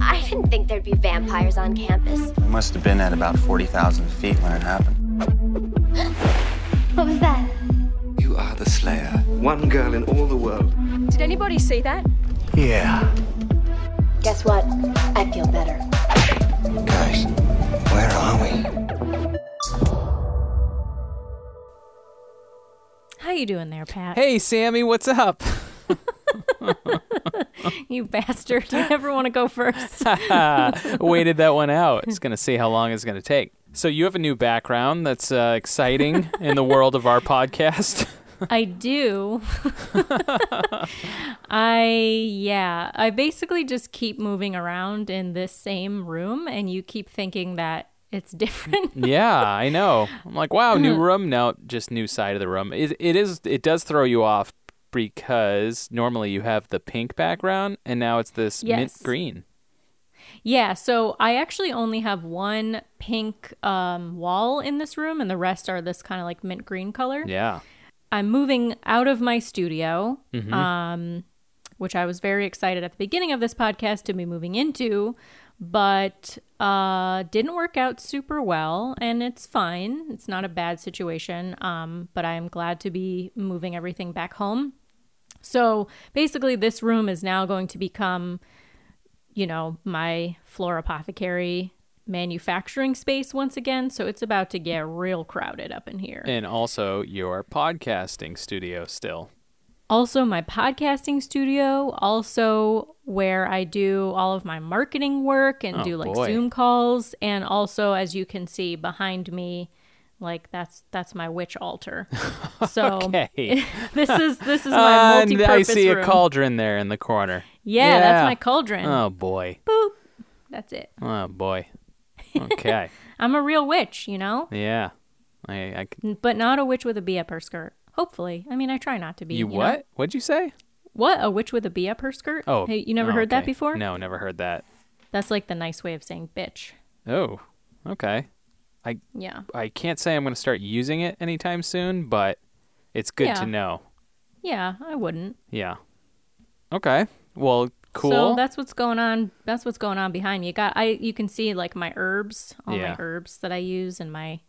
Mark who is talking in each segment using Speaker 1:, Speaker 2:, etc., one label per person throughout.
Speaker 1: I didn't think there'd be vampires on campus.
Speaker 2: We must have been at about 40,000 feet when it happened.
Speaker 1: What was that?
Speaker 3: You are the Slayer. One girl in all the world.
Speaker 4: Did anybody see that?
Speaker 2: Yeah.
Speaker 1: Guess what? I feel better.
Speaker 3: Guys, where are we?
Speaker 5: How you doing there, Pat?
Speaker 6: Hey, Sammy, what's up?
Speaker 5: You bastard. Do You never want to go first.
Speaker 6: Waited that one out. It's going to see how long it's going to take. So, you have a new background that's uh, exciting in the world of our podcast.
Speaker 5: I do. I, yeah. I basically just keep moving around in this same room, and you keep thinking that it's different.
Speaker 6: yeah, I know. I'm like, wow, new room. No, just new side of the room. It, it is. It does throw you off because normally you have the pink background, and now it's this mint green.
Speaker 5: Yeah, so I actually only have one pink um, wall in this room, and the rest are this kind of like mint green color.
Speaker 6: Yeah.
Speaker 5: I'm moving out of my studio, um, which I was very excited at the beginning of this podcast to be moving into, but uh, didn't work out super well, and it's fine. It's not a bad situation, um, but I am glad to be moving everything back home. So basically, this room is now going to become, you know, my floor apothecary manufacturing space once again. So it's about to get real crowded up in here.
Speaker 6: And also your podcasting studio still.
Speaker 5: also my podcasting studio, also where I do all of my marketing work and
Speaker 6: Oh,
Speaker 5: do like
Speaker 6: boy.
Speaker 5: Zoom calls and also as you can see behind me like that's that's my witch altar. So
Speaker 6: Okay.
Speaker 5: this is this is my multi-purpose
Speaker 6: I see
Speaker 5: room.
Speaker 6: a cauldron there in the corner.
Speaker 5: Yeah, that's my cauldron.
Speaker 6: Oh boy.
Speaker 5: Boop. That's it.
Speaker 6: Oh boy. Okay.
Speaker 5: I'm a real witch, you know?
Speaker 6: yeah. I, I c-
Speaker 5: But not a witch with a bee up her skirt. Hopefully. I mean, I try not to be.
Speaker 6: you
Speaker 5: know?
Speaker 6: what? What'd you say?
Speaker 5: What? A witch with a bee up her skirt?
Speaker 6: Oh,
Speaker 5: Hey, you never
Speaker 6: oh,
Speaker 5: heard that before?
Speaker 6: No, never heard that.
Speaker 5: That's like the nice way of saying bitch.
Speaker 6: Oh, okay.
Speaker 5: Yeah.
Speaker 6: I can't say I'm going to start using it anytime soon, but it's good
Speaker 5: Yeah.
Speaker 6: to know.
Speaker 5: Yeah, I wouldn't.
Speaker 6: Yeah. Okay. Well, cool.
Speaker 5: So that's what's going on. That's what's going on behind me. You got I you can see like my herbs, all
Speaker 6: Yeah.
Speaker 5: my herbs that I use and my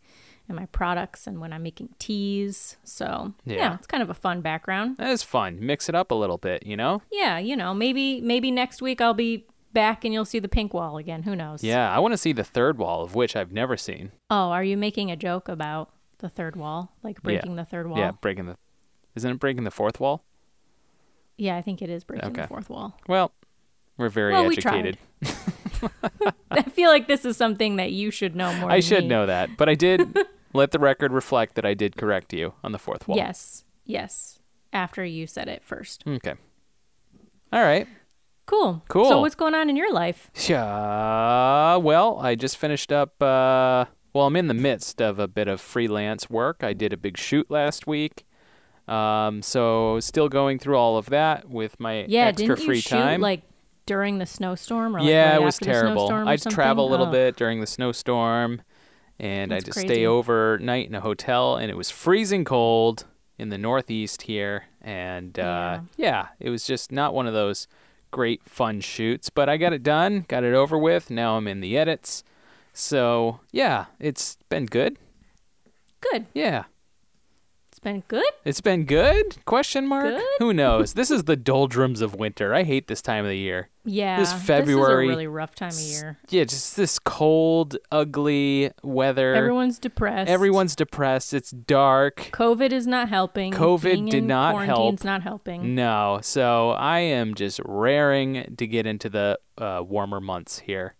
Speaker 5: and my products and when I'm making teas. So yeah.
Speaker 6: Yeah.
Speaker 5: it's kind of a fun background.
Speaker 6: that is fun. Mix it up a little bit, you know?
Speaker 5: Yeah, you know, maybe maybe next week I'll be back and you'll see the pink wall again. Who knows?
Speaker 6: Yeah, I want to see the third wall, of which I've never seen.
Speaker 5: Oh, are you making a joke about the third wall? Like breaking the third wall?
Speaker 6: Yeah, breaking the. Isn't it breaking the fourth wall?
Speaker 5: Yeah, I think it is breaking the fourth wall.
Speaker 6: Well, we're very
Speaker 5: Well, we
Speaker 6: educated.
Speaker 5: I feel like this is something that you should know more.
Speaker 6: I should
Speaker 5: me.
Speaker 6: know that, but I did let the record reflect that I did correct you on the fourth wall.
Speaker 5: Yes. Yes. After you said it first.
Speaker 6: Okay. All right.
Speaker 5: Cool.
Speaker 6: Cool.
Speaker 5: So what's going on in your life?
Speaker 6: Yeah. Well, I just finished up. Uh, well, I'm in the midst of a bit of freelance work. I did a big shoot last week. Um, so still going through all of that with my
Speaker 5: Yeah,
Speaker 6: extra
Speaker 5: didn't you
Speaker 6: free
Speaker 5: shoot
Speaker 6: time.
Speaker 5: like during the snowstorm or like,
Speaker 6: yeah,
Speaker 5: right
Speaker 6: it was terrible. I'd travel a little
Speaker 5: Oh.
Speaker 6: bit during the snowstorm, and I
Speaker 5: That's
Speaker 6: just
Speaker 5: crazy.
Speaker 6: stay overnight in a hotel, and it was freezing cold in the northeast here, and uh, yeah, it was just not one of those great fun shoots. But I got it done, got it over with. Now I'm in the edits, so yeah, it's been good.
Speaker 5: Good.
Speaker 6: Yeah.
Speaker 5: It's been good.
Speaker 6: It's been good? Question mark.
Speaker 5: Good?
Speaker 6: Who knows? this is the doldrums of winter. I hate this time of the year.
Speaker 5: Yeah.
Speaker 6: This
Speaker 5: This
Speaker 6: February-
Speaker 5: is a really rough time of year.
Speaker 6: Yeah, just this cold, ugly weather.
Speaker 5: Everyone's depressed.
Speaker 6: Everyone's depressed. It's dark.
Speaker 5: COVID is not helping.
Speaker 6: COVID
Speaker 5: Being
Speaker 6: did not
Speaker 5: quarantine's
Speaker 6: help.
Speaker 5: not helping.
Speaker 6: No, so I am just raring to get into the uh, warmer months here.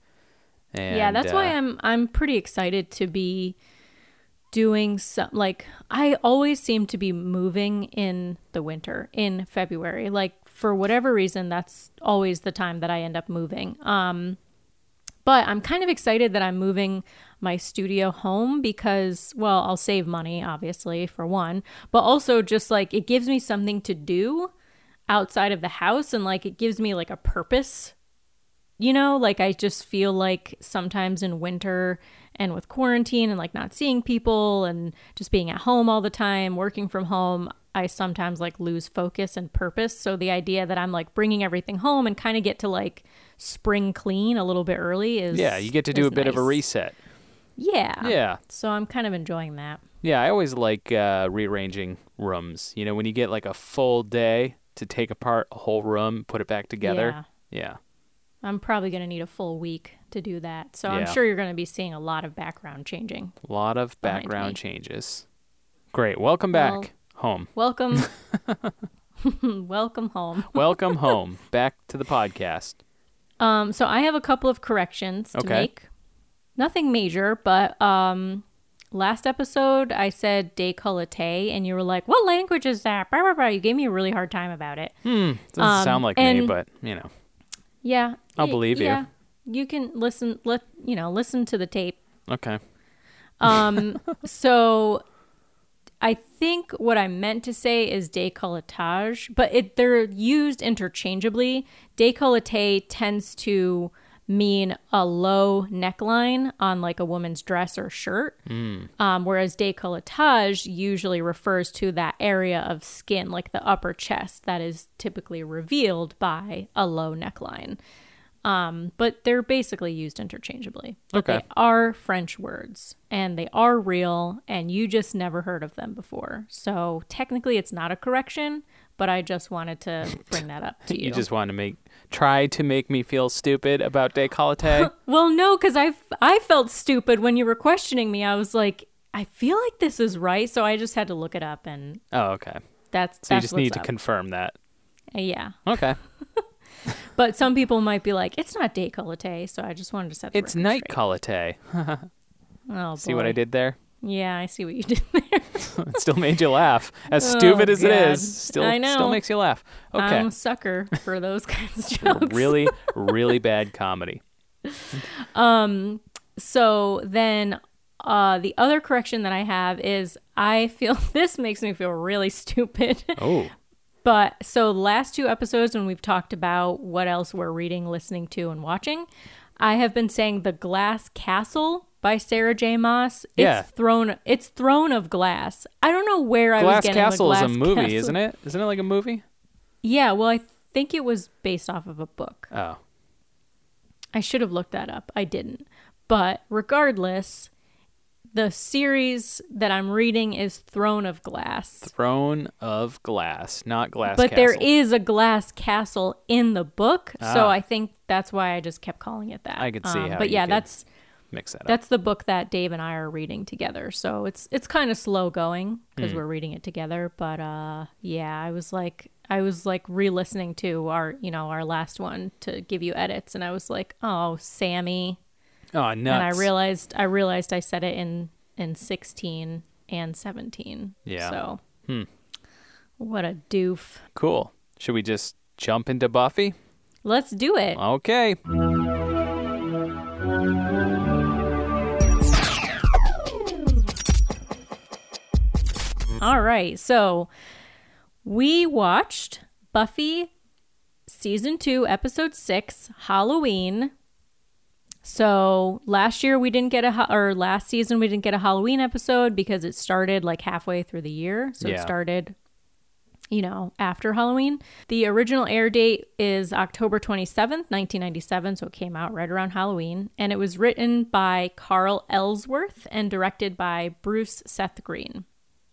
Speaker 6: And,
Speaker 5: yeah, that's why
Speaker 6: uh,
Speaker 5: I'm I'm pretty excited to be doing some like I always seem to be moving in the winter in February. Like for whatever reason that's always the time that I end up moving. Um but I'm kind of excited that I'm moving my studio home because well, I'll save money obviously for one, but also just like it gives me something to do outside of the house and like it gives me like a purpose you know like i just feel like sometimes in winter and with quarantine and like not seeing people and just being at home all the time working from home I sometimes like lose focus and purpose. So the idea that I'm like bringing everything home and kind of get to like spring clean a little bit early is
Speaker 6: Yeah, you get to do a bit of a reset.
Speaker 5: Yeah.
Speaker 6: Yeah.
Speaker 5: So I'm kind of enjoying that.
Speaker 6: Yeah, I always like uh, rearranging rooms. You know, when you get like a full day to take apart a whole room, put it back together. Yeah.
Speaker 5: I'm probably going to need a full week to do that. So I'm sure you're going to be seeing a lot of background changing.
Speaker 6: A lot of background changes. Great. Welcome back
Speaker 5: Well-
Speaker 6: home.
Speaker 5: Welcome. Welcome home.
Speaker 6: Welcome home. Back to the podcast.
Speaker 5: Um, so I have a couple of corrections to
Speaker 6: Okay.
Speaker 5: make. Nothing major, but um, last episode I said décolleté, and you were like, "What language is that?" Blah, blah, blah. You gave me a really hard time about it. Hmm.
Speaker 6: Doesn't
Speaker 5: Um,
Speaker 6: sound like me, but you know.
Speaker 5: Yeah,
Speaker 6: I'll
Speaker 5: y-
Speaker 6: believe you.
Speaker 5: Yeah, you can listen. Let you know. Listen to the tape.
Speaker 6: Okay.
Speaker 5: Um, so I think what I meant to say is décolletage, but it they're used interchangeably. Décolleté tends to mean a low neckline on like a woman's dress or shirt, um, whereas décolletage usually refers to that area of skin, like the upper chest, that is typically revealed by a low neckline. Um, but they're basically used interchangeably. But
Speaker 6: Okay.
Speaker 5: They are French words and they are real, and you just never heard of them before. So technically, it's not a correction, but I just wanted to bring that up to you.
Speaker 6: You just want to make try to make me feel stupid about décolleté.
Speaker 5: well, no, because I I felt stupid when you were questioning me. I was like, I feel like this is right, so I just had to look it up, and
Speaker 6: oh, okay.
Speaker 5: that's
Speaker 6: So you just need to confirm that.
Speaker 5: Uh, yeah,
Speaker 6: Okay.
Speaker 5: but some people might be like, it's not décolleté, so I just wanted to set. The
Speaker 6: It's night colleté.
Speaker 5: Oh,
Speaker 6: See what I did there?
Speaker 5: Yeah, I see what you did there.
Speaker 6: It still made you laugh. As stupid
Speaker 5: Oh,
Speaker 6: as it
Speaker 5: God.
Speaker 6: is, still
Speaker 5: I know.
Speaker 6: still makes you laugh. Okay.
Speaker 5: I'm a sucker for those kinds of jokes.
Speaker 6: really, really bad comedy.
Speaker 5: Um so then uh, the other correction that I have is I feel this makes me feel really stupid.
Speaker 6: Oh.
Speaker 5: but so last two episodes when we've talked about what else we're reading, listening to, and watching, I have been saying The Glass Castle by Sarah J. Maas. It's
Speaker 6: Yeah.
Speaker 5: Throne it's Throne of Glass. I don't know where I was
Speaker 6: Glass
Speaker 5: getting
Speaker 6: Castle
Speaker 5: the
Speaker 6: is a movie,
Speaker 5: Castle.
Speaker 6: isn't it? Isn't it like a movie?
Speaker 5: Yeah, well I think it was based off of a book.
Speaker 6: Oh.
Speaker 5: I should have looked that up. I didn't. But regardless, the series that I'm reading is Throne of Glass.
Speaker 6: Throne of Glass, not Glass
Speaker 5: But
Speaker 6: Castle.
Speaker 5: there is a glass castle in the book, so
Speaker 6: Ah.
Speaker 5: I think that's why I just kept calling it that. Um,
Speaker 6: I could see how
Speaker 5: But yeah,
Speaker 6: could
Speaker 5: that's
Speaker 6: Mix that up.
Speaker 5: that's the book that Dave and I are reading together. So it's it's kind of slow going because we're reading it together. But uh, yeah, I was like I was like re-listening to our you know our last one to give you edits, and I was like, oh, Sammy.
Speaker 6: Oh, nuts.
Speaker 5: and I realized I realized I said it in in 16 and 17.
Speaker 6: Yeah.
Speaker 5: So,
Speaker 6: Hmm.
Speaker 5: what a doof.
Speaker 6: Cool. Should we just jump into Buffy?
Speaker 5: Let's do it.
Speaker 6: Okay.
Speaker 5: All right. So, we watched Buffy season 2 episode 6 Halloween. So, last year we didn't get a or last season we didn't get a Halloween episode because it started like halfway through the year. So, it started you know, after Halloween. The original air date is October 27th, 1997, so it came out right around Halloween. And it was written by Carl Ellsworth and directed by Bruce Seth Green.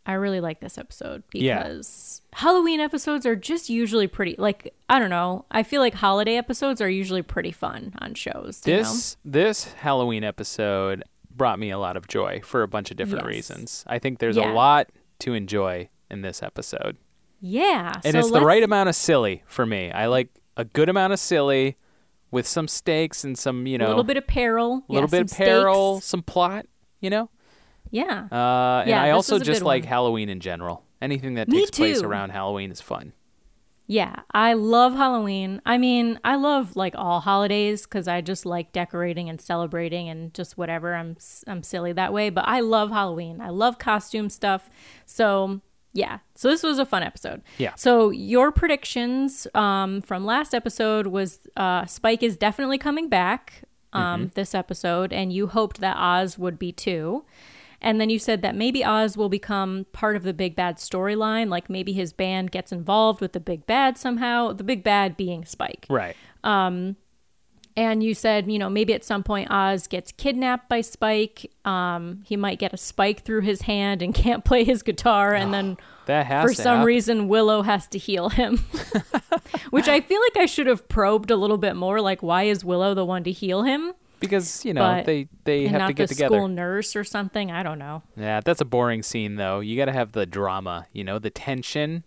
Speaker 5: I really like this episode
Speaker 6: Yeah.
Speaker 5: because Halloween episodes are just usually pretty, like, I don't know. I feel like holiday episodes are usually pretty fun on shows. you know?
Speaker 6: This this Halloween episode brought me a lot of joy for a bunch of different
Speaker 5: Yes.
Speaker 6: reasons. I think there's
Speaker 5: Yeah.
Speaker 6: a lot to enjoy in this episode.
Speaker 5: Yeah.
Speaker 6: And
Speaker 5: so
Speaker 6: it's the right amount of silly for me. I like a good amount of silly with some stakes and some, you know,
Speaker 5: A little bit of peril.
Speaker 6: a little
Speaker 5: yeah,
Speaker 6: bit of peril,
Speaker 5: stakes.
Speaker 6: some plot, you know?
Speaker 5: Yeah.
Speaker 6: Uh, and
Speaker 5: Yeah,
Speaker 6: I also just like
Speaker 5: one.
Speaker 6: Halloween in general. Anything that
Speaker 5: Me
Speaker 6: takes place around Halloween is fun.
Speaker 5: Yeah, I love Halloween. I mean, I love like all holidays because I just like decorating and celebrating and just whatever. I'm I'm silly that way, but I love Halloween. I love costume stuff. So yeah, so this was a fun episode.
Speaker 6: Yeah.
Speaker 5: So your predictions um, from last episode was uh, Spike is definitely coming back um, this episode, and you hoped that Oz would be too. And then you said that maybe Oz will become part of the Big Bad storyline, like maybe his band gets involved with the Big Bad somehow, the Big Bad being Spike.
Speaker 6: Right.
Speaker 5: And you said, you know, maybe at some point Oz gets kidnapped by Spike. Um, he might get a spike through his hand and can't play his guitar, and then
Speaker 6: That has
Speaker 5: for some
Speaker 6: happen.
Speaker 5: reason Willow has to heal him. Which I feel like I should have probed a little bit more. Like, why is Willow the one to heal him?
Speaker 6: Because you know
Speaker 5: but-
Speaker 6: they they have to get
Speaker 5: the
Speaker 6: together.
Speaker 5: school nurse or something. I don't know.
Speaker 6: Yeah, that's a boring scene though. You got to have the drama, you know, the tension.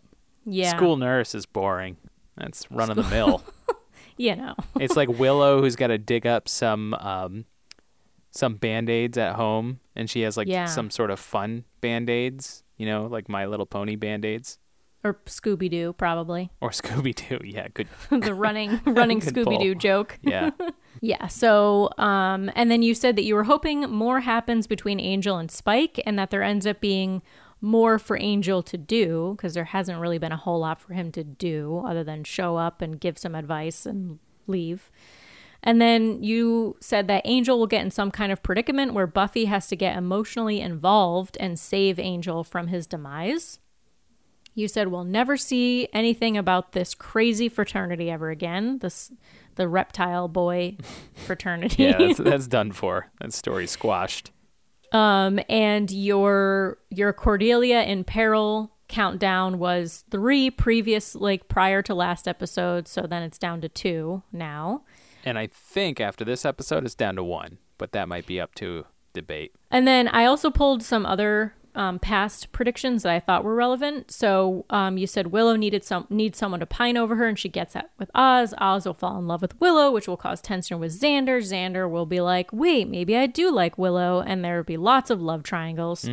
Speaker 5: Yeah,
Speaker 6: School nurse is boring. That's run of the mill.
Speaker 5: You know,
Speaker 6: it's like Willow who's got to dig up some um some band-aids at home and she has like
Speaker 5: Yeah.
Speaker 6: some sort of fun band-aids, you know, like My Little Pony band-aids
Speaker 5: or Scooby Doo probably
Speaker 6: or Scooby-Doo. Yeah, good.
Speaker 5: the running running Scooby Doo joke.
Speaker 6: Yeah.
Speaker 5: Yeah. So, um, and then you said that you were hoping more happens between Angel and Spike, and that there ends up being more for Angel to do because there hasn't really been a whole lot for him to do other than show up and give some advice and leave. And then you said that Angel will get in some kind of predicament where Buffy has to get emotionally involved and save Angel from his demise. You said we'll never see anything about this crazy fraternity ever again. This the reptile boy fraternity.
Speaker 6: Yeah, that's, that's done for. That story squashed.
Speaker 5: um and your your Cordelia in peril countdown was 3 previous like prior to last episode, so then it's down to 2 now.
Speaker 6: And I think after this episode it's down to 1, but that might be up to debate.
Speaker 5: And then I also pulled some other um, past predictions that I thought were relevant. So um, you said Willow needed some needs someone to pine over her, and she gets that with Oz. Oz will fall in love with Willow, which will cause tension with Xander. Xander will be like, "Wait, maybe I do like Willow," and there will be lots of love triangles.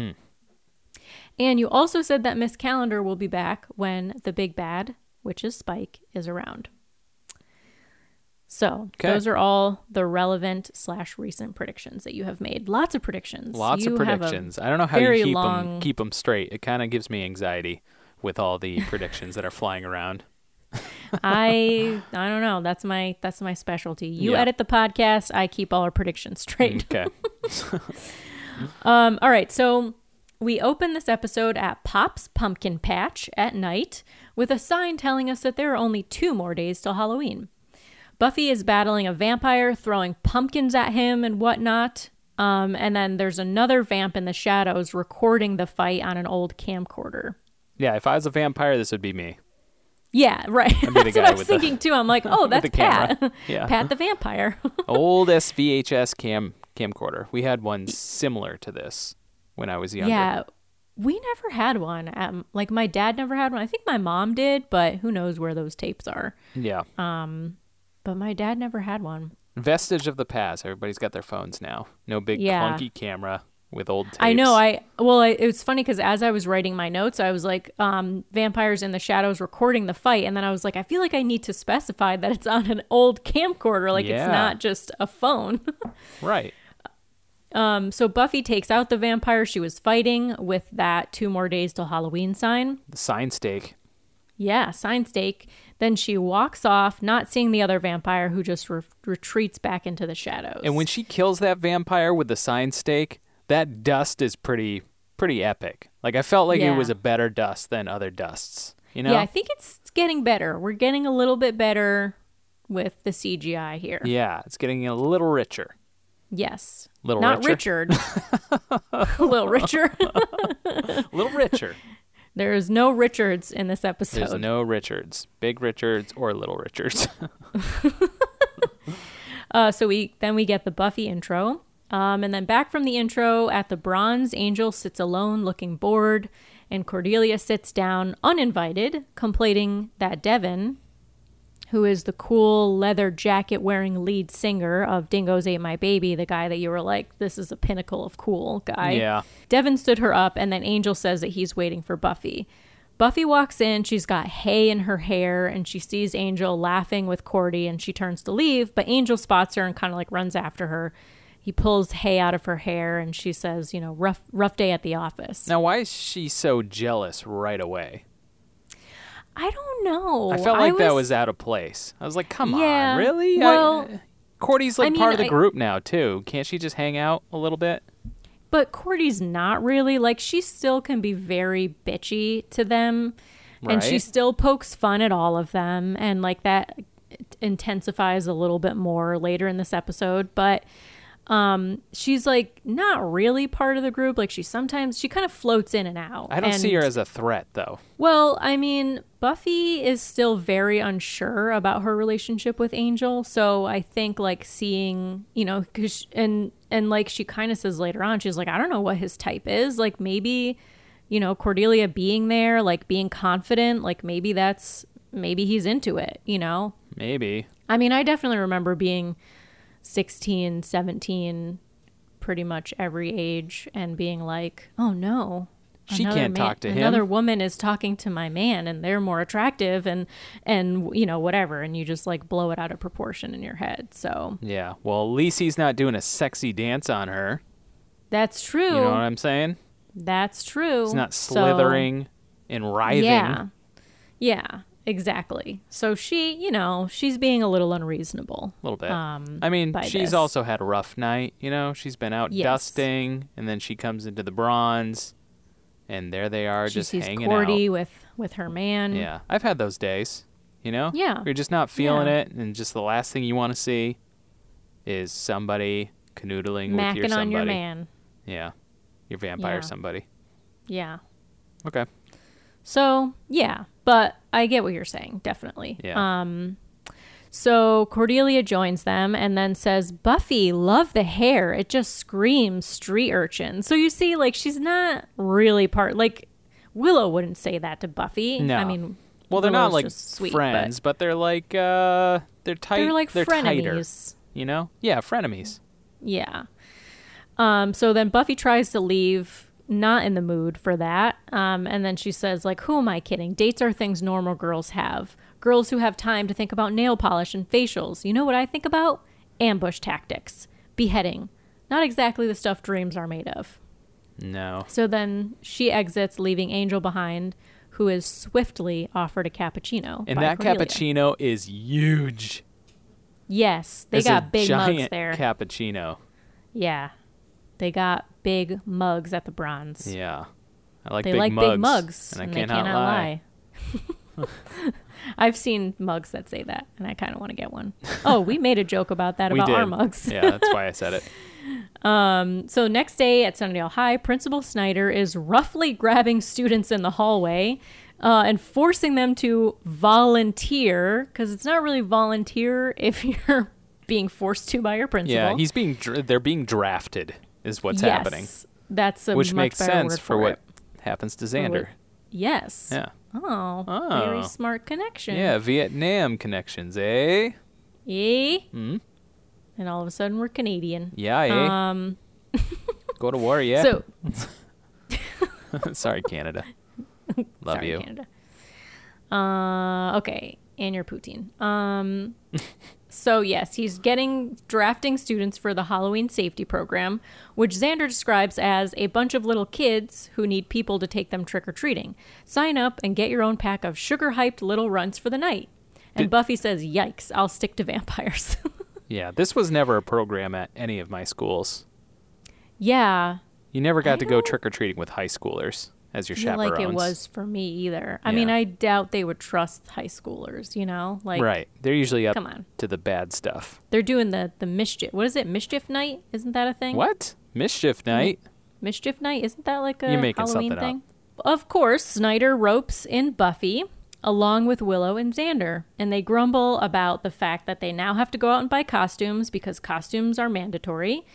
Speaker 5: And you also said that Miss Calendar will be back when the big bad, which is Spike, is around. So
Speaker 6: Okay.
Speaker 5: those are all the relevant slash recent predictions that you have made. Lots of predictions.
Speaker 6: Lots
Speaker 5: You
Speaker 6: of predictions. I don't know how you keep
Speaker 5: long-
Speaker 6: them keep them straight. It kind of gives me anxiety with all the predictions that are flying around.
Speaker 5: I I don't know. That's my that's my specialty. You
Speaker 6: Yeah.
Speaker 5: edit the podcast. I keep all our predictions straight.
Speaker 6: Okay.
Speaker 5: Um, all right, so we open this episode at Pop's Pumpkin Patch at night with a sign telling us that there are only two more days till Halloween. Buffy is battling a vampire, throwing pumpkins at him and whatnot. Um, and then there's another vamp in the shadows recording the fight on an old camcorder.
Speaker 6: yeah, if I was a vampire, this would be me.
Speaker 5: Yeah, right. That's what I was
Speaker 6: with the-
Speaker 5: thinking too. I'm like, oh, that's
Speaker 6: the.
Speaker 5: Pat.
Speaker 6: Yeah.
Speaker 5: Pat the vampire.
Speaker 6: Old SVHS cam camcorder. We had one similar to this when I was younger.
Speaker 5: Yeah, we never had one. Um, like my dad never had one. I think my mom did, but who knows where those tapes are.
Speaker 6: Yeah.
Speaker 5: But my dad never had one.
Speaker 6: Vestige of the past. Everybody's got their phones now. No big
Speaker 5: Yeah.
Speaker 6: clunky camera with old tapes.
Speaker 5: I know. I well, I, it was funny because as I was writing my notes, I was like, um, "Vampires in the Shadows" recording the fight, and then I was like, I feel like I need to specify that it's on an old camcorder, like
Speaker 6: Yeah.
Speaker 5: it's not just a phone.
Speaker 6: Right.
Speaker 5: um, so Buffy takes out the vampire she was fighting with that two more days till Halloween sign.
Speaker 6: The sign stake.
Speaker 5: Yeah, sign stake. Then she walks off, not seeing the other vampire who just re- retreats back into the shadows.
Speaker 6: And when she kills that vampire with the sign stake, that dust is pretty pretty epic. Like I felt like
Speaker 5: Yeah.
Speaker 6: it was a better dust than other dusts. You know?
Speaker 5: Yeah, I think it's getting better. We're getting a little bit better with the CGI here.
Speaker 6: Yeah, it's getting a little richer.
Speaker 5: Yes.
Speaker 6: Little
Speaker 5: Not
Speaker 6: richer?
Speaker 5: Richard. little richer.
Speaker 6: A little richer.
Speaker 5: There is no Richards in this episode.
Speaker 6: There's no Richards. Big Richards or little Richards.
Speaker 5: Uh, so we then we get the Buffy intro, um, and then back from the intro at the Bronze Angel sits alone, looking bored, and Cordelia sits down uninvited, complaining that Devin, who is the cool leather jacket wearing lead singer of Dingoes Ate My Baby, the guy that you were like, this is a pinnacle of cool guy.
Speaker 6: Yeah.
Speaker 5: Devin stood her up, and then Angel says that he's waiting for Buffy. Buffy walks in, she's got hay in her hair, and she sees Angel laughing with Cordy, and she turns to leave, but Angel spots her and kind of like runs after her. He pulls hay out of her hair, and she says, you know, rough, rough day at the office.
Speaker 6: now why is she so jealous right away?
Speaker 5: I don't know.
Speaker 6: I felt like that was out of place. I was like, come
Speaker 5: Yeah,
Speaker 6: on, really?
Speaker 5: well,
Speaker 6: I, Cordy's like
Speaker 5: I mean,
Speaker 6: part of the
Speaker 5: I-
Speaker 6: group now too. Can't she just hang out a little bit?
Speaker 5: but Cordy's not really. Like she still can be very bitchy to them. And she still pokes fun at all of them and like that intensifies a little bit more later in this episode, but um she's like not really part of the group. Like she sometimes she kind of floats in and out.
Speaker 6: I don't see her as a threat though.
Speaker 5: well, I mean, Buffy is still very unsure about her relationship with Angel, so I think like seeing, you know, cause and and like she kind of says later on, she's like, I don't know what his type is. Like maybe, you know, Cordelia being there, like being confident, like maybe that's maybe he's into it, you know.
Speaker 6: Maybe.
Speaker 5: I mean, I definitely remember being 16, 17, pretty much every age and being like, "Oh no,
Speaker 6: She
Speaker 5: another
Speaker 6: can't talk to him."
Speaker 5: Another woman is talking to my man and they're more attractive and and you know, whatever." And you just like blow it out of proportion in your head. So,
Speaker 6: Yeah. Well, at least he's not doing a sexy dance on her.
Speaker 5: that's true.
Speaker 6: You know what I'm saying?
Speaker 5: that's true.
Speaker 6: He's not
Speaker 5: So-
Speaker 6: slithering and writhing.
Speaker 5: Yeah. Yeah, exactly. So she, you know, she's being a little unreasonable.
Speaker 6: A little bit.
Speaker 5: Um,
Speaker 6: I mean, she's
Speaker 5: this.
Speaker 6: also had a rough night. You know, she's been out
Speaker 5: Yes.
Speaker 6: dusting, and then she comes into the bronze, and there they are,
Speaker 5: She
Speaker 6: just
Speaker 5: sees
Speaker 6: hanging
Speaker 5: Cordy
Speaker 6: out.
Speaker 5: with with her man.
Speaker 6: Yeah, I've had those days. You know,
Speaker 5: Yeah.
Speaker 6: you're just not feeling
Speaker 5: Yeah.
Speaker 6: it, and just the last thing you want to see is somebody canoodling with your
Speaker 5: Macking
Speaker 6: somebody.
Speaker 5: on your man.
Speaker 6: Yeah, your vampire
Speaker 5: Yeah.
Speaker 6: somebody.
Speaker 5: Yeah.
Speaker 6: Okay.
Speaker 5: So yeah, but I get what you're saying, definitely.
Speaker 6: Yeah.
Speaker 5: Um so Cordelia joins them and then says, Buffy, love the hair. It just screams street urchin. So you see, like, she's not really part like Willow wouldn't say that to Buffy.
Speaker 6: No.
Speaker 5: I mean
Speaker 6: Well, they're not like
Speaker 5: sweet,
Speaker 6: friends, but, they're like uh, they're
Speaker 5: but
Speaker 6: tight.
Speaker 5: they're like
Speaker 6: they're tighter.
Speaker 5: frenemies.
Speaker 6: You know? Yeah, frenemies.
Speaker 5: Yeah. Um, so then Buffy tries to leave, not in the mood for that. Um, and then she says, like, who am I kidding? Dates are things normal girls have. Girls who have time to think about nail polish and facials. You know what I think about? Ambush tactics. Beheading. Not exactly the stuff dreams are made of.
Speaker 6: No.
Speaker 5: So then she exits, leaving Angel behind, who is swiftly offered a cappuccino.
Speaker 6: And that
Speaker 5: Cordelia.
Speaker 6: cappuccino is huge.
Speaker 5: Yes, they
Speaker 6: It's
Speaker 5: got big
Speaker 6: giant
Speaker 5: mugs there.
Speaker 6: Cappuccino.
Speaker 5: yeah. They got big mugs at the bronze.
Speaker 6: Yeah. I like
Speaker 5: they
Speaker 6: big
Speaker 5: like
Speaker 6: mugs.
Speaker 5: big mugs,
Speaker 6: And I
Speaker 5: and
Speaker 6: cannot,
Speaker 5: they cannot
Speaker 6: lie.
Speaker 5: lie. I've seen mugs that say that, and I kind of want to get one. Oh, we made a joke about that about
Speaker 6: did.
Speaker 5: our mugs.
Speaker 6: yeah, that's why I said it.
Speaker 5: So next day at Sunnydale High, Principal Snyder is roughly grabbing students in the hallway uh, and forcing them to volunteer because it's not really volunteer if you're being forced to by your principal.
Speaker 6: Yeah, he's being dr- they're being drafted is what's
Speaker 5: yes,
Speaker 6: happening,
Speaker 5: That's a
Speaker 6: which makes sense
Speaker 5: word
Speaker 6: for what happens to Xander.
Speaker 5: Yes.
Speaker 6: Yeah.
Speaker 5: Oh,
Speaker 6: Oh.
Speaker 5: very smart connection.
Speaker 6: Yeah, Vietnam connections, eh?
Speaker 5: Eh?
Speaker 6: Hmm?
Speaker 5: And all of a sudden we're Canadian.
Speaker 6: Yeah, eh?
Speaker 5: Um.
Speaker 6: Go to war, yeah.
Speaker 5: So
Speaker 6: Sorry, Canada. Love
Speaker 5: sorry,
Speaker 6: you.
Speaker 5: Canada. Uh. Okay. And you're Putin. Um. So yes, he's getting drafting students for the Halloween safety program, which Xander describes as a bunch of little kids who need people to take them trick or treating. Sign up and get your own pack of sugar hyped little runts for the night. And
Speaker 6: Did-
Speaker 5: Buffy says, "Yikes! I'll stick to vampires."
Speaker 6: Yeah, this was never a program at any of my schools.
Speaker 5: yeah,
Speaker 6: You never got
Speaker 5: I
Speaker 6: to go trick or treating with high schoolers as your chaperones.
Speaker 5: like it was for me either. I mean, I doubt they would trust high schoolers. You know, like
Speaker 6: right. They're usually up
Speaker 5: Come on.
Speaker 6: to the bad stuff.
Speaker 5: they're doing the the mischief. What is it? Mischief night? Isn't that a thing?
Speaker 6: What? Mischief night?
Speaker 5: Mischief night? Isn't that like a
Speaker 6: You're making
Speaker 5: Halloween
Speaker 6: something up.
Speaker 5: thing? Of course, Snyder ropes in Buffy along with Willow and Xander, and they grumble about the fact that they now have to go out and buy costumes because costumes are mandatory.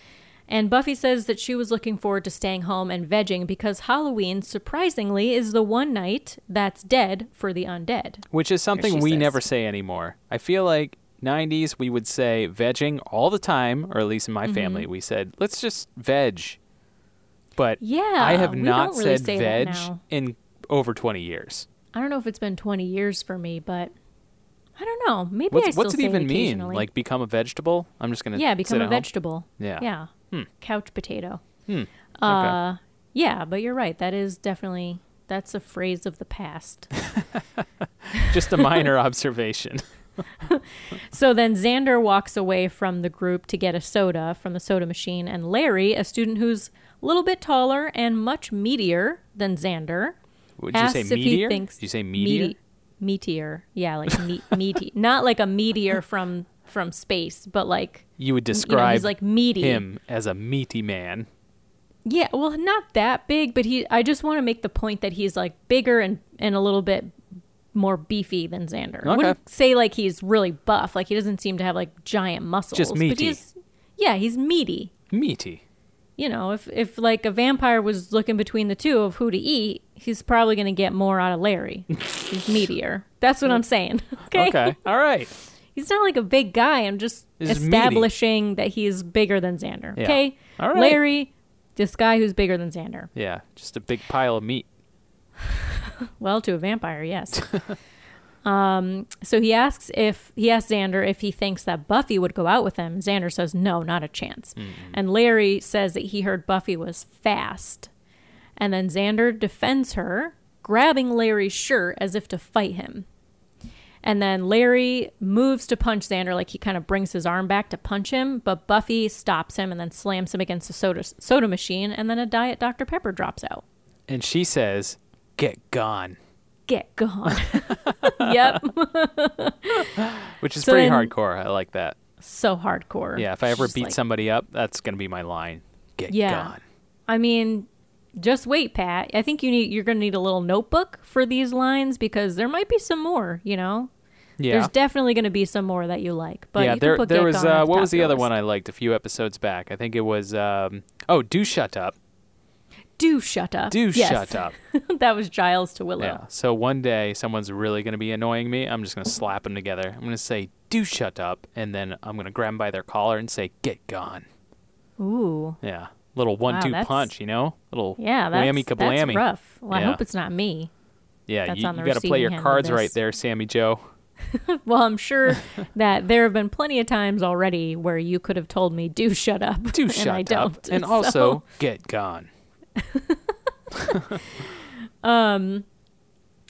Speaker 5: And Buffy says that she was looking forward to staying home and vegging because Halloween, surprisingly, is the one night that's dead for the undead.
Speaker 6: Which is something we
Speaker 5: says.
Speaker 6: never say anymore. I feel like 90s we would say vegging all the time, or at least in my
Speaker 5: Mm-hmm.
Speaker 6: family, we said, let's just veg. But
Speaker 5: Yeah,
Speaker 6: I have not
Speaker 5: really
Speaker 6: said veg in over 20 years.
Speaker 5: I don't know if it's been 20 years for me, but I don't know. Maybe I
Speaker 6: What's,
Speaker 5: still
Speaker 6: what's it even mean? Like become a vegetable? I'm just going to
Speaker 5: yeah, become a vegetable.
Speaker 6: Yeah.
Speaker 5: Yeah.
Speaker 6: Hmm.
Speaker 5: Couch potato.
Speaker 6: Hmm.
Speaker 5: Uh, yeah, but you're right. That is definitely that's a phrase of the past.
Speaker 6: Just a minor observation.
Speaker 5: so then Xander walks away from the group to get a soda from the soda machine, and Larry, a student who's a little bit taller and much meatier than Xander,
Speaker 6: Would you say
Speaker 5: asks if he
Speaker 6: meteor?
Speaker 5: thinks
Speaker 6: Did you say meteor?
Speaker 5: Meteor, yeah, like me- meaty, not like a meteor from from space, but like
Speaker 6: You would
Speaker 5: you know,
Speaker 6: describe
Speaker 5: he's like meaty.
Speaker 6: him as a meaty man.
Speaker 5: Yeah, well, not that big, but he. I just want to make the point that he's like bigger and and a little bit more beefy than Xander. I
Speaker 6: Okay.
Speaker 5: wouldn't say like he's really buff. Like he doesn't seem to have like giant muscles.
Speaker 6: Just
Speaker 5: But
Speaker 6: meaty.
Speaker 5: he's yeah, he's meaty.
Speaker 6: Meaty.
Speaker 5: You know, if if like a vampire was looking between the two of who to eat, he's probably going to get more out of Larry. he's meatier. That's what I'm saying. Okay.
Speaker 6: Okay. All right.
Speaker 5: He's not like a big guy. I'm just
Speaker 6: meaty.
Speaker 5: establishing that he's bigger than Xander.
Speaker 6: Yeah.
Speaker 5: Okay.
Speaker 6: All right.
Speaker 5: Larry, this guy who's bigger than Xander.
Speaker 6: Yeah. Just a big pile of meat.
Speaker 5: Well, to a vampire, yes. Um, so he asks if he asks Xander if he thinks that Buffy would go out with him. Xander says no, not a chance. And Larry says that he heard Buffy was fast. And then Xander defends her, grabbing Larry's shirt as if to fight him. And then Larry moves to punch Xander, like he kind of brings his arm back to punch him, but Buffy stops him and then slams him against the soda soda machine, and then a Diet Dr. Pepper drops out.
Speaker 6: And she says, "Get gone,"
Speaker 5: Get gone. yep.
Speaker 6: which is
Speaker 5: So
Speaker 6: pretty
Speaker 5: then-
Speaker 6: hardcore. I like that.
Speaker 5: so hardcore.
Speaker 6: Yeah. If I ever beat
Speaker 5: like-
Speaker 6: somebody up, that's gonna be my line. Get
Speaker 5: Yeah.
Speaker 6: gone.
Speaker 5: I mean, just wait, Pat. I think you need you're going to need a little notebook for these lines because there might be some more. You know,
Speaker 6: Yeah.
Speaker 5: there's definitely going to be some more that you like. But
Speaker 6: yeah, there there was uh, what was the other
Speaker 5: list.
Speaker 6: one I liked a few episodes back? I think it was um, oh, do shut up,
Speaker 5: Do shut up.
Speaker 6: do
Speaker 5: Yes.
Speaker 6: shut up.
Speaker 5: that was Giles to Willow.
Speaker 6: Yeah. So one day someone's really going to be annoying me. I'm just going to slap them together. I'm going to say, "Do shut up," and then I'm going to grab them by their collar and say, "Get gone."
Speaker 5: Ooh.
Speaker 6: Yeah. Little one-two
Speaker 5: that's-
Speaker 6: punch, you know? Little
Speaker 5: Yeah, that's,
Speaker 6: whammy
Speaker 5: that's
Speaker 6: kablammy.
Speaker 5: rough. Well, I hope it's not me.
Speaker 6: Yeah,
Speaker 5: That's
Speaker 6: you,
Speaker 5: on the
Speaker 6: you got to play your
Speaker 5: receiving end of
Speaker 6: cards right there, Sammy Joe.
Speaker 5: Well, I'm sure that there have been plenty of times already where you could have told me, "Do shut up,"
Speaker 6: Do
Speaker 5: and
Speaker 6: shut
Speaker 5: I
Speaker 6: up,
Speaker 5: don't.
Speaker 6: and
Speaker 5: So-
Speaker 6: also get gone.
Speaker 5: Um,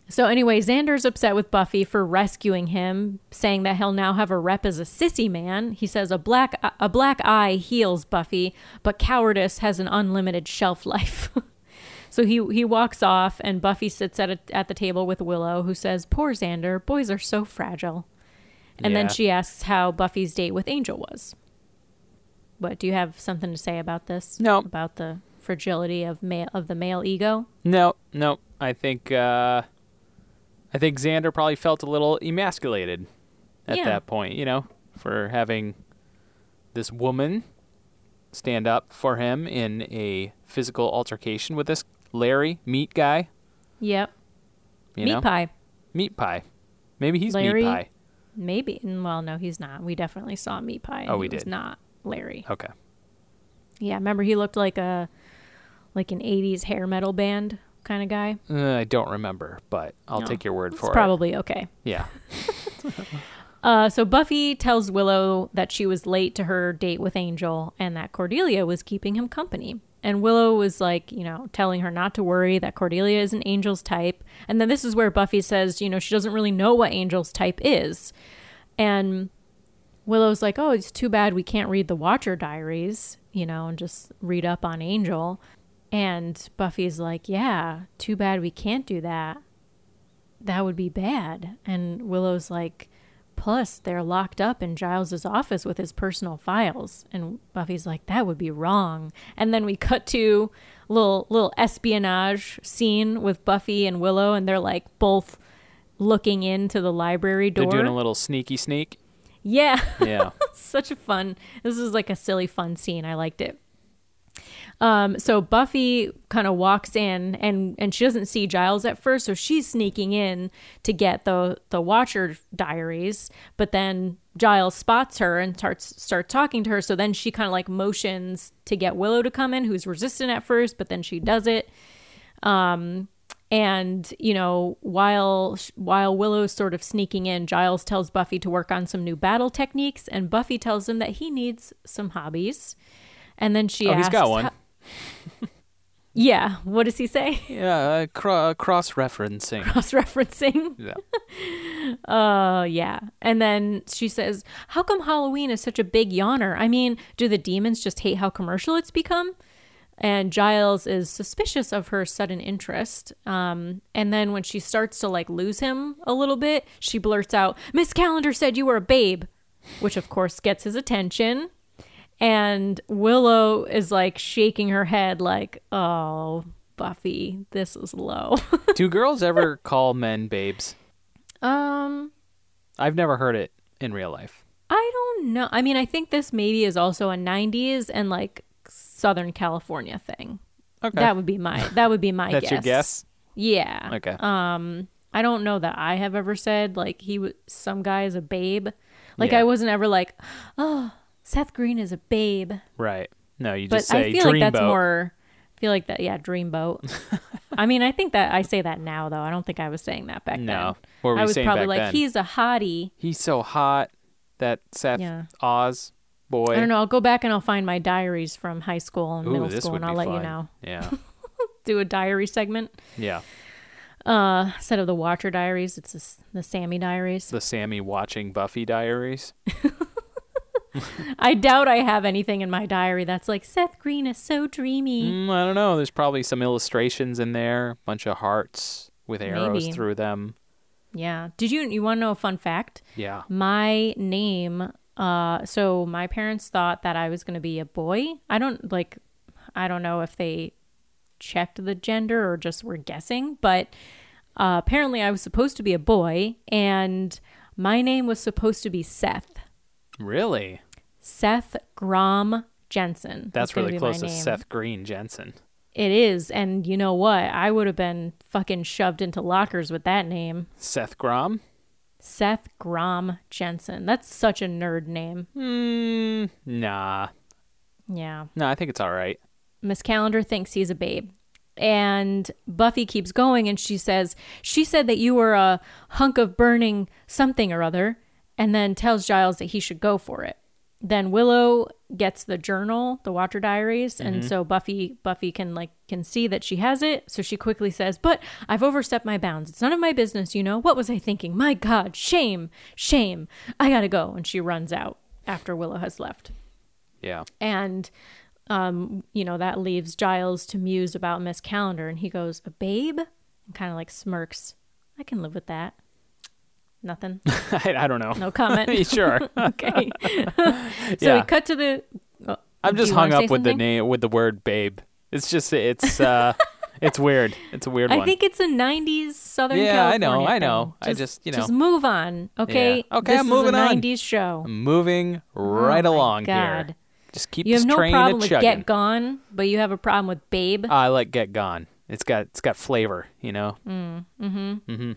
Speaker 5: so anyway, Xander's upset with Buffy for rescuing him, saying that he'll now have a rep as a sissy man. He says a black a black eye heals Buffy, but cowardice has an unlimited shelf life. so he he walks off, and Buffy sits at a, at the table with Willow, who says, "Poor Xander, boys are so fragile." And then she asks how Buffy's date with Angel was. What do you have something to say about this?
Speaker 6: No.
Speaker 5: About the fragility of male of the male ego?
Speaker 6: No, no. I think uh, I think Xander probably felt a little emasculated at
Speaker 5: Yeah.
Speaker 6: that point, you know, for having this woman stand up for him in a physical altercation with this Larry meat guy.
Speaker 5: Yep.
Speaker 6: You
Speaker 5: Meat
Speaker 6: know?
Speaker 5: pie.
Speaker 6: Meat pie. Maybe he's
Speaker 5: Larry-
Speaker 6: meat pie.
Speaker 5: Maybe. Well, no, he's not. We definitely saw Meat Pie.
Speaker 6: Oh, we
Speaker 5: he was
Speaker 6: did.
Speaker 5: not Larry.
Speaker 6: Okay.
Speaker 5: Yeah, remember he looked like a like an '80s hair metal band kind of guy.
Speaker 6: Uh, I don't remember, but I'll
Speaker 5: No,
Speaker 6: take your word for it.
Speaker 5: It's
Speaker 6: for
Speaker 5: probably okay.
Speaker 6: Yeah.
Speaker 5: Uh, so Buffy tells Willow that she was late to her date with Angel and that Cordelia was keeping him company. And Willow was like, you know, telling her not to worry that Cordelia is an Angel's type. And then this is where Buffy says, you know, she doesn't really know what Angel's type is. And Willow's like, oh, it's too bad we can't read the Watcher diaries, you know, and just read up on Angel. And Buffy's like, yeah, too bad we can't do that. That would be bad. And Willow's like, plus they're locked up in Giles's office with his personal files. And Buffy's like, that would be wrong. And then we cut to little little espionage scene with Buffy and Willow, and they're like both looking into the library door.
Speaker 6: They're doing a little sneaky sneak.
Speaker 5: yeah.
Speaker 6: Yeah.
Speaker 5: such a fun this is like a silly fun scene i liked it um so buffy kind of walks in and and she doesn't see giles at first so she's sneaking in to get the the watcher diaries but then giles spots her and starts starts talking to her so then she kind of like motions to get willow to come in who's resistant at first but then she does it um and you know while while willow's sort of sneaking in giles tells buffy to work on some new battle techniques and buffy tells him that he needs some hobbies and then she
Speaker 6: Oh,
Speaker 5: asks
Speaker 6: he's got one.
Speaker 5: Yeah. What does he say?
Speaker 6: Yeah, uh, cro- cross referencing.
Speaker 5: Cross referencing.
Speaker 6: Yeah.
Speaker 5: Oh, yeah. And then she says, How come Halloween is such a big yawner? I mean, do the demons just hate how commercial it's become? And Giles is suspicious of her sudden interest. Um, and then when she starts to like lose him a little bit, she blurts out, Miss Calendar said you were a babe, which of course gets his attention. And Willow is like shaking her head, like, Oh, Buffy, this is low.
Speaker 6: Do girls ever call men babes?
Speaker 5: um,
Speaker 6: I've never heard it in real life.
Speaker 5: I don't know. I mean, I think this maybe is also a 90s and like Southern California thing.
Speaker 6: Okay.
Speaker 5: That would be my that would be my
Speaker 6: That's
Speaker 5: guess.
Speaker 6: your guess?
Speaker 5: Yeah.
Speaker 6: Okay.
Speaker 5: Um I don't know that I have ever said like he was some guy is a babe. Like
Speaker 6: Yeah.
Speaker 5: I wasn't ever like, "Oh, Seth Green is a babe."
Speaker 6: right. No, you
Speaker 5: But
Speaker 6: just say
Speaker 5: I feel like that's
Speaker 6: dreamboat.
Speaker 5: more I feel like that yeah, dreamboat. I mean, I think that I say that now though. I don't think I was saying that back
Speaker 6: No.
Speaker 5: then.
Speaker 6: What were
Speaker 5: I was probably like
Speaker 6: then?
Speaker 5: he's a hottie.
Speaker 6: He's so hot. That Seth
Speaker 5: Yeah.
Speaker 6: Oz boy.
Speaker 5: I don't know. I'll go back and I'll find my diaries from high school and
Speaker 6: Ooh,
Speaker 5: middle school, and I'll let you know.
Speaker 6: Yeah.
Speaker 5: Do a diary segment
Speaker 6: Yeah.
Speaker 5: uh, instead of the Watcher Diaries. It's the, the Sammy Diaries.
Speaker 6: The Sammy watching Buffy diaries.
Speaker 5: I doubt I have anything in my diary that's like Seth Green is so dreamy.
Speaker 6: Mm, I don't know. There's probably some illustrations in there, a bunch of hearts with arrows
Speaker 5: Maybe.
Speaker 6: through them.
Speaker 5: Yeah. Did you you want to know a fun fact?
Speaker 6: Yeah.
Speaker 5: My name. Uh, so my parents thought that I was going to be a boy. I don't like. I don't know if they checked the gender or just were guessing, but uh, apparently I was supposed to be a boy, and my name was supposed to be Seth.
Speaker 6: Really?
Speaker 5: Seth Grom Jensen.
Speaker 6: That's really close to. Seth Green Jensen.
Speaker 5: It is, and you know what? I would have been fucking shoved into lockers with that name.
Speaker 6: Seth Grom?
Speaker 5: Seth Grom Jensen. That's such a nerd name.
Speaker 6: Mm, nah.
Speaker 5: Yeah.
Speaker 6: No, I think it's all right.
Speaker 5: Miss Calendar thinks he's a babe. And Buffy keeps going and she says, She said that you were a hunk of burning something or other, and then tells Giles that he should go for it. Then Willow gets the journal, the Watcher Diaries, and so Buffy Buffy can like can see that she has it. So she quickly says, "But I've overstepped my bounds. It's none of my business, you know. What was I thinking? My God, shame, shame. I gotta go." And she runs out after Willow has left
Speaker 6: Yeah.
Speaker 5: and um, you know that leaves Giles to muse about Miss Calendar, and he goes, "A babe," and kind of like smirks. I can live with that. Nothing.
Speaker 6: I, I don't know.
Speaker 5: No comment.
Speaker 6: sure.
Speaker 5: okay. so
Speaker 6: Yeah.
Speaker 5: we cut to the. oh,
Speaker 6: I'm just hung up with the name with the word babe. It's just it's uh it's weird. It's a weird
Speaker 5: I
Speaker 6: one.
Speaker 5: I think it's a '90s Southern
Speaker 6: Yeah, I
Speaker 5: California.
Speaker 6: know, I know.
Speaker 5: thing.
Speaker 6: I just, you know.
Speaker 5: just move on, okay?
Speaker 6: Yeah. Okay,
Speaker 5: this
Speaker 6: I'm moving
Speaker 5: is a
Speaker 6: on.
Speaker 5: '90s show.
Speaker 6: I'm moving right
Speaker 5: Oh
Speaker 6: along
Speaker 5: God.
Speaker 6: here. Just keep
Speaker 5: You
Speaker 6: this
Speaker 5: have no problem with
Speaker 6: chugging.
Speaker 5: Get Gone, but you have a problem with Babe.
Speaker 6: I like Get Gone. It's got it's got flavor, you know. Mm, mm-hmm. Mm-hmm.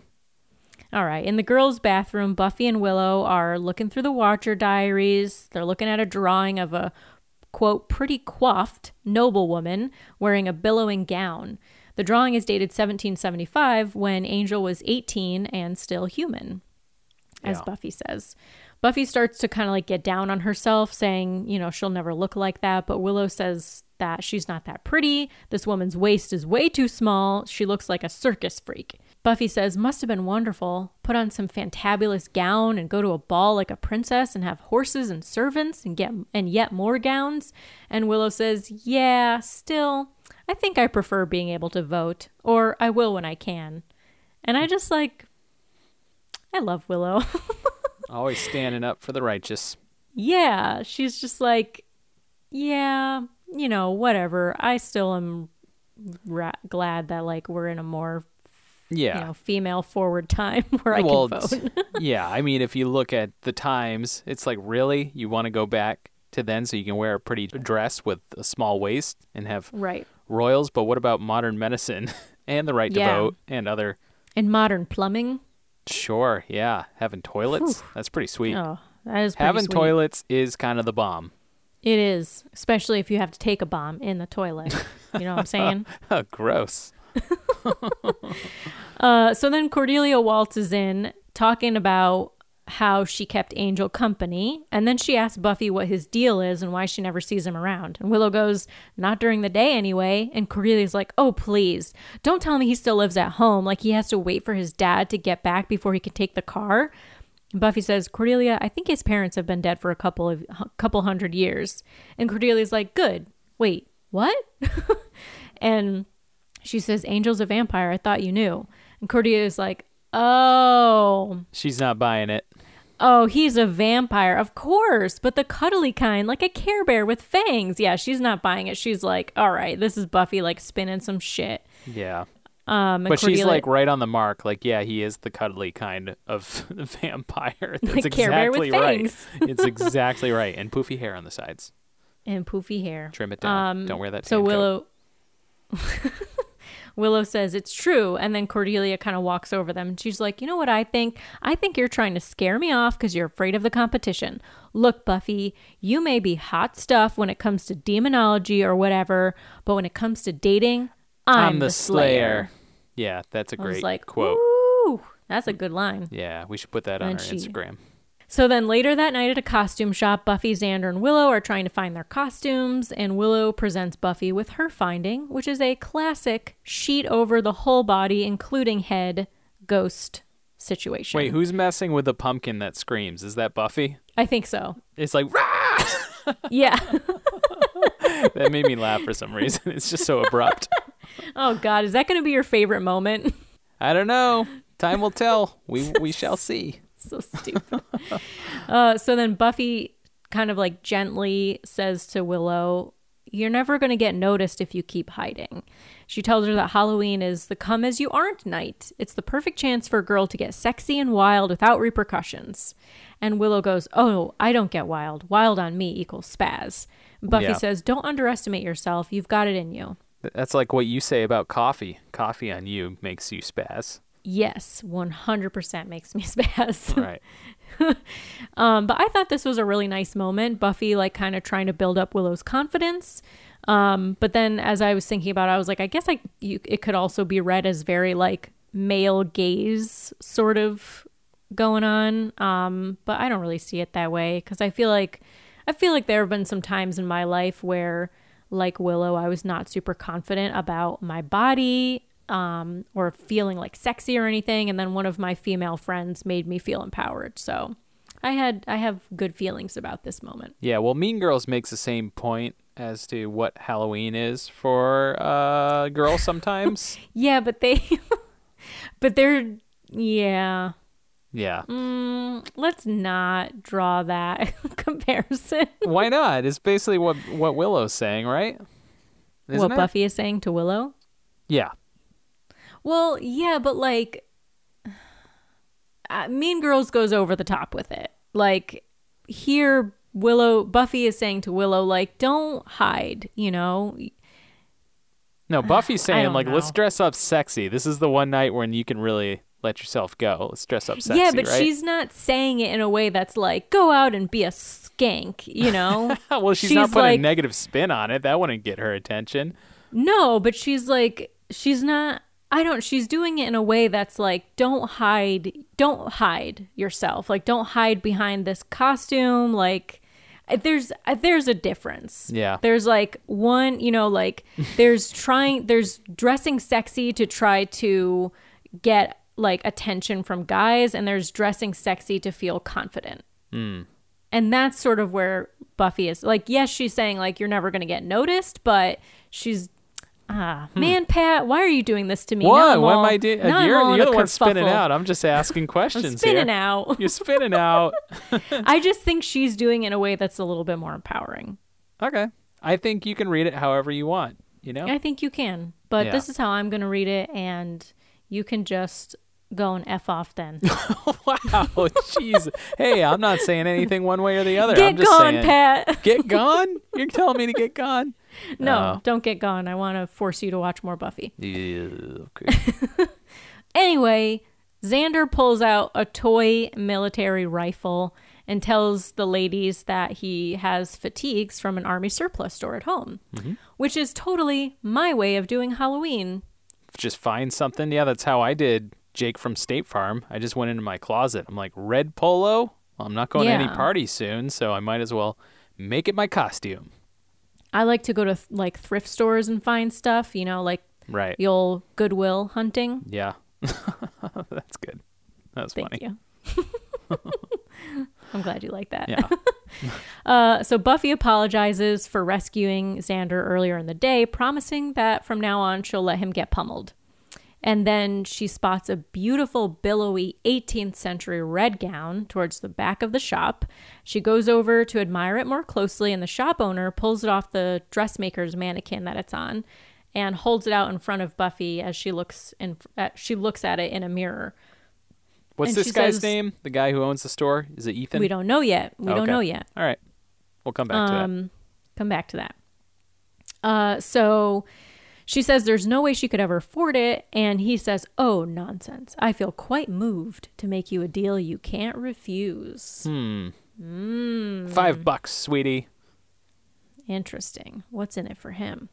Speaker 5: All right. In the girls' bathroom, Buffy and Willow are looking through the Watcher diaries. They're looking at a drawing of a quote, pretty coiffed noblewoman wearing a billowing gown. The drawing is dated 1775 when Angel was 18 and still human, as
Speaker 6: Yeah.
Speaker 5: Buffy says. Buffy starts to kind of like get down on herself, saying, you know, she'll never look like that. But Willow says that she's not that pretty. This woman's waist is way too small. She looks like a circus freak. Buffy says, must have been wonderful. Put on some fantabulous gown and go to a ball like a princess and have horses and servants and get and yet more gowns. And Willow says, yeah, still, I think I prefer being able to vote, or I will when I can. And I just like, I love Willow.
Speaker 6: Always standing up for the righteous.
Speaker 5: yeah, she's just like, yeah, you know, whatever. I still am ra- glad that like we're in a more
Speaker 6: Yeah.
Speaker 5: you know female forward time where I
Speaker 6: well,
Speaker 5: can vote.
Speaker 6: yeah, I mean, if you look at the times, it's like really you want to go back to then so you can wear a pretty dress with a small waist and have
Speaker 5: right.
Speaker 6: royals. But what about modern medicine and the right to
Speaker 5: Yeah.
Speaker 6: vote and other?
Speaker 5: And modern plumbing.
Speaker 6: Sure, yeah, having toilets that's pretty sweet.
Speaker 5: Oh, that is pretty
Speaker 6: having
Speaker 5: sweet.
Speaker 6: toilets is kind of the bomb.
Speaker 5: It is, especially if you have to take a bomb in the toilet. You know what I'm saying?
Speaker 6: Oh, gross.
Speaker 5: Uh, so then Cordelia waltzes in talking about how she kept Angel company. And then she asks Buffy what his deal is and why she never sees him around. And Willow goes, Not during the day anyway. And Cordelia's like, Oh, please. Don't tell me he still lives at home. Like he has to wait for his dad to get back before he can take the car. And Buffy says, Cordelia, I think his parents have been dead for a couple of a couple hundred years. And Cordelia's like, Good. Wait, what? and she says, Angel's a vampire. I thought you knew. And Cordelia is like, Oh,
Speaker 6: She's not buying it.
Speaker 5: Oh, he's a vampire, of course, but the cuddly kind, like a Care Bear with fangs. Yeah, she's not buying it. She's like, all right, this is Buffy like spinning some shit.
Speaker 6: Yeah.
Speaker 5: Um,
Speaker 6: But she's like right on the mark. Like, yeah, he is the cuddly kind of vampire. That's
Speaker 5: Like Care Bear with
Speaker 6: exactly right. it's exactly right. And poofy hair on the sides.
Speaker 5: and poofy hair.
Speaker 6: Trim it down.
Speaker 5: Um,
Speaker 6: Don't wear that.
Speaker 5: So. Willow, Willow says it's true, and then Cordelia kind of walks over them. and She's like, "You know what I think? I think you're trying to scare me off because you're afraid of the competition. Look, Buffy, you may be hot stuff when it comes to demonology or whatever, but when it comes to dating, I'm,
Speaker 6: I'm the Slayer. Yeah, that's a great
Speaker 5: like,
Speaker 6: quote.
Speaker 5: Ooh, that's a good line.
Speaker 6: Yeah, we should put that on
Speaker 5: And
Speaker 6: our
Speaker 5: she-
Speaker 6: Instagram.
Speaker 5: So then later that night at a costume shop, Buffy, Xander, and Willow are trying to find their costumes, and Willow presents Buffy with her finding, which is a classic sheet over the whole body, including head, ghost situation.
Speaker 6: Wait, who's messing with the pumpkin that screams? Is that Buffy?
Speaker 5: I think so.
Speaker 6: It's like "Rah!"
Speaker 5: Yeah.
Speaker 6: that made me laugh for some reason. It's just so abrupt.
Speaker 5: oh God, is that going to be your favorite moment?
Speaker 6: I don't know. Time will tell. We we shall see.
Speaker 5: so stupid. uh, so then Buffy kind of like gently says to Willow, You're never going to get noticed if you keep hiding. She tells her that Halloween is the come as you aren't night. It's the perfect chance for a girl to get sexy and wild without repercussions. And Willow goes, Oh, I don't get wild. Wild on me equals spaz. Buffy
Speaker 6: Yeah.
Speaker 5: says, Don't underestimate yourself. You've got it in you.
Speaker 6: That's like what you say about coffee. Coffee on you makes you spaz.
Speaker 5: Yes, 100% makes me spaz.
Speaker 6: Right.
Speaker 5: Um, but I thought this was a really nice moment. Buffy like kind of trying to build up Willow's confidence. Um, but then as I was thinking about it, I was like, I guess I you, it could also be read as very like male gaze sort of going on. Um, but I don't really see it that way because I feel like I feel like there have been some times in my life where like Willow, I was not super confident about my body um, or feeling like sexy or anything. And then one of my female friends made me feel empowered. So I had I have good feelings about this moment.
Speaker 6: Yeah, well, Mean Girls makes the same point as to what Halloween is for uh, girls sometimes.
Speaker 5: Yeah, but they, but they're yeah.
Speaker 6: yeah.
Speaker 5: Mm, let's not draw that comparison.
Speaker 6: Why not? It's basically what what Willow's saying, right? Isn't
Speaker 5: what
Speaker 6: it?
Speaker 5: Buffy is saying to Willow.
Speaker 6: Yeah.
Speaker 5: Well, yeah, but like, uh, Mean Girls goes over the top with it. Like here, Willow Buffy is saying to Willow, like, don't hide. You know,
Speaker 6: No, Buffy's saying like, let's dress up sexy. This is the one night when you can really let yourself go. Let's dress up sexy.
Speaker 5: yeah, but
Speaker 6: right?
Speaker 5: she's not saying it in a way that's like, go out and be a skank. You know.
Speaker 6: well, she's, not putting
Speaker 5: like-
Speaker 6: a negative spin on it. That wouldn't get her attention.
Speaker 5: No, but she's like she's not I don't she's doing it in a way that's like don't hide don't hide yourself. Like don't hide behind this costume like there's there's a difference.
Speaker 6: Yeah.
Speaker 5: There's like one, you know, like there's trying there's dressing sexy to try to get like attention from guys and there's dressing sexy to feel confident. Hmm. And that's sort of where Buffy is. Like, yes, she's saying like you're never going to get noticed, but she's ah man, Pat, why are you doing this to me?
Speaker 6: Hmm. What? What am I doing? You're, you're the one spinning out. I'm just asking questions
Speaker 5: I'm spinning
Speaker 6: here.
Speaker 5: out.
Speaker 6: You're spinning out.
Speaker 5: I just think she's doing it in a way that's a little bit more empowering.
Speaker 6: okay. I think you can read it however you want. You know.
Speaker 5: I think you can, but
Speaker 6: Yeah.
Speaker 5: this is how I'm going to read it, and you can just go and f off then.
Speaker 6: wow. Jeez. Hey, I'm not saying anything one way or the other. I'm
Speaker 5: get
Speaker 6: just
Speaker 5: gone,
Speaker 6: saying,
Speaker 5: Pat.
Speaker 6: Get gone? You're telling me to get gone?
Speaker 5: no,
Speaker 6: Oh.
Speaker 5: don't get gone. I want to force you to watch more Buffy.
Speaker 6: Yeah, okay.
Speaker 5: Anyway, Xander pulls out a toy military rifle and tells the ladies that he has fatigues from an army surplus store at home, mm-hmm. which is totally my way of doing Halloween.
Speaker 6: just find something. Yeah, that's how I did Jake from State Farm. I just went into my closet. I'm like, red polo? Well, I'm not going to any
Speaker 5: Yeah.
Speaker 6: party soon, so I might as well make it my costume.
Speaker 5: I like to go to like thrift stores and find stuff, you know, like
Speaker 6: Right.
Speaker 5: the old Goodwill hunting.
Speaker 6: Yeah. That's good. That's
Speaker 5: Thank
Speaker 6: funny.
Speaker 5: you. I'm glad you like that.
Speaker 6: Yeah.
Speaker 5: Uh, so Buffy apologizes for rescuing Xander earlier in the day, promising that from now on she'll let him get pummeled. And then she spots a beautiful, billowy 18th century red gown towards the back of the shop. She goes over to admire it more closely, and the shop owner pulls it off the dressmaker's mannequin that it's on and holds it out in front of Buffy as she looks in, at, she looks at it in a mirror.
Speaker 6: What's
Speaker 5: And
Speaker 6: this guy's
Speaker 5: says-
Speaker 6: name? The guy who owns the store? Is it Ethan?
Speaker 5: We don't know yet. We don't know yet.
Speaker 6: All right. We'll come back to that.
Speaker 5: Um, come back to that. Uh, so she says there's no way she could ever afford it, and he says, "Oh, nonsense! I feel quite moved to make you a deal you can't refuse."
Speaker 6: Hmm.
Speaker 5: Hmm.
Speaker 6: Five bucks, sweetie.
Speaker 5: Interesting. What's in it for him?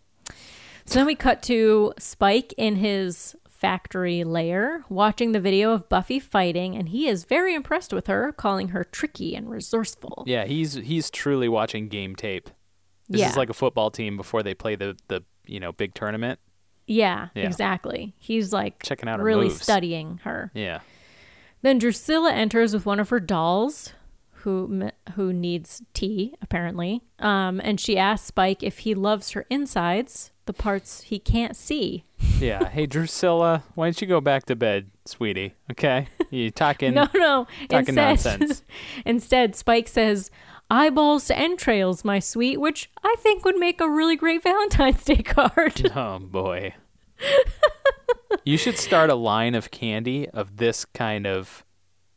Speaker 5: So then we cut to Spike in his factory lair, watching the video of Buffy fighting, and he is very impressed with her, calling her tricky and resourceful.
Speaker 6: Yeah, he's he's truly watching game tape. This
Speaker 5: Yeah.
Speaker 6: is like a football team before they play the the you know big tournament.
Speaker 5: Yeah,
Speaker 6: Yeah.
Speaker 5: exactly. He's like
Speaker 6: Checking out her
Speaker 5: really
Speaker 6: moves.
Speaker 5: studying her.
Speaker 6: Yeah.
Speaker 5: Then Drusilla enters with one of her dolls, who who needs tea apparently, um, and she asks Spike if he loves her insides, the parts he can't see.
Speaker 6: Yeah. hey, Drusilla, why don't you go back to bed, sweetie? Okay. You talking?
Speaker 5: no, no.
Speaker 6: talking
Speaker 5: Instead,
Speaker 6: nonsense.
Speaker 5: instead, Spike says, "Eyeballs to entrails, my sweet," which I think would make a really great Valentine's Day card.
Speaker 6: Oh boy. you should start a line of candy of this kind of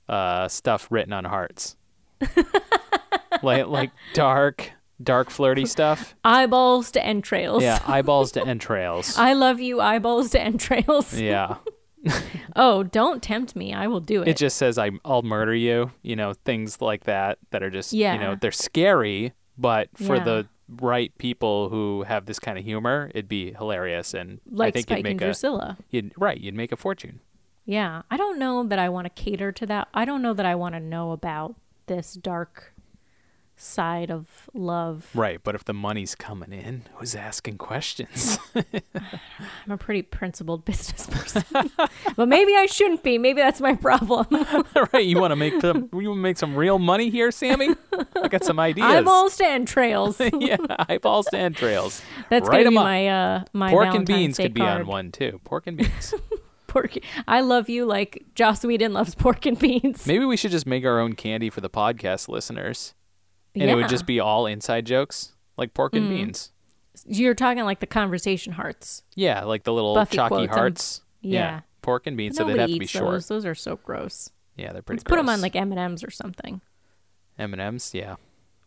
Speaker 6: uh, stuff written on hearts. like like dark, dark flirty stuff.
Speaker 5: eyeballs to entrails.
Speaker 6: Yeah, eyeballs to entrails.
Speaker 5: I love you, eyeballs to entrails.
Speaker 6: yeah.
Speaker 5: Oh, don't tempt me. I will do it.
Speaker 6: It just says I, I'll murder you. You know, things like that that are just yeah. you know they're scary, but for
Speaker 5: Yeah.
Speaker 6: the right people who have this kind of humor, it'd be hilarious, and I
Speaker 5: like
Speaker 6: think
Speaker 5: Spike
Speaker 6: you'd
Speaker 5: and
Speaker 6: make a
Speaker 5: Drusilla.
Speaker 6: you'd right you'd make a fortune.
Speaker 5: Yeah, I don't know that I want to cater to that. I don't know that I want to know about this dark side of love.
Speaker 6: Right, but if the money's coming in, who's asking questions?
Speaker 5: I'm a pretty principled business person, but maybe I shouldn't be. Maybe that's my problem.
Speaker 6: right, you want to make some, you want to make some real money here, Sami? I got some ideas.
Speaker 5: Eyeballs to entrails.
Speaker 6: yeah, eyeballs to entrails.
Speaker 5: That's
Speaker 6: Write
Speaker 5: gonna be
Speaker 6: up.
Speaker 5: my uh my
Speaker 6: Pork and beans
Speaker 5: Day
Speaker 6: could be on one too. Pork and beans.
Speaker 5: Pork. I love you like Joss Whedon loves pork and beans.
Speaker 6: Maybe we should just make our own candy for the podcast listeners, and it
Speaker 5: Yeah.
Speaker 6: would just be all inside jokes, like pork and mm. beans.
Speaker 5: You're talking like the conversation hearts.
Speaker 6: Yeah, like the little
Speaker 5: Buffy
Speaker 6: chalky
Speaker 5: quotes 'em.
Speaker 6: hearts.
Speaker 5: Yeah.
Speaker 6: pork and beans. So they'd have to be
Speaker 5: eats
Speaker 6: short.
Speaker 5: those. Those are so gross.
Speaker 6: Yeah, they're pretty.
Speaker 5: Let's put them on like M and M's or something.
Speaker 6: M and M's. Yeah,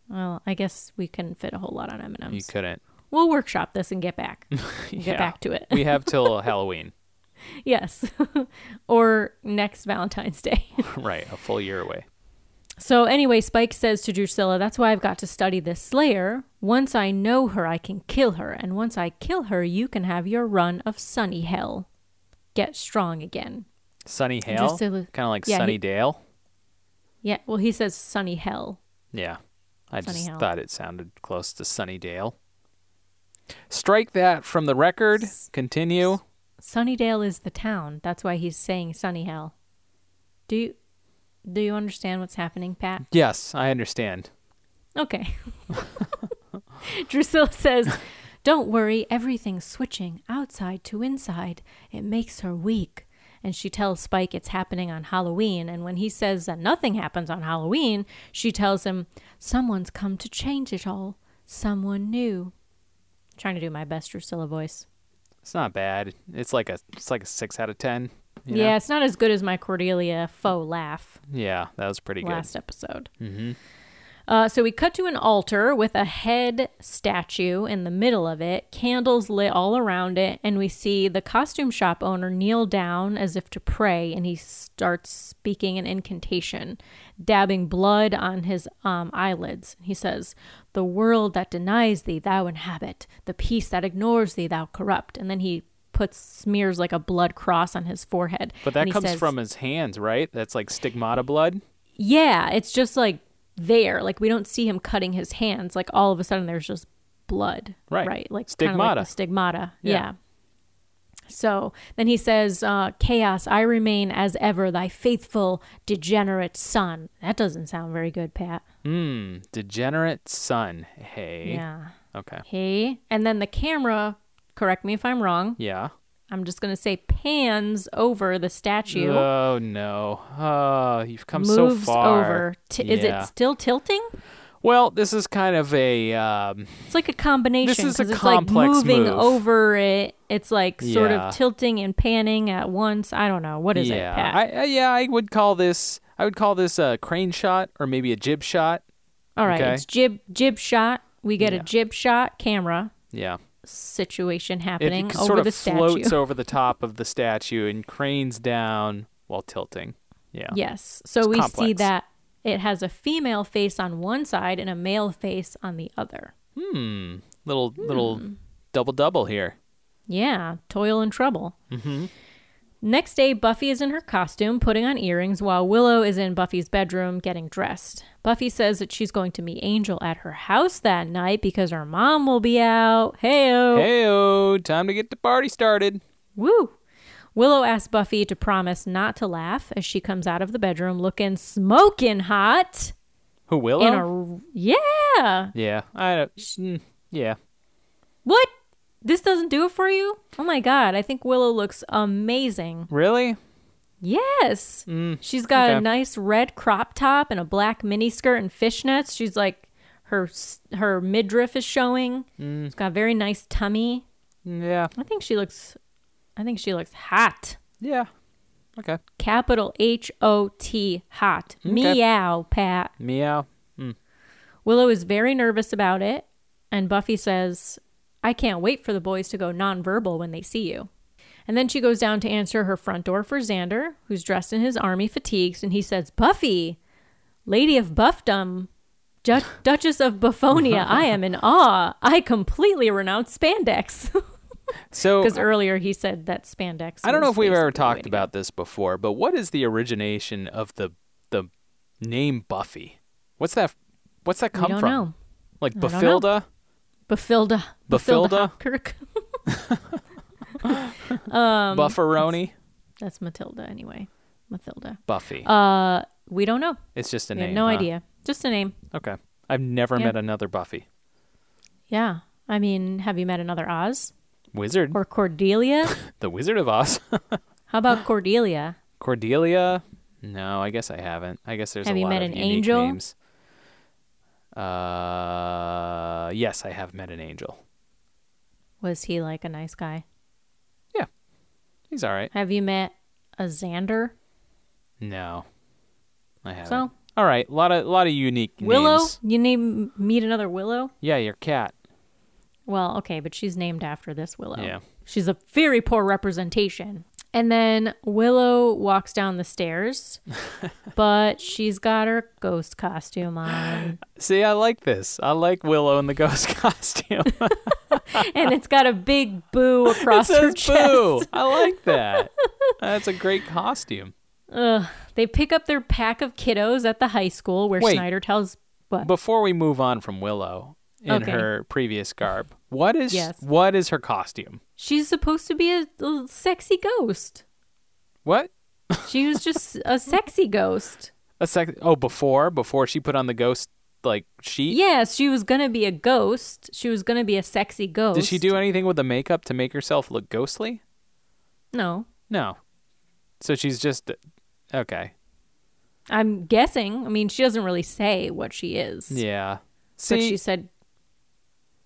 Speaker 5: Well, I guess we couldn't fit a whole lot on M and M's.
Speaker 6: you
Speaker 5: M's.
Speaker 6: couldn't.
Speaker 5: We'll workshop this and get back.
Speaker 6: yeah.
Speaker 5: Get back to it.
Speaker 6: we have till Halloween.
Speaker 5: yes, or next Valentine's Day.
Speaker 6: right, a full year away.
Speaker 5: So anyway, Spike says to Drusilla, "That's why I've got to study this Slayer. Once I know her, I can kill her, and once I kill her, you can have your run of Sunny Hell. Get strong again."
Speaker 6: Sunny
Speaker 5: Drusilla-
Speaker 6: kind of like
Speaker 5: yeah,
Speaker 6: Sunnydale.
Speaker 5: Yeah, well, he says Sunny Hell.
Speaker 6: Yeah, I
Speaker 5: Sunny
Speaker 6: just
Speaker 5: Hale.
Speaker 6: thought it sounded close to Sunnydale. Strike that from the record. Continue.
Speaker 5: Sunnydale is the town. That's why he's saying Sunny Hell. Do you do you understand what's happening, Pat?
Speaker 6: Yes, I understand.
Speaker 5: Okay. Drusilla says, Don't worry, everything's switching outside to inside. It makes her weak. And she tells Spike it's happening on Halloween. And when he says that nothing happens on Halloween, she tells him, Someone's come to change it all. Someone new. trying to do my best Drusilla voice.
Speaker 6: It's not bad. It's like a it's like a six out of ten. You know?
Speaker 5: Yeah, it's not as good as my Cordelia faux laugh.
Speaker 6: Yeah, that was pretty good.
Speaker 5: last episode. Mm-hmm. Uh, so we cut to an altar with a head statue in the middle of it, candles lit all around it, and we see the costume shop owner kneel down as if to pray, and he starts speaking an incantation, dabbing blood on his um, eyelids. He says, "The world that denies thee, thou inhabit; the peace that ignores thee, thou corrupt." And then he puts smears like a blood cross on his forehead.
Speaker 6: But that comes
Speaker 5: says-
Speaker 6: from his hands, right? That's like stigmata blood.
Speaker 5: Yeah, it's just like there. Like we don't see him cutting his hands. Like all of a sudden there's just blood.
Speaker 6: Right.
Speaker 5: Right. Like
Speaker 6: Stigmata.
Speaker 5: Like stigmata.
Speaker 6: Yeah.
Speaker 5: Yeah. So then he says, uh, Chaos, I remain as ever thy faithful, degenerate son. That doesn't sound very good, Pat.
Speaker 6: Hmm. Degenerate son. Hey.
Speaker 5: Yeah.
Speaker 6: Okay.
Speaker 5: Hey. And then the camera, correct me if I'm wrong,
Speaker 6: Yeah.
Speaker 5: I'm just going to say pans over the statue.
Speaker 6: Oh no. Oh, you've come so far.
Speaker 5: over. T- Is it still tilting?
Speaker 6: Well, this is kind of a um,
Speaker 5: It's like a combination.
Speaker 6: This is a
Speaker 5: it's like moving
Speaker 6: move.
Speaker 5: over it. It's like sort
Speaker 6: Yeah.
Speaker 5: of tilting and panning at once. I don't know. What is
Speaker 6: yeah.
Speaker 5: it, Pat?
Speaker 6: I, I yeah, I would call this I would call this a crane shot or maybe a jib shot.
Speaker 5: All right,
Speaker 6: okay.
Speaker 5: it's jib jib shot. We get
Speaker 6: Yeah.
Speaker 5: a jib shot camera
Speaker 6: Yeah.
Speaker 5: Situation
Speaker 6: It,
Speaker 5: happening
Speaker 6: it
Speaker 5: over
Speaker 6: sort of
Speaker 5: the statue.
Speaker 6: floats over the top of the statue and cranes down while tilting. Yeah.
Speaker 5: Yes. So
Speaker 6: It's
Speaker 5: we see that it has a female face on one side and a male face on the other.
Speaker 6: Hmm. Little little
Speaker 5: Hmm.
Speaker 6: double double here.
Speaker 5: Yeah, toil and trouble. Mm-hmm. Next day, Buffy is in her costume, putting on earrings, while Willow is in Buffy's bedroom getting dressed. Buffy says that she's going to meet Angel at her house that night because her mom will be out. Heyo.
Speaker 6: Heyo, time to get the party started.
Speaker 5: Woo! Willow asks Buffy to promise not to laugh as she comes out of the bedroom looking smoking hot.
Speaker 6: Who Willow?
Speaker 5: In a yeah.
Speaker 6: yeah. I mm, yeah.
Speaker 5: What? This doesn't do it for you? Oh my god! I think Willow looks amazing.
Speaker 6: Really?
Speaker 5: Yes. Mm, She's got
Speaker 6: okay.
Speaker 5: a nice red crop top and a black mini skirt and fishnets. She's like her her midriff is showing. Mm. She's got a very nice tummy.
Speaker 6: Mm, yeah.
Speaker 5: I think she looks I think she looks hot.
Speaker 6: Yeah. Okay.
Speaker 5: Capital H O T hot. Meow, Pat.
Speaker 6: Meow.
Speaker 5: Willow is very nervous about it, and Buffy says, I can't wait for the boys to go nonverbal when they see you. And then she goes down to answer her front door for Xander, who's dressed in his army fatigues, and he says, Buffy, Lady of Buffdom, Du- Duchess of Buffonia, I am in awe. I completely renounce spandex.
Speaker 6: So
Speaker 5: Because earlier he said that spandex.
Speaker 6: I don't know if we've ever
Speaker 5: basically the way
Speaker 6: talked about this before, but what is the origination of the the name Buffy? What's that? What's that come
Speaker 5: don't
Speaker 6: from?
Speaker 5: know.
Speaker 6: Like
Speaker 5: I don't know.
Speaker 6: Bafilda?
Speaker 5: Bafilda. Hopkirk. Um,
Speaker 6: Bufferoni?
Speaker 5: That's Matilda anyway. Matilda.
Speaker 6: Buffy.
Speaker 5: Uh, we don't know.
Speaker 6: it's just a
Speaker 5: We
Speaker 6: name.
Speaker 5: no
Speaker 6: huh?
Speaker 5: idea. Just a name.
Speaker 6: Okay. I've never
Speaker 5: Yeah.
Speaker 6: met another Buffy.
Speaker 5: Yeah. I mean, have you met another Oz
Speaker 6: Wizard.
Speaker 5: or Cordelia?
Speaker 6: the Wizard of Oz.
Speaker 5: How about Cordelia?
Speaker 6: Cordelia? No, I guess I haven't. I guess there's
Speaker 5: Have
Speaker 6: a
Speaker 5: you
Speaker 6: lot
Speaker 5: met
Speaker 6: of unique
Speaker 5: angel?
Speaker 6: names. Uh, yes, I have met an angel.
Speaker 5: Was he like a nice guy?
Speaker 6: Yeah, he's all right.
Speaker 5: Have you met a Xander?
Speaker 6: No, I haven't.
Speaker 5: So
Speaker 6: all right, a lot of a lot of unique
Speaker 5: Willow?
Speaker 6: names.
Speaker 5: You name meet another Willow?
Speaker 6: Yeah, your cat.
Speaker 5: Well, okay, but she's named after this Willow.
Speaker 6: Yeah.
Speaker 5: She's a very poor representation. And then Willow walks down the stairs, but she's got her ghost costume on.
Speaker 6: See, I like this. I like Willow in the ghost costume.
Speaker 5: and it's got a big boo across her chest.
Speaker 6: boo. I like that. That's a great costume.
Speaker 5: Ugh. They pick up their pack of kiddos at the high school where
Speaker 6: Wait.
Speaker 5: Snyder tells what?
Speaker 6: Before we move on from Willow in
Speaker 5: Okay.
Speaker 6: her previous garb, what is
Speaker 5: Yes.
Speaker 6: what is her costume?
Speaker 5: She's supposed to be a, a sexy ghost.
Speaker 6: What?
Speaker 5: She was just a sexy ghost.
Speaker 6: A sec. Oh, before before she put on the ghost like sheet.
Speaker 5: Yes, she was gonna be a ghost. She was gonna be a sexy ghost.
Speaker 6: Did she do anything with the makeup to make herself look ghostly?
Speaker 5: No.
Speaker 6: No. So she's just okay.
Speaker 5: I'm guessing. I mean, she doesn't really say what she is.
Speaker 6: Yeah.
Speaker 5: But she said,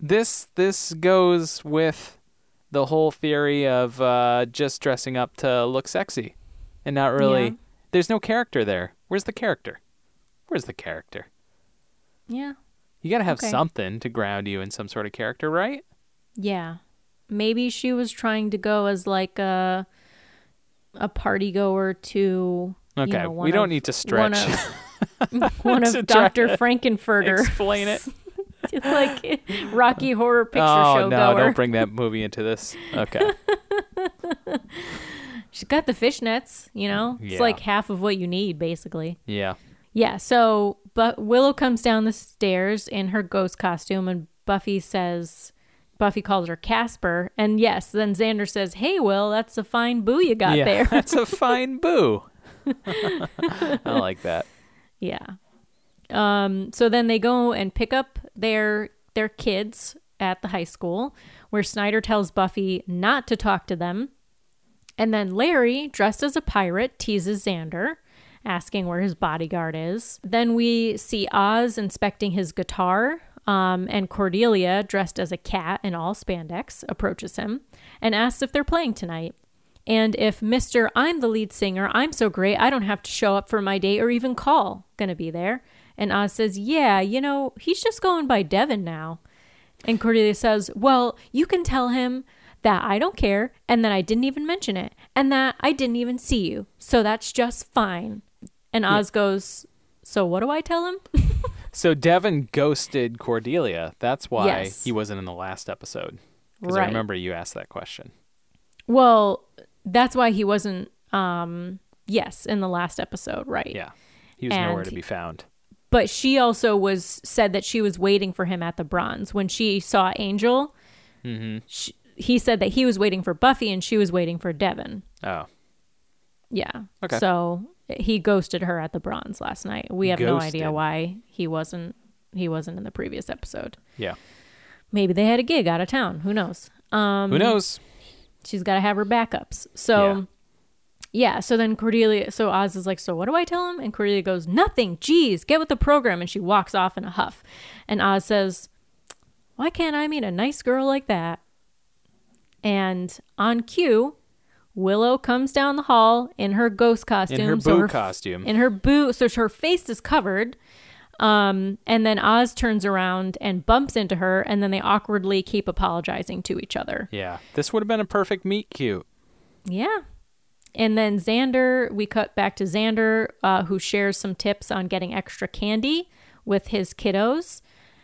Speaker 6: this this goes with the whole theory of uh, just dressing up to look sexy, and not really.
Speaker 5: Yeah.
Speaker 6: There's no character there. Where's the character? Where's the character?
Speaker 5: yeah,
Speaker 6: You gotta have
Speaker 5: Okay.
Speaker 6: something to ground you in some sort of character, right?
Speaker 5: yeah. Maybe she was trying to go as like a a party goer to. you
Speaker 6: Okay,
Speaker 5: know,
Speaker 6: we don't
Speaker 5: of-
Speaker 6: need to stretch.
Speaker 5: One of, one
Speaker 6: To
Speaker 5: of Dr. Frank-N-Furter.
Speaker 6: Explain it.
Speaker 5: like Rocky Horror Picture
Speaker 6: oh
Speaker 5: Show
Speaker 6: no!
Speaker 5: goer.
Speaker 6: Don't bring that movie into this. Okay.
Speaker 5: She's got the fishnets, you know? It's like half of what you need, basically.
Speaker 6: Yeah.
Speaker 5: Yeah, so but Willow comes down the stairs in her ghost costume and Buffy says Buffy calls her Casper. And yes, then Xander says, Hey Will, that's a fine boo you got
Speaker 6: yeah.
Speaker 5: there.
Speaker 6: That's a fine boo. I like that.
Speaker 5: yeah. Um, so then they go and pick up their their kids at the high school, where Snyder tells Buffy not to talk to them. And then Larry, dressed as a pirate, teases Xander, asking where his bodyguard is. Then we see Oz inspecting his guitar, um, and Cordelia, dressed as a cat in all spandex, approaches him and asks if they're playing tonight. And if Mr. I'm the lead singer, I'm so great, I don't have to show up for my date or even call, gonna be there. And Oz says, Yeah, you know, he's just going by Devin now. And Cordelia says, Well, you can tell him that I don't care and that I didn't even mention it and that I didn't even see you. So that's just fine. And Oz goes, So what do I tell him?
Speaker 6: So Devin ghosted Cordelia. That's why
Speaker 5: Yes.
Speaker 6: he wasn't in the last episode. Because
Speaker 5: Right.
Speaker 6: I remember you asked that question.
Speaker 5: well, that's why he wasn't, um, yes, in the last episode, right?
Speaker 6: Yeah. He was
Speaker 5: And
Speaker 6: nowhere to be found.
Speaker 5: But she also was said that she was waiting for him at the bronze when she saw Angel. sh he said that he was waiting for Buffy and she was waiting for Devin.
Speaker 6: Oh.
Speaker 5: Yeah.
Speaker 6: Okay.
Speaker 5: So he ghosted her at the bronze last night. We have no idea why he wasn't he wasn't in the previous episode.
Speaker 6: Yeah.
Speaker 5: Maybe they had a gig out of town. Who knows? Um
Speaker 6: Who knows?
Speaker 5: she's got to have her backups. So yeah. so then Cordelia so Oz is like, "So what do I tell him?" And Cordelia goes, "Nothing. Geez, get with the program." And she walks off in a huff. And Oz says, "Why can't I meet a nice girl like that?" And on cue, Willow comes down the hall in her ghost costume.
Speaker 6: her
Speaker 5: so
Speaker 6: boo costume.
Speaker 5: In her boo, so her face is covered. Um, and then Oz turns around and bumps into her, and then they awkwardly keep apologizing to each other.
Speaker 6: Yeah. This would have been a perfect meet cute.
Speaker 5: Yeah. And then Xander, we cut back to Xander, uh, who shares some tips on getting extra candy with his kiddos.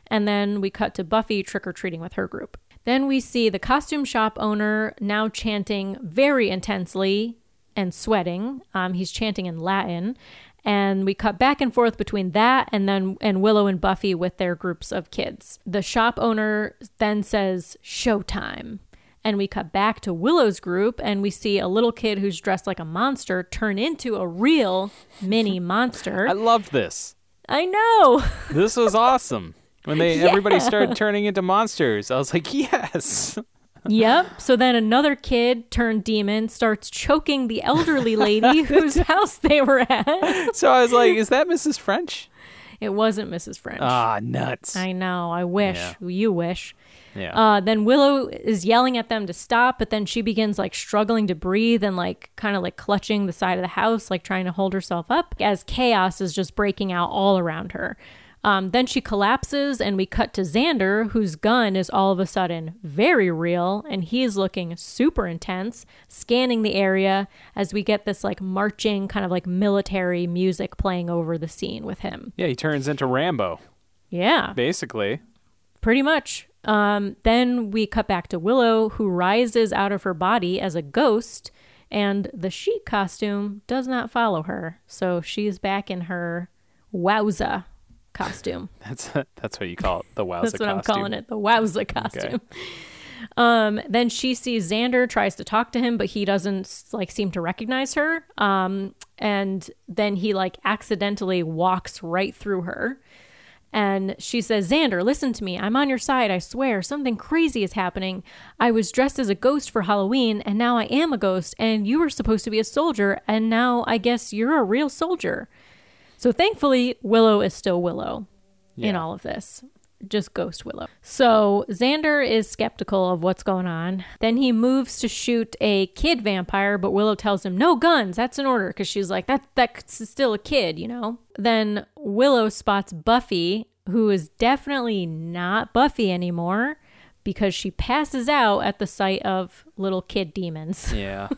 Speaker 5: And then we cut to Buffy trick or treating with her group. Then we see the costume shop owner now chanting very intensely and sweating. Um, he's chanting in Latin. And we cut back and forth between that and then and Willow and Buffy with their groups of kids. The shop owner then says, Showtime. And we cut back to Willow's group and we see a little kid who's dressed like a monster turn into a real mini monster.
Speaker 6: I love this.
Speaker 5: I know.
Speaker 6: This was awesome. When they
Speaker 5: Yeah.
Speaker 6: everybody started turning into monsters, I was like, yes.
Speaker 5: yep. So then another kid turned demon starts choking the elderly lady whose house they were at.
Speaker 6: So I was like, is that Mrs. French?
Speaker 5: It wasn't Mrs. French.
Speaker 6: Ah, nuts.
Speaker 5: I know. I wish.
Speaker 6: Yeah.
Speaker 5: You wish.
Speaker 6: Yeah.
Speaker 5: Uh, then Willow is yelling at them to stop, but then she begins like struggling to breathe and like kind of like clutching the side of the house, like trying to hold herself up as chaos is just breaking out all around her. Um, then she collapses, and we cut to Xander, whose gun is all of a sudden very real, and he's looking super intense, scanning the area as we get this like marching kind of like military music playing over the scene with him.
Speaker 6: yeah, he turns into Rambo,
Speaker 5: Yeah.
Speaker 6: basically.
Speaker 5: Pretty much. Um, then we cut back to Willow, who rises out of her body as a ghost, and the sheet costume does not follow her. So she's back in her wowza costume.
Speaker 6: That's that's what you call it, the wowza
Speaker 5: That's what I'm calling it, the wowza costume. Um, then she sees Xander, tries to talk to him, but he doesn't like seem to recognize her. Um, and then he like accidentally walks right through her. And she says, Xander, listen to me. I'm on your side. I swear. Something crazy is happening. I was dressed as a ghost for Halloween, and now I am a ghost, and you were supposed to be a soldier, and now I guess you're a real soldier. So thankfully, Willow is still Willow in all of this. Just ghost Willow. So Xander is skeptical of what's going on. Then he moves to shoot a kid vampire, but Willow tells him, no guns, that's an order. Because she's like, that, that's still a kid, you know? Then Willow spots Buffy, who is definitely not Buffy anymore because she passes out at the sight of little kid demons.
Speaker 6: Yeah.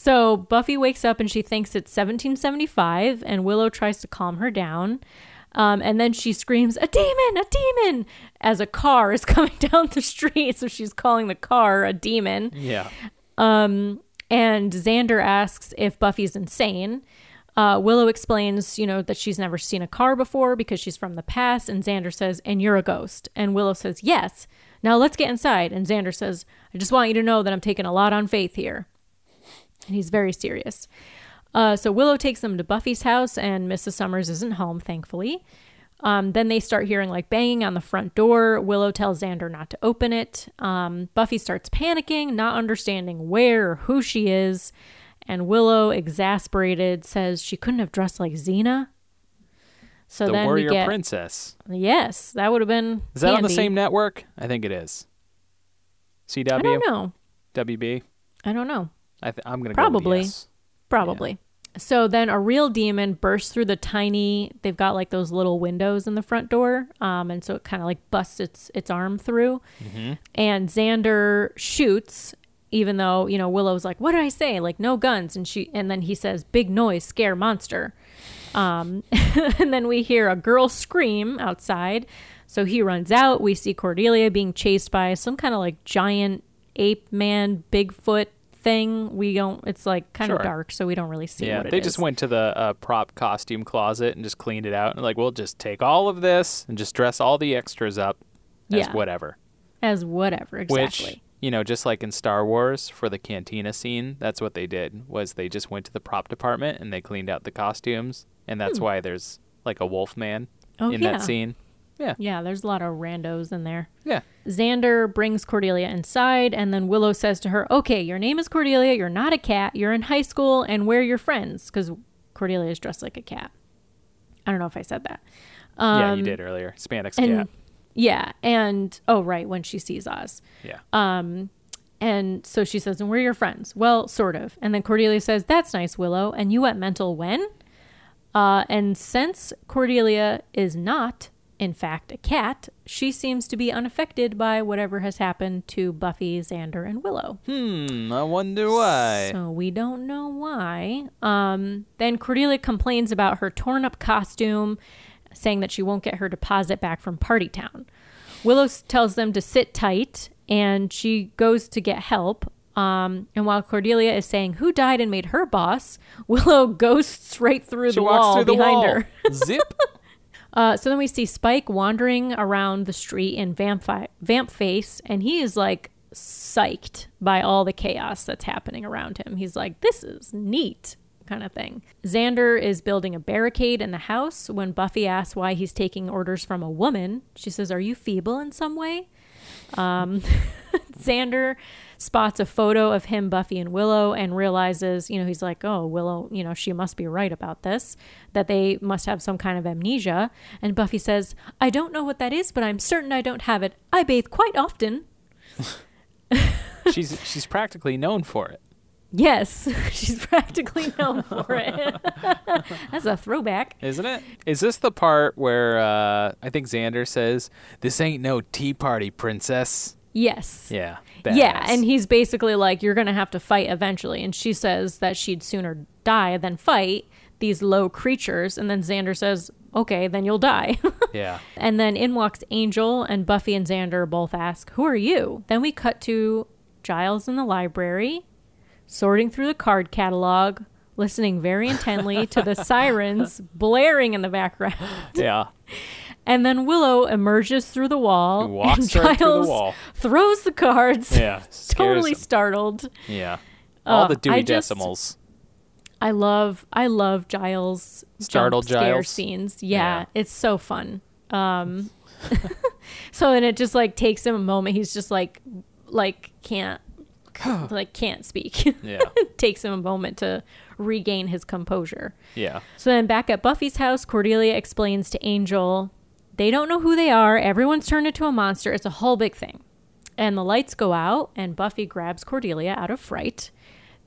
Speaker 5: So Buffy wakes up and she thinks it's 1775, and Willow tries to calm her down. Um, and then she screams, A demon, a demon, as a car is coming down the street. So she's calling the car a demon.
Speaker 6: Yeah.
Speaker 5: Um, and Xander asks if Buffy's insane. Uh, Willow explains, you know, that she's never seen a car before because she's from the past. And Xander says, and you're a ghost. And Willow says, yes. Now let's get inside. And Xander says, I just want you to know that I'm taking a lot on faith here. And he's very serious. Uh, so Willow takes them to Buffy's house, and Mrs. Summers isn't home, thankfully. Um, then they start hearing like banging on the front door. Willow tells Xander not to open it. Um, Buffy starts panicking, not understanding where or who she is. And Willow, exasperated, says she couldn't have dressed like Xena. So
Speaker 6: the
Speaker 5: then
Speaker 6: Warrior
Speaker 5: we get
Speaker 6: Princess.
Speaker 5: yes, that would have been.
Speaker 6: Is that on the same network? I think it is. CW?
Speaker 5: I don't know.
Speaker 6: WB?
Speaker 5: I don't know.
Speaker 6: I th- I'm going to
Speaker 5: Probably.
Speaker 6: Yes.
Speaker 5: Probably. So then a real demon bursts through the tiny. They've got like those little windows in the front door, um, and so it kind of like busts its its arm through. And Xander shoots, even though you know Willow's like, "What did I say? Like no guns." And she and then he says, "Big noise, scare monster." Um, and then we hear a girl scream outside. So he runs out. We see Cordelia being chased by some kind of like giant ape man, Bigfoot thing. We don't. It's like kind
Speaker 6: Sure.
Speaker 5: of dark, so we don't really see
Speaker 6: Yeah,
Speaker 5: what it
Speaker 6: they just
Speaker 5: is.
Speaker 6: went to the uh, prop costume closet and just cleaned it out. And like, we'll just take all of this and just dress all the extras up as
Speaker 5: Yeah.
Speaker 6: whatever.
Speaker 5: as whatever exactly.
Speaker 6: Which, you know, just like in Star Wars for the cantina scene, that's what they did. Was they just went to the prop department and they cleaned out the costumes, and that's why there's like a wolf man
Speaker 5: Hmm. Oh,
Speaker 6: in
Speaker 5: yeah.
Speaker 6: that scene. Yeah,
Speaker 5: yeah, there's a lot of randos in there.
Speaker 6: yeah.
Speaker 5: Xander brings Cordelia inside, and then Willow says to her, Okay, your name is Cordelia. You're not a cat. You're in high school, and we're your friends. Because Cordelia is dressed like a cat. I don't know if I said that.
Speaker 6: yeah, you did earlier. Spandex
Speaker 5: Um, And
Speaker 6: cat.
Speaker 5: yeah, and oh, right, when she sees Oz.
Speaker 6: Yeah.
Speaker 5: Um, and so she says, And we're your friends. Well, sort of. And then Cordelia says, That's nice, Willow. And you went mental when? Uh, and since Cordelia is not, in fact, a cat, she seems to be unaffected by whatever has happened to Buffy, Xander, and Willow.
Speaker 6: hmm. I wonder why.
Speaker 5: So we don't know why. Um, then Cordelia complains about her torn up costume, saying that she won't get her deposit back from Party Town. Willow tells them to sit tight, and she goes to get help. Um, and while Cordelia is saying who died and made her boss, Willow ghosts right through
Speaker 6: she
Speaker 5: the
Speaker 6: walks
Speaker 5: wall
Speaker 6: through the
Speaker 5: behind
Speaker 6: wall.
Speaker 5: her.
Speaker 6: Zip.
Speaker 5: Uh, so then we see Spike wandering around the street in Vamp, Vamp Face, and he is like psyched by all the chaos that's happening around him. He's like, this is neat, kind of thing. Xander is building a barricade in the house. When Buffy asks why he's taking orders from a woman, she says, Are you feeble in some way? Um, Xander spots a photo of him, Buffy, and Willow and realizes, you know, he's like, oh, Willow, you know, she must be right about this, that they must have some kind of amnesia. And Buffy says, I don't know what that is, but I'm certain I don't have it. I bathe quite often.
Speaker 6: she's she's practically known for it.
Speaker 5: Yes, she's practically known for it. That's a throwback.
Speaker 6: Isn't it? Is this the part where uh, I think Xander says, "This ain't no tea party, princess"?
Speaker 5: Yes.
Speaker 6: Yeah.
Speaker 5: Yeah, and he's basically like, You're going to have to fight eventually. And she says that she'd sooner die than fight these low creatures. And then Xander says, Okay, then you'll die.
Speaker 6: yeah.
Speaker 5: and then in walks Angel, and Buffy and Xander both ask, Who are you? Then we cut to Giles in the library, sorting through the card catalog, listening very intently to the sirens blaring in the background.
Speaker 6: Yeah.
Speaker 5: And then Willow emerges through the wall.
Speaker 6: He walks
Speaker 5: and
Speaker 6: right through the
Speaker 5: Giles
Speaker 6: wall.
Speaker 5: Throws the cards.
Speaker 6: Yeah.
Speaker 5: Totally
Speaker 6: him.
Speaker 5: startled.
Speaker 6: Yeah. All
Speaker 5: Uh,
Speaker 6: the Dewey
Speaker 5: I just-
Speaker 6: decimals.
Speaker 5: I love I love Giles
Speaker 6: Startled
Speaker 5: jump scare
Speaker 6: Giles?
Speaker 5: scenes. Yeah,
Speaker 6: Yeah.
Speaker 5: it's so fun. Um so then it just like takes him a moment. He's just like like can't like can't speak.
Speaker 6: Yeah.
Speaker 5: takes him a moment to regain his composure.
Speaker 6: Yeah.
Speaker 5: So then back at Buffy's house, Cordelia explains to Angel, they don't know who they are. Everyone's turned into a monster. It's a whole big thing. And the lights go out, and Buffy grabs Cordelia out of fright.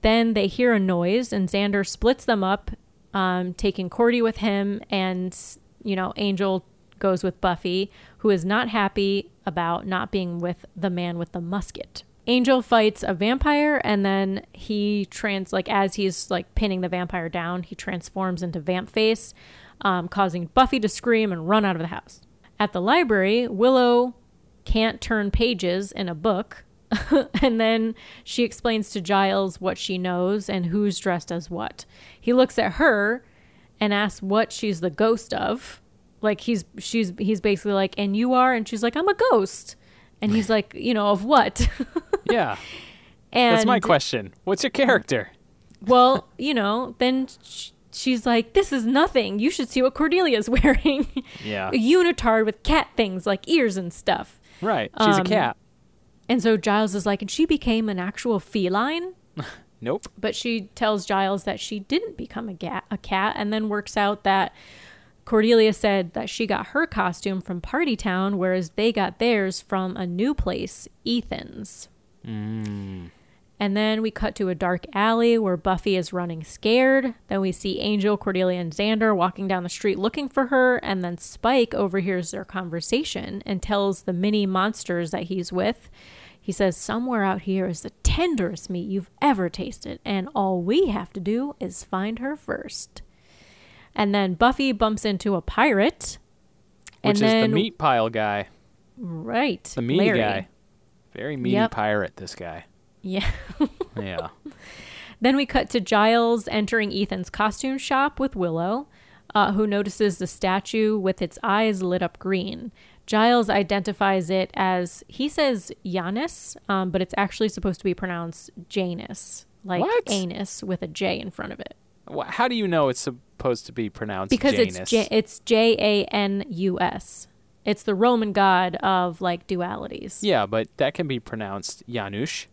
Speaker 5: Then they hear a noise, and Xander splits them up, um, taking Cordy with him, and, you know, Angel goes with Buffy, who is not happy about not being with the man with the musket. Angel fights a vampire and then he trans like as he's like pinning the vampire down, he transforms into Vamp Face, um, causing Buffy to scream and run out of the house. At the library, Willow can't turn pages in a book, and then she explains to Giles what she knows and who's dressed as what. He looks at her and asks what she's the ghost of. Like he's she's he's basically like, and you are, and she's like, I'm a ghost. And he's like, you know, of what?
Speaker 6: Yeah.
Speaker 5: and
Speaker 6: That's my question. What's your character?
Speaker 5: Well, you know, then sh- she's like, this is nothing. You should see what Cordelia's wearing.
Speaker 6: Yeah.
Speaker 5: a unitard with cat things like ears and stuff.
Speaker 6: Right. She's
Speaker 5: Um,
Speaker 6: a cat.
Speaker 5: And so Giles is like, and she became an actual feline.
Speaker 6: Nope.
Speaker 5: But she tells Giles that she didn't become a, ga- a cat and then works out that Cordelia said that she got her costume from Party Town, whereas they got theirs from a new place, Ethan's. And then we cut to a dark alley where Buffy is running scared. Then we see Angel, Cordelia, and Xander walking down the street looking for her. And then Spike overhears their conversation and tells the mini monsters that he's with. He says, Somewhere out here is the tenderest meat you've ever tasted, and all we have to do is find her first. And then Buffy bumps into a pirate.
Speaker 6: Which is
Speaker 5: then,
Speaker 6: the meat pile guy.
Speaker 5: Right.
Speaker 6: The meaty
Speaker 5: Larry.
Speaker 6: guy. Very meaty
Speaker 5: Yep.
Speaker 6: pirate, this guy.
Speaker 5: Yeah.
Speaker 6: Yeah.
Speaker 5: Then we cut to Giles entering Ethan's costume shop with Willow, uh, who notices the statue with its eyes lit up green. Giles identifies it as, he says Janus, um, but it's actually supposed to be pronounced Janus, like
Speaker 6: What?
Speaker 5: anus with a J in front of it.
Speaker 6: How do you know it's supposed to be pronounced
Speaker 5: Because
Speaker 6: Janus?
Speaker 5: it's J- it's J A N U S. It's the Roman god of like dualities.
Speaker 6: yeah, but that can be pronounced Janusz.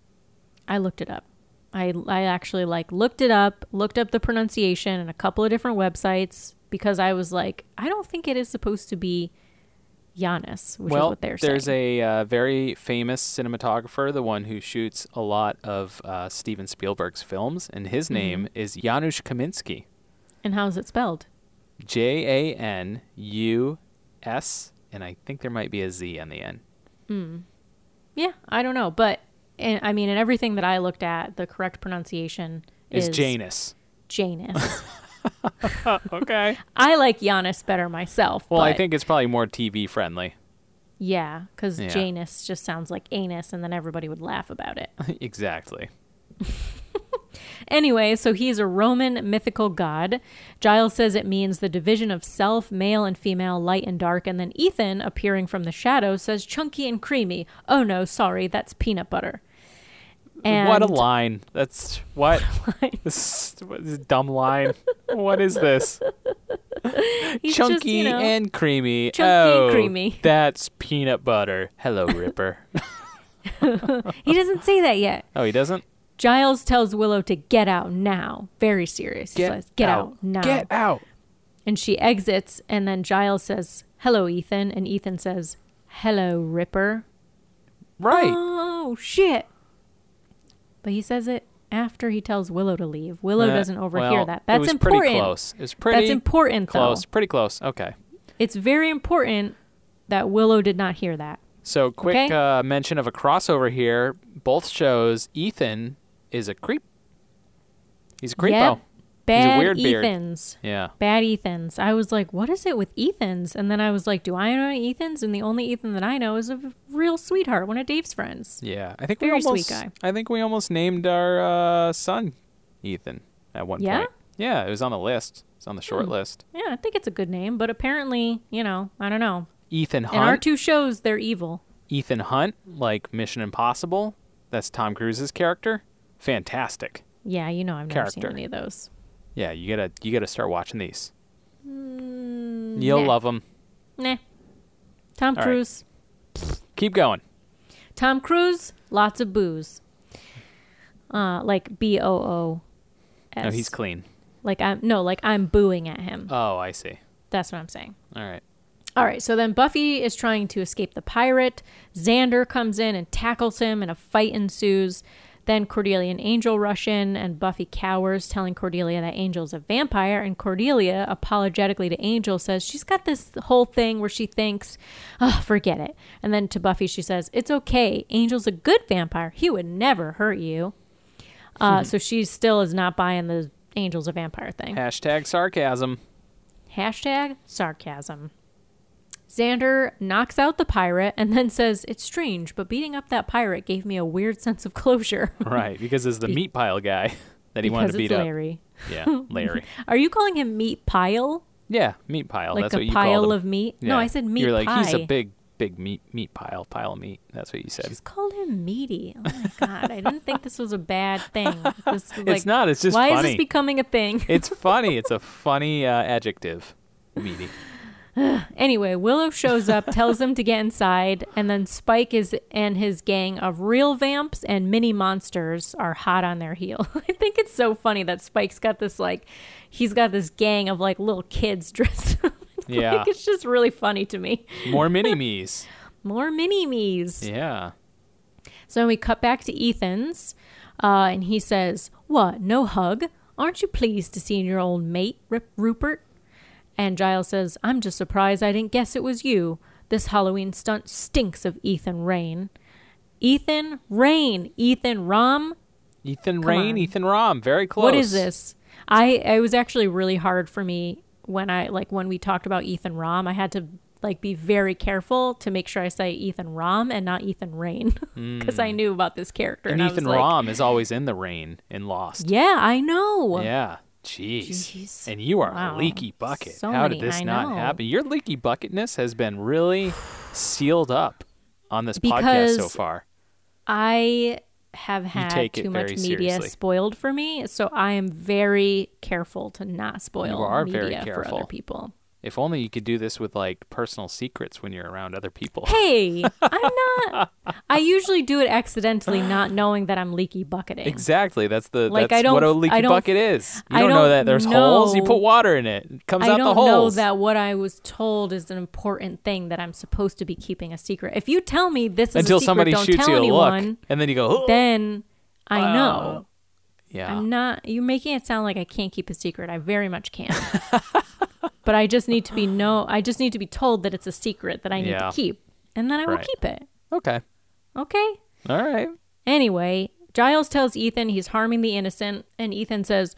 Speaker 5: I looked it up. I I actually like looked it up, looked up the pronunciation and a couple of different websites because I was like, I don't think it is supposed to be Giannis, which
Speaker 6: well,
Speaker 5: is what they're
Speaker 6: there's
Speaker 5: saying.
Speaker 6: a uh, very famous cinematographer, the one who shoots a lot of uh, Steven Spielberg's films, and his
Speaker 5: Mm-hmm.
Speaker 6: name is Janusz Kaminski.
Speaker 5: and how's it spelled?
Speaker 6: J A N U S, and I think there might be a Z on the end. Hmm.
Speaker 5: Yeah, I don't know, but and, I mean, in everything that I looked at, the correct pronunciation
Speaker 6: Is
Speaker 5: is
Speaker 6: Janus.
Speaker 5: Janus.
Speaker 6: okay.
Speaker 5: I like Giannis better myself.
Speaker 6: Well, I think it's probably more TV friendly.
Speaker 5: yeah, because
Speaker 6: Yeah.
Speaker 5: Janus just sounds like anus, and then everybody would laugh about it.
Speaker 6: exactly.
Speaker 5: Anyway, so he's a Roman mythical god. Giles says it means the division of self, male and female, light and dark. And then Ethan, appearing from the shadow, says chunky and creamy. Oh no, sorry, that's peanut butter. And
Speaker 6: what a line. That's what? this, what is dumb line. what is this?
Speaker 5: He's
Speaker 6: Chunky
Speaker 5: just, you know,
Speaker 6: and creamy.
Speaker 5: chunky and
Speaker 6: oh,
Speaker 5: creamy.
Speaker 6: That's peanut butter. Hello, Ripper.
Speaker 5: he doesn't say that yet.
Speaker 6: oh, he doesn't?
Speaker 5: Giles tells Willow to get out now. Very serious. He says, get out, now.
Speaker 6: Get out.
Speaker 5: And she exits, and then Giles says, hello, Ethan. And Ethan says, hello, Ripper.
Speaker 6: Right.
Speaker 5: Oh shit! But he says it after he tells Willow to leave. Willow
Speaker 6: Uh,
Speaker 5: doesn't overhear
Speaker 6: well,
Speaker 5: that. That's
Speaker 6: it was
Speaker 5: important.
Speaker 6: pretty close. It was pretty
Speaker 5: That's important,
Speaker 6: close.
Speaker 5: though.
Speaker 6: Pretty close. Okay.
Speaker 5: It's very important that Willow did not hear that.
Speaker 6: So, quick
Speaker 5: Okay.
Speaker 6: uh, mention of a crossover here. Both shows, Ethan is a creep. He's a creepo.
Speaker 5: Yep. Bad
Speaker 6: weird beard.
Speaker 5: Ethans.
Speaker 6: Yeah.
Speaker 5: Bad Ethans. I was like, what is it with Ethans? And then I was like, do I know any Ethans? And the only Ethan that I know is a real sweetheart, one of Dave's friends.
Speaker 6: Yeah. I think
Speaker 5: Very
Speaker 6: we
Speaker 5: sweet
Speaker 6: almost,
Speaker 5: guy.
Speaker 6: I think we almost named our uh, son Ethan at one
Speaker 5: Yeah?
Speaker 6: point. Yeah, it was on the list. It's on the short
Speaker 5: Hmm.
Speaker 6: list.
Speaker 5: Yeah, I think it's a good name, but apparently, you know, I don't know.
Speaker 6: Ethan
Speaker 5: In our two shows, they're evil.
Speaker 6: Ethan Hunt, like Mission Impossible. That's Tom Cruise's character. Fantastic.
Speaker 5: Yeah, you know, I've never
Speaker 6: Character.
Speaker 5: seen any of those.
Speaker 6: Yeah, you gotta you gotta start watching these.
Speaker 5: Mm,
Speaker 6: You'll
Speaker 5: nah.
Speaker 6: love them.
Speaker 5: Nah. Tom
Speaker 6: All right.
Speaker 5: Cruise.
Speaker 6: Keep going.
Speaker 5: Tom Cruise, lots of booze. Uh, like B O O.
Speaker 6: No, he's clean.
Speaker 5: Like I'm no, like I'm booing at him.
Speaker 6: Oh, I see.
Speaker 5: That's what I'm saying.
Speaker 6: All right.
Speaker 5: All right, so then Buffy is trying to escape the pirate. Xander comes in and tackles him, and a fight ensues. Then Cordelia and Angel rush in, and Buffy cowers, telling Cordelia that Angel's a vampire. And Cordelia, apologetically to Angel, says she's got this whole thing where she thinks, oh, forget it. And then to Buffy, she says, It's okay. Angel's a good vampire. He would never hurt you. Uh, so she still is not buying the Angel's a vampire thing.
Speaker 6: Hashtag sarcasm.
Speaker 5: Hashtag sarcasm. Xander knocks out the pirate and then says, It's strange, but beating up that pirate gave me a weird sense of closure.
Speaker 6: Right, because it's the meat pile guy that he wanted
Speaker 5: because
Speaker 6: to
Speaker 5: it's
Speaker 6: beat
Speaker 5: Larry.
Speaker 6: up. Yeah, Larry.
Speaker 5: Are you calling him meat pile?
Speaker 6: Yeah, meat pile.
Speaker 5: Like
Speaker 6: That's
Speaker 5: a
Speaker 6: what you
Speaker 5: pile
Speaker 6: called him.
Speaker 5: of meat? No, I said meat
Speaker 6: You're like he's a big, big meat meat pile, pile of meat. That's what you said.
Speaker 5: Just called him meaty. Oh my god! I didn't think this was a bad thing. This like,
Speaker 6: it's not. It's just
Speaker 5: why
Speaker 6: funny.
Speaker 5: is this becoming a thing?
Speaker 6: it's funny. It's a funny uh, adjective. Meaty.
Speaker 5: Anyway, Willow shows up, tells them to get inside, and then Spike is and his gang of real vamps and mini monsters are hot on their heel. I think it's so funny that Spike's got this like he's got this gang of like little kids dressed up.
Speaker 6: Yeah.
Speaker 5: like, it's just really funny to me.
Speaker 6: More mini me's.
Speaker 5: More mini me's.
Speaker 6: Yeah.
Speaker 5: So we cut back to Ethan's, uh, and he says, What, no hug? Aren't you pleased to see your old mate, Rip- Rupert? And Giles says, I'm just surprised I didn't guess it was you. This Halloween stunt stinks of Ethan Rayne. Ethan Rayne. Ethan Rom.
Speaker 6: Ethan
Speaker 5: Come
Speaker 6: Rain,
Speaker 5: on.
Speaker 6: Ethan Rom, very close.
Speaker 5: What is this? I it was actually really hard for me when I like when we talked about Ethan Rom. I had to like be very careful to make sure I say Ethan Rom and not Ethan Rayne because I knew about this character.
Speaker 6: Hmm. And
Speaker 5: And,
Speaker 6: Ethan
Speaker 5: was like,
Speaker 6: Rom is always in the rain in Lost.
Speaker 5: Yeah, I know.
Speaker 6: Yeah. Jeez.
Speaker 5: Jeez.
Speaker 6: And you are
Speaker 5: Wow.
Speaker 6: a leaky bucket.
Speaker 5: So
Speaker 6: How
Speaker 5: many,
Speaker 6: did this
Speaker 5: I
Speaker 6: not
Speaker 5: know.
Speaker 6: happen? Your leaky bucketness has been really sealed up on this podcast so
Speaker 5: Because
Speaker 6: far.
Speaker 5: I have had too much media
Speaker 6: seriously.
Speaker 5: spoiled for me, so I am very careful to not spoil
Speaker 6: You are
Speaker 5: media
Speaker 6: very
Speaker 5: for other people.
Speaker 6: If only you could do this with like personal secrets when you're around other people.
Speaker 5: Hey, I'm not. I usually do it accidentally, not knowing that I'm leaky bucketing.
Speaker 6: Exactly. That's the
Speaker 5: Like,
Speaker 6: that's
Speaker 5: I
Speaker 6: what a
Speaker 5: don't-
Speaker 6: leaky
Speaker 5: I don't-
Speaker 6: bucket is. You
Speaker 5: I
Speaker 6: don't, know
Speaker 5: don't
Speaker 6: that there's holes. You put water in it. It comes
Speaker 5: I
Speaker 6: out
Speaker 5: don't
Speaker 6: the
Speaker 5: know that what I was told is an important thing that I'm supposed to be keeping a secret. If you tell me this is
Speaker 6: Until
Speaker 5: a secret,
Speaker 6: somebody
Speaker 5: don't
Speaker 6: shoots
Speaker 5: tell
Speaker 6: you a
Speaker 5: anyone,
Speaker 6: look, and then you go, "Oh."
Speaker 5: then I know.
Speaker 6: yeah.
Speaker 5: I'm not. You're making it sound like I can't keep a secret. I very much can. but I just need to be no. I just need to be told that it's a secret that I need
Speaker 6: Yeah.
Speaker 5: to keep, and then I will keep it.
Speaker 6: okay.
Speaker 5: Okay.
Speaker 6: All right.
Speaker 5: Anyway, Giles tells Ethan he's harming the innocent, and Ethan says,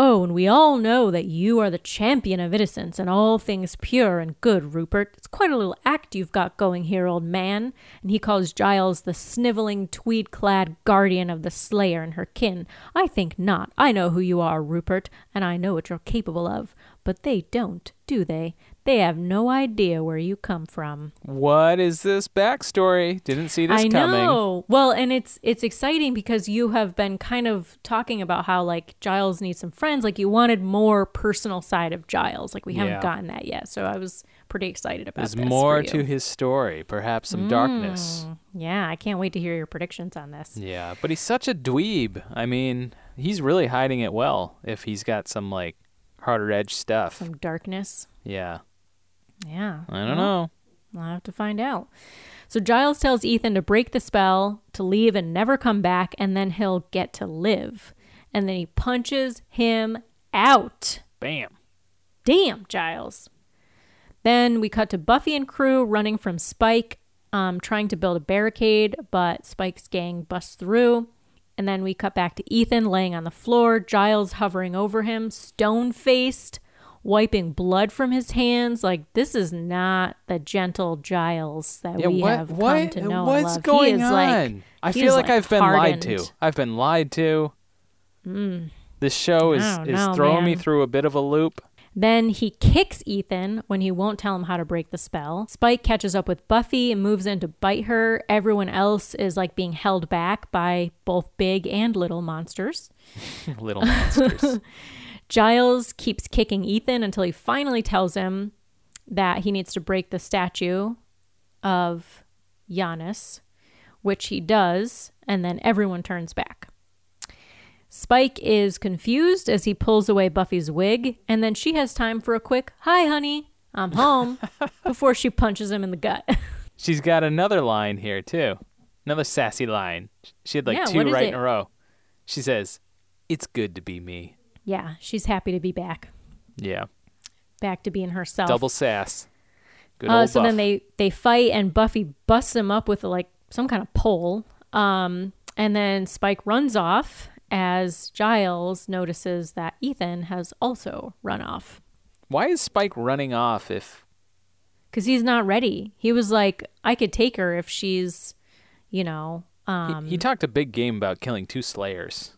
Speaker 5: Oh, and we all know that you are the champion of innocence and all things pure and good, Rupert. It's quite a little act you've got going here, old man. And he calls Giles the sniveling, tweed clad guardian of the Slayer and her kin. I think not. I know who you are, Rupert, and I know what you're capable of. But they don't, do they? They have no idea where you come from.
Speaker 6: What is this backstory? Didn't see this
Speaker 5: I
Speaker 6: coming.
Speaker 5: know. Well, and it's it's exciting because you have been kind of talking about how like Giles needs some friends. Like you wanted more personal side of Giles. Like we
Speaker 6: Yeah.
Speaker 5: haven't gotten that yet. So I was pretty excited about
Speaker 6: There's more to his story, perhaps some mm. darkness.
Speaker 5: Yeah, I can't wait to hear your predictions on this.
Speaker 6: Yeah, but he's such a dweeb. I mean, he's really hiding it well if he's got some like harder edge stuff.
Speaker 5: Some darkness.
Speaker 6: Yeah.
Speaker 5: Yeah.
Speaker 6: I don't know.
Speaker 5: I'll have to find out. So Giles tells Ethan to break the spell, to leave and never come back, and then he'll get to live. And then he punches him out.
Speaker 6: Bam.
Speaker 5: Damn, Giles. Then we cut to Buffy and crew running from Spike, um, trying to build a barricade, but Spike's gang busts through. And then we cut back to Ethan laying on the floor, Giles hovering over him, stone faced, wiping blood from his hands. Like, this is not the gentle Giles that
Speaker 6: Yeah,
Speaker 5: we
Speaker 6: what
Speaker 5: have
Speaker 6: what
Speaker 5: come to know
Speaker 6: what's
Speaker 5: and love.
Speaker 6: going
Speaker 5: he is
Speaker 6: on?
Speaker 5: Like,
Speaker 6: I feel
Speaker 5: is,
Speaker 6: like, I've been lied to. I've been lied to. Mm. This show is
Speaker 5: I
Speaker 6: is
Speaker 5: know,
Speaker 6: throwing me through a bit of a loop.
Speaker 5: Then he kicks Ethan when he won't tell him how to break the spell. Spike catches up with Buffy and moves in to bite her. Everyone else is like being held back by both big and little monsters.
Speaker 6: Little monsters.
Speaker 5: Giles keeps kicking Ethan until he finally tells him that he needs to break the statue of Janus, which he does, and then everyone turns back. Spike is confused as he pulls away Buffy's wig, and then she has time for a quick, Hi, honey, I'm home, before she punches him in the gut.
Speaker 6: She's got another line here too. Another sassy line. She had like
Speaker 5: Yeah,
Speaker 6: two right
Speaker 5: it?
Speaker 6: in a row. She says, "It's good to be me."
Speaker 5: yeah, she's happy to be back,
Speaker 6: Yeah.
Speaker 5: back to being herself.
Speaker 6: Double sass. Good
Speaker 5: Uh, so
Speaker 6: Buff.
Speaker 5: then they they fight and Buffy busts him up with like some kind of pole. Um, and then Spike runs off as Giles notices that Ethan has also run off.
Speaker 6: Why is Spike running off if
Speaker 5: because he's not ready. He was like, I could take her if she's, you know, um,
Speaker 6: he, he talked a big game about killing two slayers.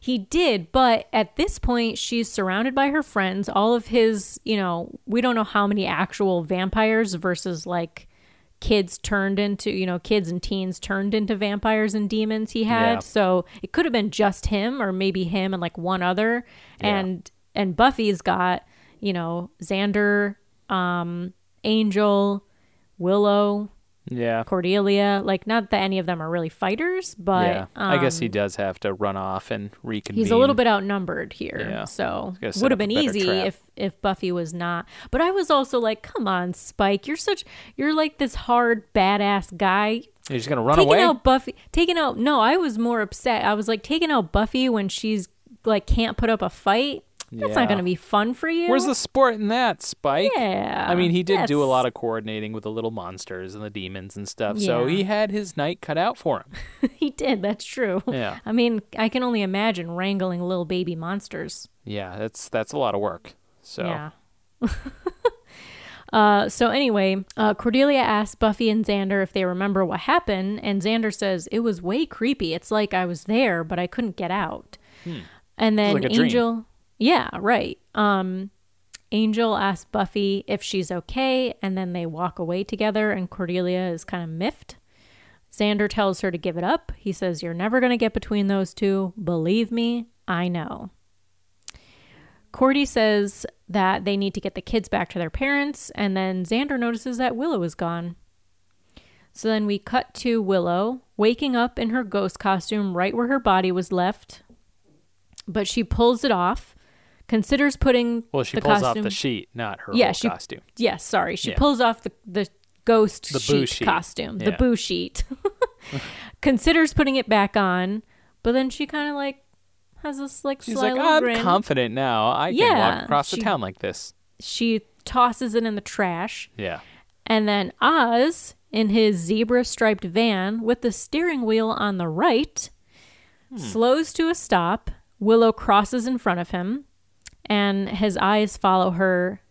Speaker 5: He did, but at this point, she's surrounded by her friends. All of his, you know, we don't know how many actual vampires versus like kids turned into, you know, kids and teens turned into vampires and demons he had.
Speaker 6: Yeah.
Speaker 5: So it could have been just him or maybe him and like one other.
Speaker 6: Yeah.
Speaker 5: And and Buffy's got, you know, Xander, um, Angel, Willow,
Speaker 6: Yeah.
Speaker 5: Cordelia. Like not that any of them are really fighters, but
Speaker 6: yeah. I guess he
Speaker 5: um,
Speaker 6: does have to run off and reconvene.
Speaker 5: He's a little bit outnumbered here,
Speaker 6: Yeah.
Speaker 5: so would have been easy
Speaker 6: trap.
Speaker 5: if if Buffy was not. But I was also like, come on, Spike, you're such you're like this hard badass guy.
Speaker 6: He's gonna run
Speaker 5: taking
Speaker 6: away.
Speaker 5: out Buffy, taking out. No, I was more upset. I was like, taking out Buffy when she's like can't put up a fight. That's
Speaker 6: Yeah.
Speaker 5: not going to be fun for you.
Speaker 6: Where's the sport in that, Spike?
Speaker 5: Yeah,
Speaker 6: I mean, he did do a lot of coordinating with the little monsters and the demons and stuff,
Speaker 5: Yeah.
Speaker 6: so he had his night cut out for him.
Speaker 5: he did. That's true.
Speaker 6: Yeah.
Speaker 5: I mean, I can only imagine wrangling little baby monsters.
Speaker 6: Yeah, that's that's a lot of work. So
Speaker 5: Yeah. uh, so anyway, uh, Cordelia asks Buffy and Xander if they remember what happened, and Xander says it was way creepy. It's like I was there, but I couldn't get out. Hmm. And then
Speaker 6: like a dream.
Speaker 5: Yeah, right. Um, Angel asks Buffy if she's okay, and then they walk away together, and Cordelia is kind of miffed. Xander tells her to give it up. He says, You're never going to get between those two. Believe me, I know. Cordy says that they need to get the kids back to their parents, and then Xander notices that Willow is gone. So then we cut to Willow waking up in her ghost costume right where her body was left, but she pulls it off, considers putting
Speaker 6: well, she
Speaker 5: the
Speaker 6: pulls
Speaker 5: costume.
Speaker 6: off the sheet, not her
Speaker 5: Yeah, she-
Speaker 6: costume.
Speaker 5: Yes, sorry. She
Speaker 6: Yeah.
Speaker 5: pulls off the, the ghost
Speaker 6: The
Speaker 5: sheet,
Speaker 6: sheet.
Speaker 5: costume, the boo sheet. Considers putting it back on, but then she kind of like has this like
Speaker 6: She's like, I'm
Speaker 5: grin.
Speaker 6: confident now. I can walk across
Speaker 5: she-
Speaker 6: the town like this.
Speaker 5: she tosses it in the trash,
Speaker 6: Yeah.
Speaker 5: and then Oz in his zebra striped van with the steering wheel on the right
Speaker 6: Hmm.
Speaker 5: slows to a stop. Willow crosses in front of him, and his eyes follow her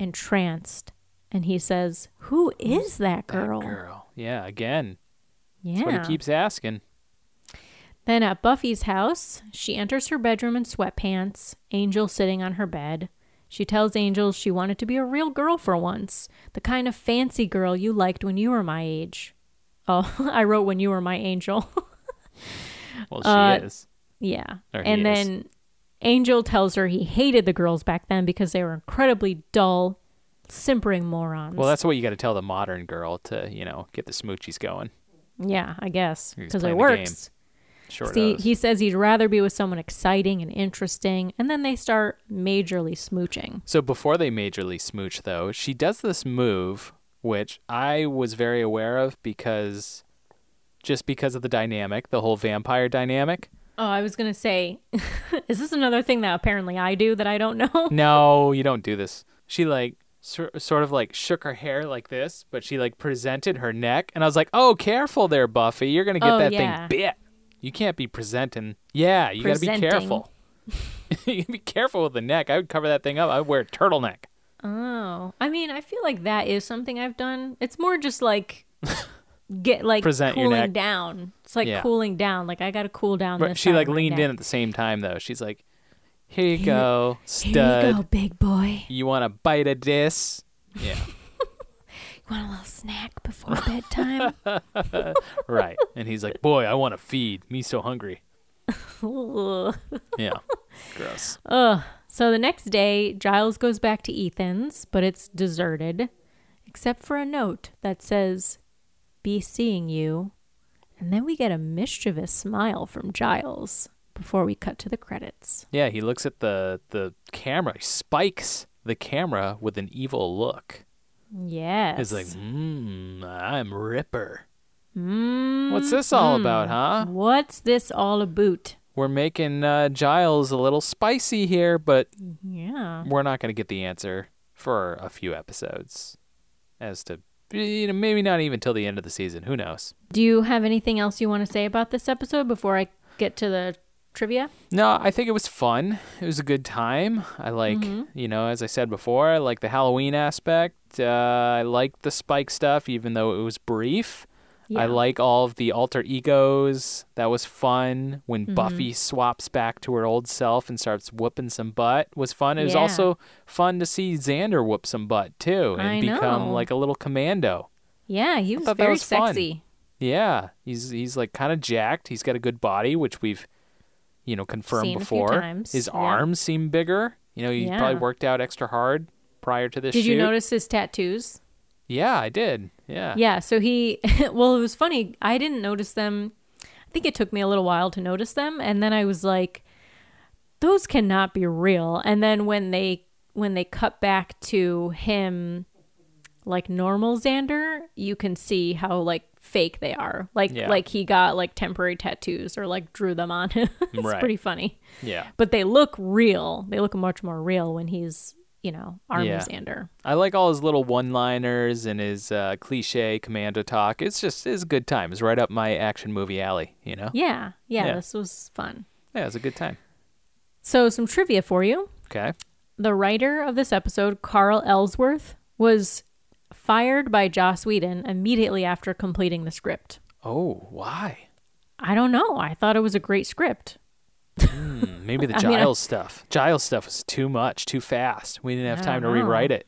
Speaker 5: entranced. And he says, Who is that girl?
Speaker 6: Girl. Yeah, again.
Speaker 5: Yeah.
Speaker 6: That's what he keeps asking.
Speaker 5: Then at Buffy's house, she enters her bedroom in sweatpants, Angel sitting on her bed. She tells Angel she wanted to be a real girl for once, the kind of fancy girl you liked when you were my age. Oh, I wrote when you were my angel.
Speaker 6: Well, she
Speaker 5: Uh,
Speaker 6: is.
Speaker 5: yeah.
Speaker 6: Or
Speaker 5: And
Speaker 6: is.
Speaker 5: Angel tells her he hated the girls back then because they were incredibly dull, simpering morons.
Speaker 6: Well, that's what you got to tell the modern girl to, you know, get the smoochies going.
Speaker 5: yeah, I guess because it works.
Speaker 6: Sure
Speaker 5: See,
Speaker 6: does.
Speaker 5: he says he'd rather be with someone exciting and interesting, and then they start majorly smooching.
Speaker 6: So before they majorly smooch, though, she does this move, which I was very aware of because just because of the dynamic, the whole vampire dynamic.
Speaker 5: Oh, I was gonna say, is this another thing that apparently I do that I don't know?
Speaker 6: No, you don't do this. She like sor- sort of like shook her hair like this, but she like presented her neck, and I was like, "Oh, careful there, Buffy! You're gonna get
Speaker 5: Oh,
Speaker 6: that
Speaker 5: yeah.
Speaker 6: thing bit. You can't be presenting. Yeah, you gotta be careful. you be careful with the neck. I would cover that thing up. I would wear a turtleneck.
Speaker 5: Oh, I mean, I feel like that is something I've done. It's more just like get like
Speaker 6: Present
Speaker 5: cooling down. It's like
Speaker 6: Yeah.
Speaker 5: cooling down. Like I got to cool down.
Speaker 6: But she like leaned in at the same time though. She's like, "Here you
Speaker 5: Here-
Speaker 6: go,
Speaker 5: Here
Speaker 6: stud.
Speaker 5: you go, big boy.
Speaker 6: You want a bite of this?" Yeah,
Speaker 5: You want a little snack before bedtime?
Speaker 6: right. And he's like, "Boy, I want to feed. Me so hungry." Yeah, gross.
Speaker 5: Ugh. So the next day, Giles goes back to Ethan's, but it's deserted, except for a note that says, Be seeing you. And then we get a mischievous smile from Giles before we cut to the credits.
Speaker 6: Yeah, he looks at the the camera. He spikes the camera with an evil look.
Speaker 5: Yes.
Speaker 6: He's like, "Mmm, I'm Ripper.
Speaker 5: mm,
Speaker 6: What's this all about, huh?
Speaker 5: What's this all about?
Speaker 6: We're making uh, Giles a little spicy here, but
Speaker 5: Yeah.
Speaker 6: we're not going to get the answer for a few episodes as to you know maybe not even till the end of the season. Who knows?
Speaker 5: Do you have anything else you want to say about this episode before I get to the trivia?
Speaker 6: no i think it was fun. It was a good time. I like you know as i said before i like the halloween aspect. Uh, I liked the Spike stuff, even though it was brief.
Speaker 5: Yeah.
Speaker 6: I like all of the alter egos. That was fun. When
Speaker 5: Mm-hmm.
Speaker 6: Buffy swaps back to her old self and starts whooping some butt was fun. It was also fun to see Xander whoop some butt too and
Speaker 5: I
Speaker 6: become
Speaker 5: know.
Speaker 6: like a little commando.
Speaker 5: Yeah, he was very
Speaker 6: was fun.
Speaker 5: sexy.
Speaker 6: Yeah, he's he's like kind of jacked. He's got a good body, which we've you know confirmed
Speaker 5: Seen a few
Speaker 6: before.
Speaker 5: times,
Speaker 6: His
Speaker 5: yeah.
Speaker 6: arms seem bigger. You know, he
Speaker 5: Yeah.
Speaker 6: probably worked out extra hard prior to this
Speaker 5: Did
Speaker 6: shoot.
Speaker 5: you notice his tattoos?
Speaker 6: Yeah, I did. Yeah.
Speaker 5: Yeah, so he well, it was funny. I didn't notice them. I think it took me a little while to notice them, and then I was like those cannot be real. And then when they when they cut back to him like normal Xander, you can see how like fake they are. Like
Speaker 6: Yeah.
Speaker 5: like he got like temporary tattoos or like drew them on him. it's
Speaker 6: Right.
Speaker 5: pretty funny.
Speaker 6: Yeah.
Speaker 5: But they look real. They look much more real when he's, you know, Army
Speaker 6: Yeah.
Speaker 5: Xander.
Speaker 6: I like all his little one-liners and his uh, cliche commando talk. It's just it's a good time. It's right up my action movie alley. You know.
Speaker 5: Yeah, yeah,
Speaker 6: Yeah.
Speaker 5: this was fun.
Speaker 6: Yeah, it was a good time.
Speaker 5: So some trivia for you.
Speaker 6: Okay.
Speaker 5: The writer of this episode, Carl Ellsworth, was fired by Joss Whedon immediately after completing the script.
Speaker 6: Oh, why?
Speaker 5: I don't know. I thought it was a great script.
Speaker 6: Hmm, Maybe the
Speaker 5: I mean, I-
Speaker 6: Giles stuff. Giles stuff was too much, too fast. We didn't have
Speaker 5: I
Speaker 6: time to
Speaker 5: know.
Speaker 6: rewrite it.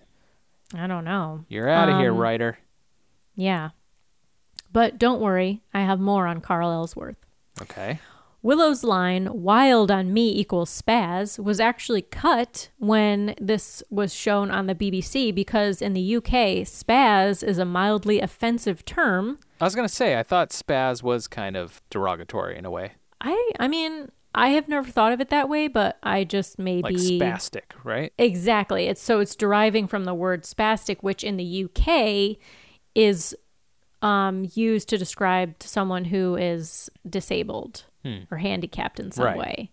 Speaker 5: I don't know.
Speaker 6: You're out of here,
Speaker 5: Um,
Speaker 6: writer.
Speaker 5: Yeah. But don't worry, I have more on Carl Ellsworth.
Speaker 6: Okay.
Speaker 5: Willow's line, wild on me equals spaz, was actually cut when this was shown on the BBC because in the UK, spaz is a mildly offensive term.
Speaker 6: I was gonna say I thought spaz was kind of derogatory in a way,
Speaker 5: I I mean, I have never thought of it that way, but I just maybe
Speaker 6: like spastic, right?
Speaker 5: Exactly. It's so it's deriving from the word spastic, which in the UK is um, used to describe someone who is disabled or handicapped in some
Speaker 6: Right.
Speaker 5: way.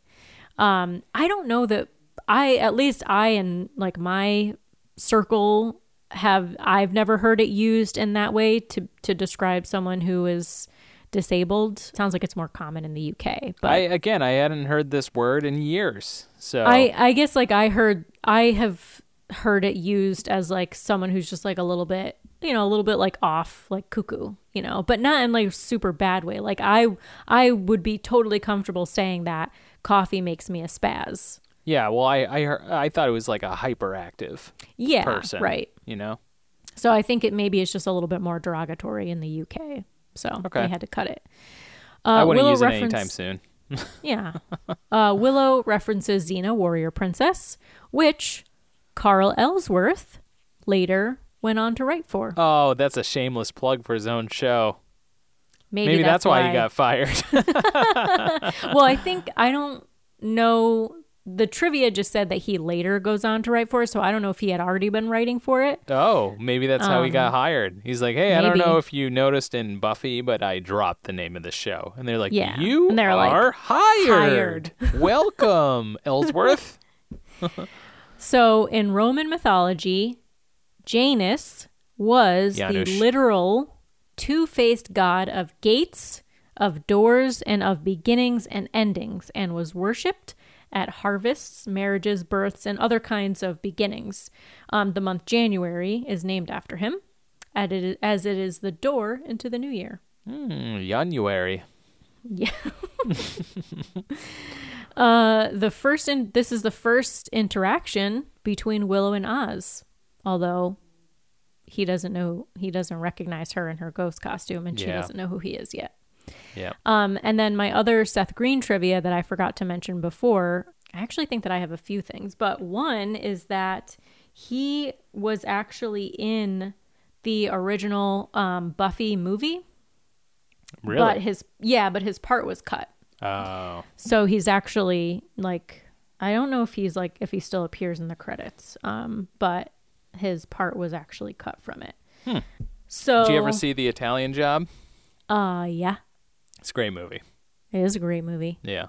Speaker 5: Um, I don't know that I, at least I and like my circle have, I've never heard it used in that way to, to describe someone who is disabled. Sounds like it's more common in the UK, but
Speaker 6: I again, I hadn't heard this word in years. So
Speaker 5: I I guess like I heard I have heard it used as like someone who's just like a little bit you know a little bit like off like cuckoo you know but not in like a super bad way like I I would be totally comfortable saying that coffee makes me a spaz
Speaker 6: yeah, well, I I heard, I thought it was like a hyperactive
Speaker 5: yeah
Speaker 6: person,
Speaker 5: right
Speaker 6: You know.
Speaker 5: so I think it maybe is just a little bit more derogatory in the UK so
Speaker 6: Okay.
Speaker 5: they had to cut it uh,
Speaker 6: I wouldn't
Speaker 5: Willow
Speaker 6: use it
Speaker 5: reference-
Speaker 6: anytime soon.
Speaker 5: Yeah. Uh, Willow references Xena, Warrior Princess, which Carl Ellsworth later went on to write for.
Speaker 6: Oh, that's a shameless plug for his own show.
Speaker 5: Maybe,
Speaker 6: Maybe, that's, why he got fired.
Speaker 5: well, I think I don't know. The trivia just said that he later goes on to write for it, so I don't know if he had already been writing for it.
Speaker 6: oh, maybe that's how he got hired. He's like, "Hey, I don't
Speaker 5: Um,
Speaker 6: know if you noticed in Buffy, but I dropped the name of the show." And they're like,
Speaker 5: Yeah.
Speaker 6: "You
Speaker 5: And they're like,
Speaker 6: are hired. Welcome, Ellsworth."
Speaker 5: So in Roman mythology, Janus was the literal two faced god of gates, of doors, and of beginnings and endings, and was worshipped at harvests, marriages, births, and other kinds of beginnings. Um, the month January is named after him, as it is, as it is the door into the new year.
Speaker 6: Hmm, January.
Speaker 5: Uh, the first in this is the first interaction between Willow and Oz, although he doesn't know he doesn't recognize her in her ghost costume, and she
Speaker 6: Yeah.
Speaker 5: doesn't know who he is yet.
Speaker 6: Yeah.
Speaker 5: Um, and then my other Seth Green trivia that I forgot to mention before, I actually think that I have a few things, but one is that he was actually in the original um, Buffy movie,
Speaker 6: Really?
Speaker 5: but his yeah, but his part was cut.
Speaker 6: oh.
Speaker 5: So he's actually like I don't know if he's like if he still appears in the credits. Um, but his part was actually cut from it.
Speaker 6: Hmm. So. Did you ever see The Italian Job?
Speaker 5: Uh yeah.
Speaker 6: It's a great movie.
Speaker 5: It is a great movie.
Speaker 6: Yeah.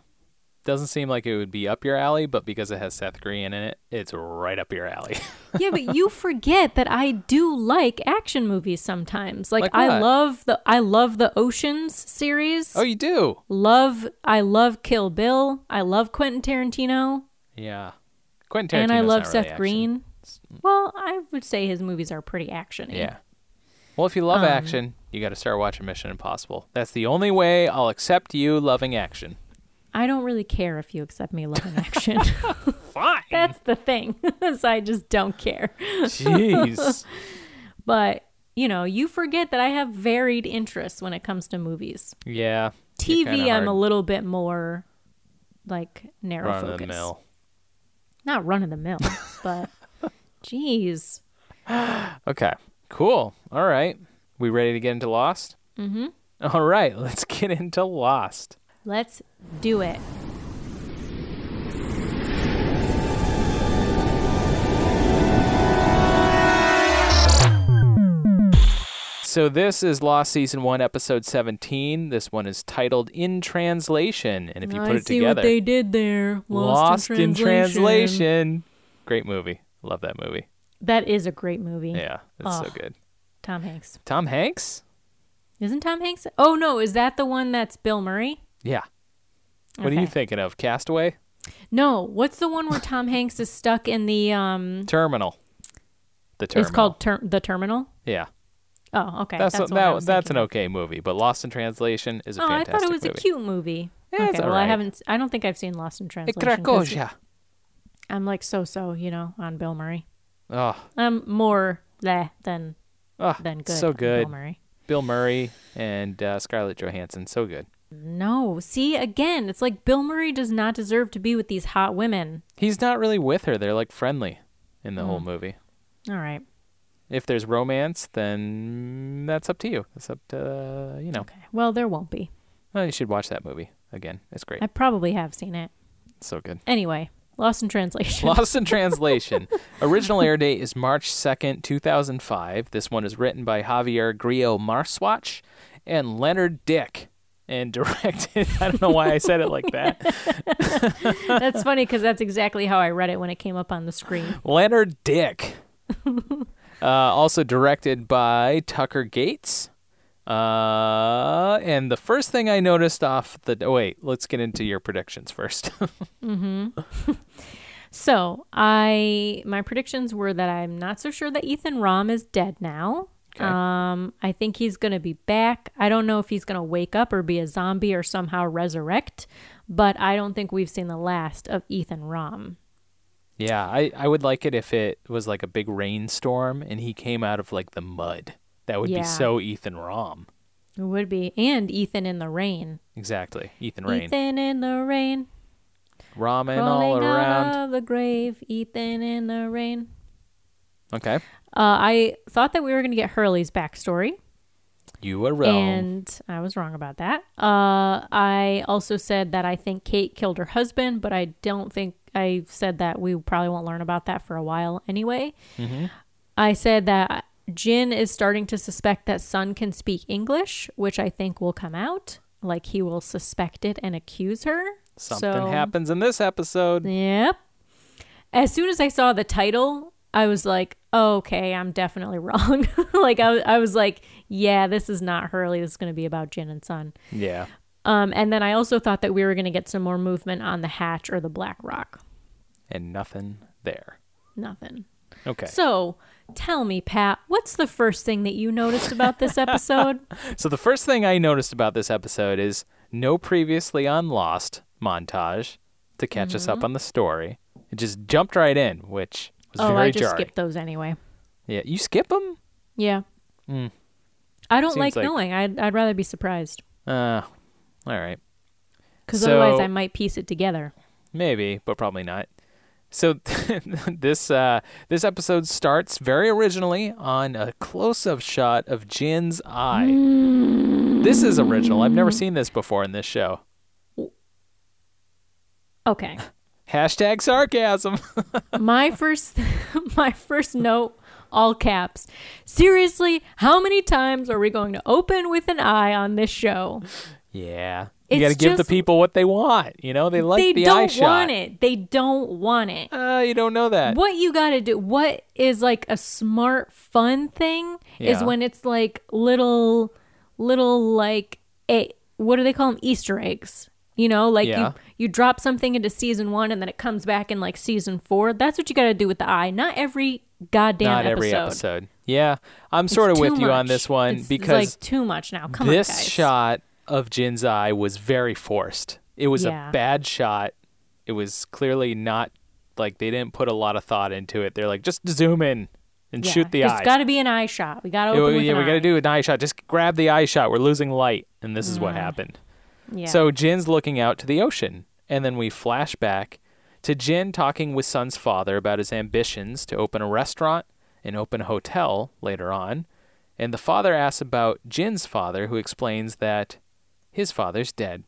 Speaker 6: Doesn't seem like it would be up your alley, but because it has Seth Green in it, it's right up your alley.
Speaker 5: yeah, but you forget that I do like action movies sometimes. Like,
Speaker 6: Like
Speaker 5: I love the I love the Oceans series.
Speaker 6: oh, you do?
Speaker 5: love I love Kill Bill. I love Quentin Tarantino.
Speaker 6: Yeah. Quentin Tarantino's
Speaker 5: and I love
Speaker 6: not really
Speaker 5: Seth. Green. Well, I would say his movies are pretty actiony.
Speaker 6: Yeah. Well, if you love
Speaker 5: Um,
Speaker 6: action, you got to start watching Mission Impossible. That's the only way I'll accept you loving action.
Speaker 5: I don't really care if you accept me loving action.
Speaker 6: Fine.
Speaker 5: That's the thing. so I just don't care.
Speaker 6: Jeez.
Speaker 5: But, you know, you forget that I have varied interests when it comes to movies.
Speaker 6: yeah.
Speaker 5: TV, I'm a little bit more like narrow
Speaker 6: run of
Speaker 5: focus.
Speaker 6: the mill.
Speaker 5: Not run of the mill, but jeez.
Speaker 6: Okay. Cool. All right. We ready to get into Lost? Mm-hmm. All right. Let's get into Lost.
Speaker 5: Let's do it.
Speaker 6: So this is Lost season one, episode seventeen. This one is titled "In Translation," and if you put
Speaker 5: I
Speaker 6: it
Speaker 5: see
Speaker 6: together,
Speaker 5: what they did there. Lost,
Speaker 6: Lost in translation. Great movie. Love that movie.
Speaker 5: That is a great movie.
Speaker 6: Yeah, it's so good.
Speaker 5: Tom Hanks.
Speaker 6: Tom Hanks.
Speaker 5: Isn't Tom Hanks? Oh no, is that the one that's Bill Murray?
Speaker 6: Yeah. What are you thinking of? Castaway.
Speaker 5: No, what's the one where Tom Hanks is stuck in the um
Speaker 6: Terminal. The terminal.
Speaker 5: It's called ter- the Terminal?
Speaker 6: Yeah.
Speaker 5: Oh, okay.
Speaker 6: That's,
Speaker 5: That's,
Speaker 6: a, that,
Speaker 5: was
Speaker 6: that's an okay movie, but Lost in Translation is a fantastic movie.
Speaker 5: Oh, I thought it was
Speaker 6: movie.
Speaker 5: a cute movie.
Speaker 6: Yeah,
Speaker 5: okay, well, I haven't. I don't think I've seen Lost in Translation.
Speaker 6: Krakozhia.
Speaker 5: I'm like so so, you know, on Bill Murray.
Speaker 6: Oh,
Speaker 5: I'm more bleh than
Speaker 6: oh,
Speaker 5: than good.
Speaker 6: so good.
Speaker 5: Bill Murray.
Speaker 6: Bill Murray and uh, Scarlett Johansson, so good.
Speaker 5: No, see again, it's like Bill Murray does not deserve to be with these hot women.
Speaker 6: He's not really with her. They're like friendly in the
Speaker 5: Hmm.
Speaker 6: whole movie.
Speaker 5: All right.
Speaker 6: If there's romance, then that's up to you. It's up to uh, you know.
Speaker 5: Okay. Well, there won't be.
Speaker 6: Well, you should watch that movie again. It's great.
Speaker 5: I probably have seen it.
Speaker 6: It's so good.
Speaker 5: Anyway, Lost in Translation.
Speaker 6: Lost in Translation. Original air date is March 2nd, 2005. This one is written by Javier Grillo Marxuach and Leonard Dick and directed. I don't know why I said it like that.
Speaker 5: that's funny because that's exactly how I read it when it came up on the screen.
Speaker 6: Leonard Dick. uh, also directed by Tucker Gates. Uh, and the first thing I noticed off the. Oh, wait, let's get into your predictions first.
Speaker 5: So I my predictions were that I'm not so sure that Ethan Rom is dead now.
Speaker 6: Okay.
Speaker 5: Um, I think he's gonna be back. I don't know if he's gonna wake up or be a zombie or somehow resurrect, but I don't think we've seen the last of Ethan Rom.
Speaker 6: yeah, I, I would like it if it was like a big rainstorm and he came out of like the mud. That would
Speaker 5: Yeah.
Speaker 6: be so Ethan Rom.
Speaker 5: It would be and Ethan in the rain.
Speaker 6: Exactly. Ethan Rain.
Speaker 5: Ethan in the rain,
Speaker 6: Ramen
Speaker 5: crawling
Speaker 6: all around.
Speaker 5: out of the grave. Ethan in the rain.
Speaker 6: Okay.
Speaker 5: Uh, I thought that we were gonna get Hurley's backstory.
Speaker 6: You were wrong.
Speaker 5: And I was wrong about that. Uh, I also said that I think Kate killed her husband, but I don't think I said that we probably won't learn about that for a while anyway. I said that Jin is starting to suspect that Sun can speak English, which I think will come out. Like he will suspect it and accuse her.
Speaker 6: Something
Speaker 5: So-
Speaker 6: happens in this episode.
Speaker 5: Yep. As soon as I saw the title, I was like, oh, okay, I'm definitely wrong. like, I, I was like, yeah, this is not Hurley. This is going to be about Jin and Sun.
Speaker 6: Yeah.
Speaker 5: Um, and then I also thought that we were going to get some more movement on the Hatch or the Black Rock.
Speaker 6: And nothing there.
Speaker 5: Nothing.
Speaker 6: Okay.
Speaker 5: So tell me, Pat, what's the first thing that you noticed about this episode?
Speaker 6: So the first thing I noticed about this episode is no previously on Lost montage to catch us
Speaker 5: Mm-hmm.
Speaker 6: up on the story. It just jumped right in, which was
Speaker 5: oh,
Speaker 6: very
Speaker 5: I just
Speaker 6: jarring.
Speaker 5: skipped those anyway.
Speaker 6: Yeah, you skip them?
Speaker 5: Yeah.
Speaker 6: Mm.
Speaker 5: I don't like,
Speaker 6: like-
Speaker 5: knowing. I'd, I'd rather be surprised.
Speaker 6: Uh, all right.
Speaker 5: Because
Speaker 6: So-
Speaker 5: otherwise I might piece it together.
Speaker 6: Maybe, but probably not. So this uh, this episode starts very originally on a close-up shot of Jin's eye. This is original. I've never seen this before in this show.
Speaker 5: Okay.
Speaker 6: Hashtag sarcasm.
Speaker 5: my first my first note all caps seriously how many times are we going to open with an eye on this show
Speaker 6: yeah, you got to give the people what they want. You know, they like
Speaker 5: they
Speaker 6: the
Speaker 5: don't want it they don't want it
Speaker 6: Uh, you don't know that.
Speaker 5: what you got to do what is like a smart fun thing is when it's like little little like a what do they call them easter eggs You know, like
Speaker 6: Yeah.
Speaker 5: you you drop something into season one and then it comes back in like season four. That's what you got to do with the eye. Not every goddamn episode.
Speaker 6: Not
Speaker 5: episode.
Speaker 6: every episode. Yeah, I'm
Speaker 5: It's
Speaker 6: sort of with you on this one
Speaker 5: It's- it's,
Speaker 6: because
Speaker 5: like too much now. Come
Speaker 6: this
Speaker 5: on, guys.
Speaker 6: shot of Jin's eye was very forced. It was
Speaker 5: Yeah.
Speaker 6: a bad shot. It was clearly not like they didn't put a lot of thought into it. They're like, just zoom in and
Speaker 5: Yeah,
Speaker 6: shoot the
Speaker 5: It's
Speaker 6: eye.
Speaker 5: It's got to be an eye shot. We got to open with
Speaker 6: yeah, we got to do an eye shot. Just grab the eye shot. We're losing light, and this is what happened.
Speaker 5: Yeah.
Speaker 6: So Jin's looking out to the ocean, and then we flash back to Jin talking with Sun's father about his ambitions to open a restaurant and open a hotel later on. And the father asks about Jin's father, who explains that his father's dead.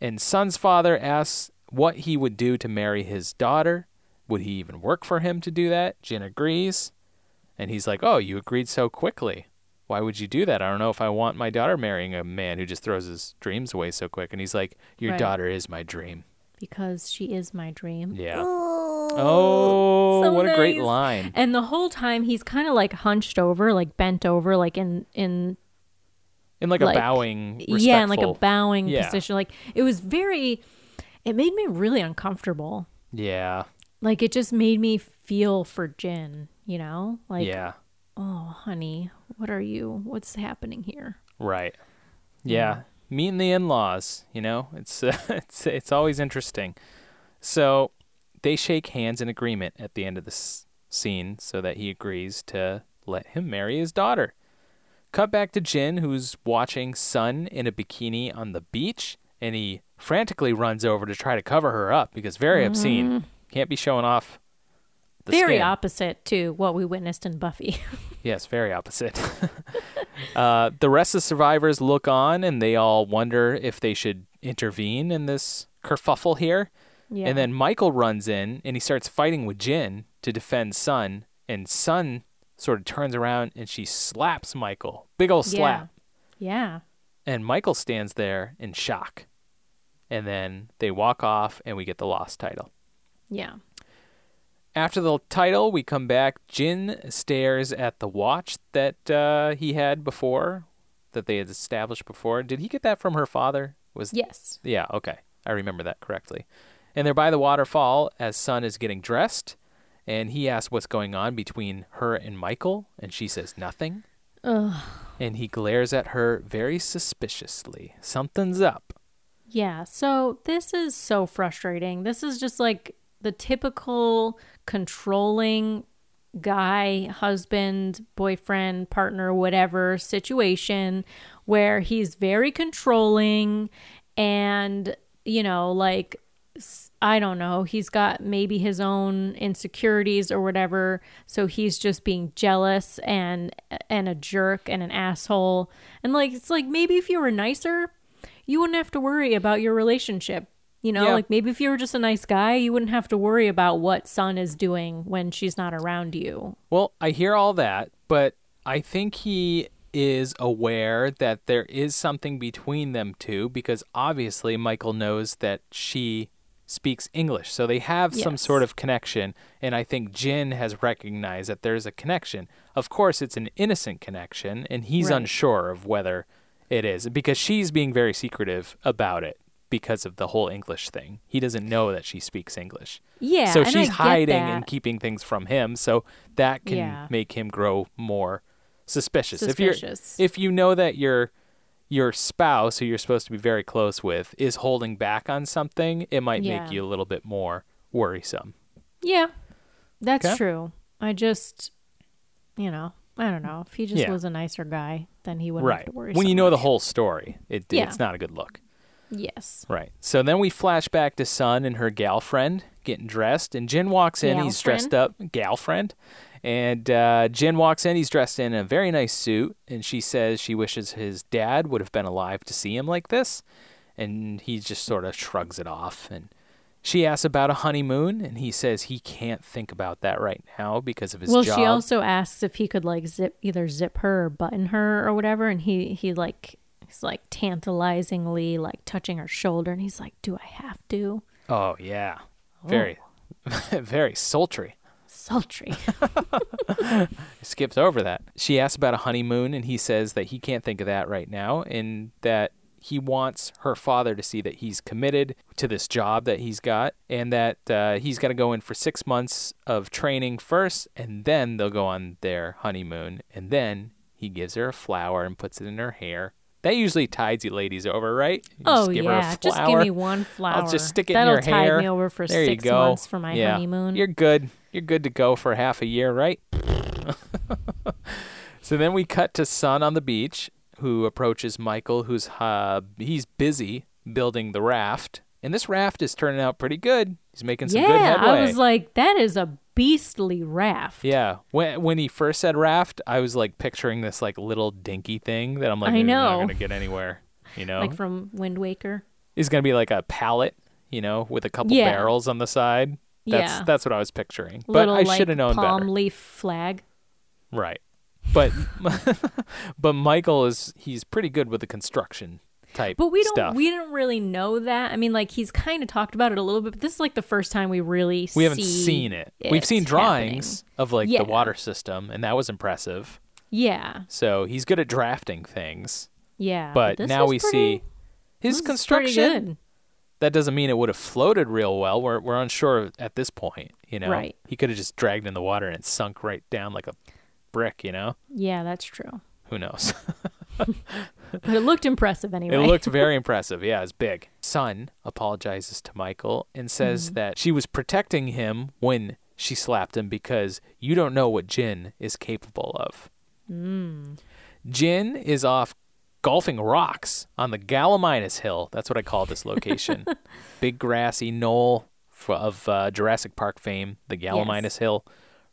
Speaker 6: And Sun's father asks what he would do to marry his daughter. Would he even work for him to do that? Jin agrees. And he's like, Oh, you agreed so quickly. Why would you do that? I don't know if I want my daughter marrying a man who just throws his dreams away so quick. And he's like, Your
Speaker 5: Right.
Speaker 6: daughter is my dream.
Speaker 5: because she is my dream.
Speaker 6: Yeah.
Speaker 5: Oh,
Speaker 6: Oh,
Speaker 5: so
Speaker 6: what a great line.
Speaker 5: And the whole time he's kind of like hunched over, like bent over, like in in
Speaker 6: In like, a
Speaker 5: like-
Speaker 6: bowing,
Speaker 5: yeah, in like a bowing
Speaker 6: Yeah.
Speaker 5: position. Like it was very. It made me really uncomfortable.
Speaker 6: Yeah.
Speaker 5: Like it just made me feel for Jin. You know, like
Speaker 6: yeah.
Speaker 5: oh honey, what are you? What's happening here?
Speaker 6: Right. Yeah. Meeting the in-laws, you know, it's uh, it's it's always interesting. So they shake hands in agreement at the end of this scene, so that he agrees to let him marry his daughter. Cut back to Jin, who's watching Sun in a bikini on the beach, and he frantically runs over to try to cover her up because very obscene. Can't be showing off. The
Speaker 5: Mm-hmm. very
Speaker 6: skin.
Speaker 5: opposite to what we witnessed in Buffy.
Speaker 6: Yes, very opposite. uh, the rest of the survivors look on and they all wonder if they should intervene in this kerfuffle here.
Speaker 5: yeah.
Speaker 6: And then Michael runs in and he starts fighting with Jin to defend Sun. And Sun sort of turns around and she slaps Michael. Big old slap.
Speaker 5: yeah.
Speaker 6: And Michael stands there in shock. And then they walk off and we get the lost title.
Speaker 5: Yeah.
Speaker 6: After the title, we come back. Jin stares at the watch that uh, he had before, that they had established before. Did he get that from her father? Was
Speaker 5: Yes.
Speaker 6: yeah, okay, I remember that correctly. And they're by the waterfall as Sun is getting dressed, and he asks what's going on between her and Michael, and she says nothing.
Speaker 5: Ugh.
Speaker 6: And he glares at her very suspiciously. Something's up.
Speaker 5: Yeah, so this is so frustrating. This is just like the typical controlling guy, husband, boyfriend, partner, whatever situation where he's very controlling and, you know, like, I don't know, he's got maybe his own insecurities or whatever. So he's just being jealous and and a jerk and an asshole. And like it's like maybe if you were nicer, you wouldn't have to worry about your relationship. You know,
Speaker 6: Yeah.
Speaker 5: like maybe if you were just a nice guy, you wouldn't have to worry about what Sun is doing when she's not around you.
Speaker 6: Well, I hear all that, but I think he is aware that there is something between them two because obviously Michael knows that she speaks English. So they have some sort of connection, and I think Jin has recognized that there's a connection. Of course, it's an innocent connection, and he's
Speaker 5: Right.
Speaker 6: unsure of whether it is because she's being very secretive about it because of the whole English thing. He doesn't know that she speaks English.
Speaker 5: Yeah,
Speaker 6: So she's hiding
Speaker 5: that.
Speaker 6: and keeping things from him, so that can
Speaker 5: Yeah.
Speaker 6: make him grow more suspicious.
Speaker 5: Suspicious.
Speaker 6: If you're if you know that your your spouse, who you're supposed to be very close with, is holding back on something, it might
Speaker 5: Yeah.
Speaker 6: make you a little bit more worrisome.
Speaker 5: Yeah, that's
Speaker 6: Okay.
Speaker 5: true. I just, you know, I don't know. If he just
Speaker 6: Yeah.
Speaker 5: was a nicer guy, then he wouldn't have to worry.
Speaker 6: When
Speaker 5: so
Speaker 6: you know the whole story, it
Speaker 5: Yeah.
Speaker 6: it's not a good look.
Speaker 5: Yes.
Speaker 6: Right. So then we flash back to Sun and her gal friend getting dressed, and Jin walks in. He's dressed up, gal friend, and uh, Jin walks in. He's dressed in a very nice suit, and she says she wishes his dad would have been alive to see him like this, and he just sort of shrugs it off. And she asks about a honeymoon, and he says he can't think about that right now because of his
Speaker 5: Well,
Speaker 6: job.
Speaker 5: she also asks if he could like zip either zip her or button her or whatever, and he he like he's like tantalizingly like touching her shoulder, and he's like, "Do I have to?"
Speaker 6: oh yeah, very, very sultry.
Speaker 5: Sultry.
Speaker 6: skips over that. She asks about a honeymoon, and he says that he can't think of that right now, and that he wants her father to see that he's committed to this job that he's got and that uh, he's got to go in for six months of training first and then they'll go on their honeymoon and then he gives her a flower and puts it in her hair that usually tides you ladies over right You
Speaker 5: Oh
Speaker 6: give her a
Speaker 5: yeah, just give me one flower.
Speaker 6: I'll just stick it
Speaker 5: That'll
Speaker 6: in your
Speaker 5: tide me over for
Speaker 6: there
Speaker 5: six months for my
Speaker 6: yeah.
Speaker 5: honeymoon.
Speaker 6: You're good. You're good to go for half a year, right? so then we cut to Sun on the beach, who approaches Michael, who's uh, he's busy building the raft, and this raft is turning out pretty good. He's making some good
Speaker 5: yeah,
Speaker 6: headway.
Speaker 5: I was like, that is a beastly raft.
Speaker 6: yeah, when when he first said raft, I was like picturing this like little dinky thing that I'm like,
Speaker 5: I
Speaker 6: "You're not
Speaker 5: know.
Speaker 6: gonna get anywhere. You know,
Speaker 5: like from Wind Waker.
Speaker 6: it's gonna be like a pallet, you know, with a couple
Speaker 5: Yeah.
Speaker 6: barrels on the side. That's
Speaker 5: Yeah.
Speaker 6: that's what I was picturing. But
Speaker 5: Little
Speaker 6: I should have known
Speaker 5: palm
Speaker 6: better.
Speaker 5: leaf flag.
Speaker 6: Right. But but Michael is he's pretty good with the construction type
Speaker 5: But we don't
Speaker 6: stuff.
Speaker 5: we don't really know that. I mean, like he's kind of talked about it a little bit, but this is like the first time we really
Speaker 6: we haven't
Speaker 5: see
Speaker 6: seen it. We've seen drawings
Speaker 5: happening.
Speaker 6: of like
Speaker 5: Yeah.
Speaker 6: the water system and that was impressive.
Speaker 5: Yeah,
Speaker 6: So he's good at drafting things.
Speaker 5: yeah.
Speaker 6: But now we
Speaker 5: pretty-
Speaker 6: see his construction. That doesn't mean it would have floated real well. We're we're unsure at this point, you know.
Speaker 5: Right.
Speaker 6: He could have just dragged in the water and it sunk right down like a brick, you know?
Speaker 5: Yeah, that's true.
Speaker 6: Who knows?
Speaker 5: But it looked impressive anyway.
Speaker 6: It looked very impressive. Yeah, it's big. Sun apologizes to Michael and says
Speaker 5: Mm-hmm.
Speaker 6: that she was protecting him when she slapped him because you don't know what Jin is capable of.
Speaker 5: Mm.
Speaker 6: Jin is off golfing rocks on the Gallimimus Hill. That's what I call this location. Big grassy knoll of uh, Jurassic Park fame, the Gallimimus
Speaker 5: Yes.
Speaker 6: Hill.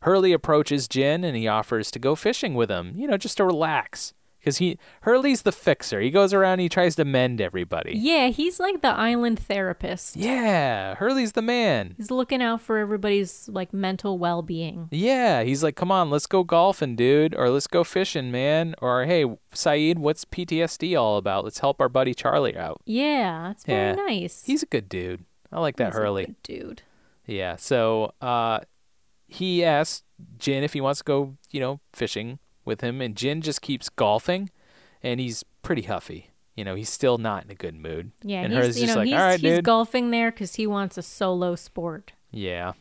Speaker 6: Hurley approaches Jin and he offers to go fishing with him, you know, just to relax. Because he Hurley's the fixer. He goes around he tries to mend everybody.
Speaker 5: Yeah, he's like the island therapist.
Speaker 6: Yeah, Hurley's the man.
Speaker 5: He's looking out for everybody's like mental well-being.
Speaker 6: Yeah, he's like, come on, let's go golfing, dude, or let's go fishing, man, or hey, Sayid, what's PTSD all about? Let's help our buddy Charlie out.
Speaker 5: Yeah, that's very
Speaker 6: Yeah.
Speaker 5: nice.
Speaker 6: He's a good dude. I like that
Speaker 5: He's a
Speaker 6: Hurley.
Speaker 5: good dude.
Speaker 6: Yeah. So uh, he asks Jin if he wants to go, you know, fishing with him, and Jin just keeps golfing, and he's pretty huffy. You know, he's still not in a good mood.
Speaker 5: Yeah,
Speaker 6: and
Speaker 5: he's you
Speaker 6: just
Speaker 5: know
Speaker 6: like,
Speaker 5: he's,
Speaker 6: all right,
Speaker 5: he's golfing there because he wants a solo sport.
Speaker 6: yeah.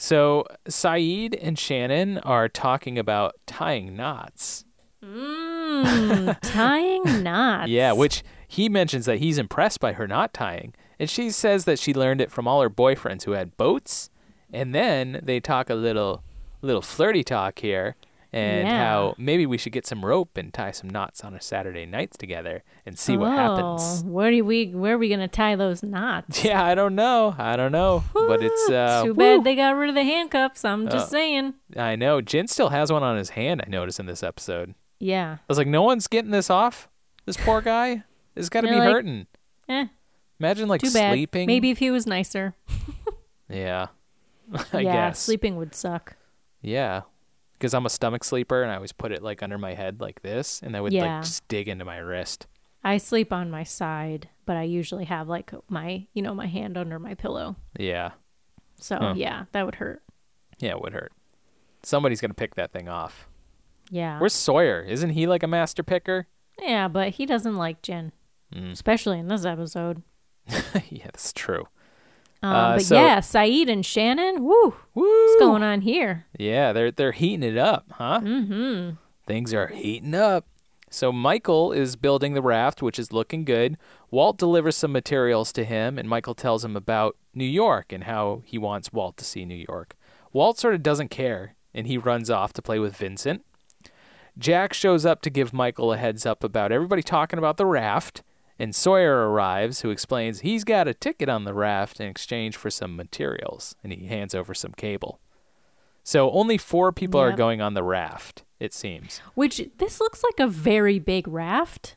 Speaker 6: So Sayid and Shannon are talking about tying knots.
Speaker 5: Mm, tying knots.
Speaker 6: Yeah, which he mentions that he's impressed by her knot tying. And she says that she learned it from all her boyfriends who had boats. And then they talk a little little flirty talk here and
Speaker 5: Yeah.
Speaker 6: how maybe we should get some rope and tie some knots on a Saturday nights together and see what happens.
Speaker 5: Oh, Where do we? Where are we gonna tie those knots?
Speaker 6: Yeah, I don't know. I don't know. But it's uh
Speaker 5: Too
Speaker 6: woo.
Speaker 5: bad they got rid of the handcuffs. I'm just
Speaker 6: Uh,
Speaker 5: saying.
Speaker 6: I know. Jin still has one on his hand, I noticed in this episode.
Speaker 5: Yeah.
Speaker 6: I was like, no one's getting this off? This poor guy? This has gotta
Speaker 5: They're
Speaker 6: be
Speaker 5: like,
Speaker 6: hurting.
Speaker 5: Eh.
Speaker 6: Imagine like
Speaker 5: Too bad.
Speaker 6: sleeping.
Speaker 5: Maybe if he was nicer.
Speaker 6: Yeah. I
Speaker 5: yeah,
Speaker 6: guess.
Speaker 5: sleeping would suck.
Speaker 6: Yeah. Because I'm a stomach sleeper and I always put it like under my head like this and that would
Speaker 5: Yeah.
Speaker 6: like just dig into my wrist.
Speaker 5: I sleep on my side, but I usually have like my, you know, my hand under my pillow.
Speaker 6: Yeah.
Speaker 5: So
Speaker 6: Huh.
Speaker 5: yeah, that would hurt.
Speaker 6: Yeah, it would hurt. Somebody's going to pick that thing off.
Speaker 5: Yeah.
Speaker 6: Where's Sawyer? Isn't he like a master picker?
Speaker 5: yeah, but he doesn't like Jin,
Speaker 6: Mm.
Speaker 5: especially in this episode.
Speaker 6: yeah, that's true.
Speaker 5: Um,
Speaker 6: Uh,
Speaker 5: but
Speaker 6: so-
Speaker 5: yeah, Sayid and Shannon, woo,
Speaker 6: Woo!
Speaker 5: what's going on here?
Speaker 6: Yeah, they're they're heating it up, huh?
Speaker 5: Mm-hmm.
Speaker 6: Things are heating up. So Michael is building the raft, which is looking good. Walt delivers some materials to him, and Michael tells him about New York and how he wants Walt to see New York. Walt sort of doesn't care, and he runs off to play with Vincent. Jack shows up to give Michael a heads up about everybody talking about the raft, and Sawyer arrives, who explains he's got a ticket on the raft in exchange for some materials, and he hands over some cable. So only four people are going on the raft, it seems.
Speaker 5: Which this looks like a very big raft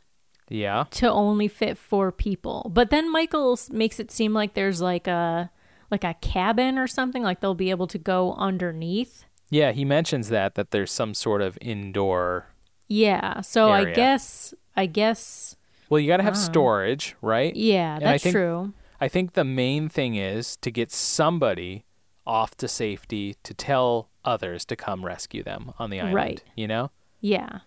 Speaker 6: Yeah.
Speaker 5: to only fit four people. But then Michael makes it seem like there's like a like a cabin or something like they'll be able to go underneath.
Speaker 6: Yeah, he mentions that that there's some sort of indoor.
Speaker 5: Yeah. So I guess I guess
Speaker 6: Well, you got to have ah. storage, right?
Speaker 5: yeah,
Speaker 6: And I
Speaker 5: that's
Speaker 6: think-
Speaker 5: true.
Speaker 6: I think the main thing is to get somebody off to safety to tell others to come rescue them on the island,
Speaker 5: Right.
Speaker 6: you know?
Speaker 5: Yeah.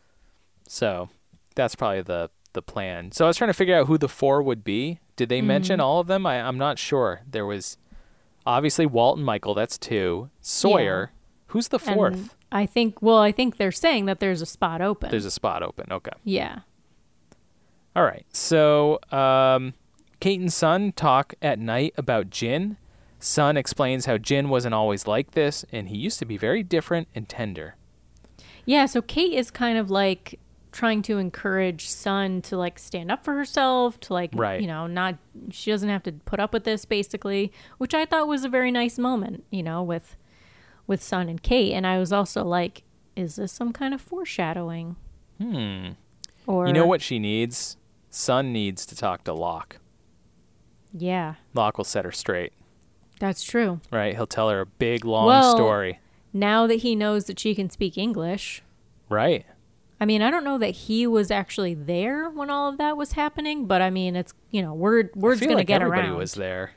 Speaker 6: So, that's probably the the plan. So I was trying to figure out who the four would be. Did they mention mm-hmm. all of them? I, I'm not sure. There was obviously Walt and Michael. That's two. Sawyer. Who's the
Speaker 5: And
Speaker 6: fourth?
Speaker 5: I think. Well, I think they're saying that there's a spot open.
Speaker 6: There's a spot open. Okay.
Speaker 5: yeah.
Speaker 6: All right. So, um, Kate and Sun talk at night about Jin. Sun explains how Jin wasn't always like this, and he used to be very different and tender.
Speaker 5: Yeah, so Kate is kind of like trying to encourage Sun to like stand up for herself, to like,
Speaker 6: Right.
Speaker 5: you know, not, she doesn't have to put up with this basically, which I thought was a very nice moment, you know, with, with Sun and Kate. And I was also like, is this some kind of foreshadowing?
Speaker 6: Hmm.
Speaker 5: Or,
Speaker 6: You know what she needs? Sun needs to talk to Locke.
Speaker 5: Yeah,
Speaker 6: Locke will set her straight,
Speaker 5: that's true.
Speaker 6: right? He'll tell her a big, long
Speaker 5: Well-
Speaker 6: story.
Speaker 5: Now that he knows that she can speak English,
Speaker 6: Right.
Speaker 5: I mean, I don't know that he was actually there when all of that was happening, but I mean, it's you know, word word's
Speaker 6: feel
Speaker 5: gonna get
Speaker 6: everybody
Speaker 5: around.
Speaker 6: Everybody was there.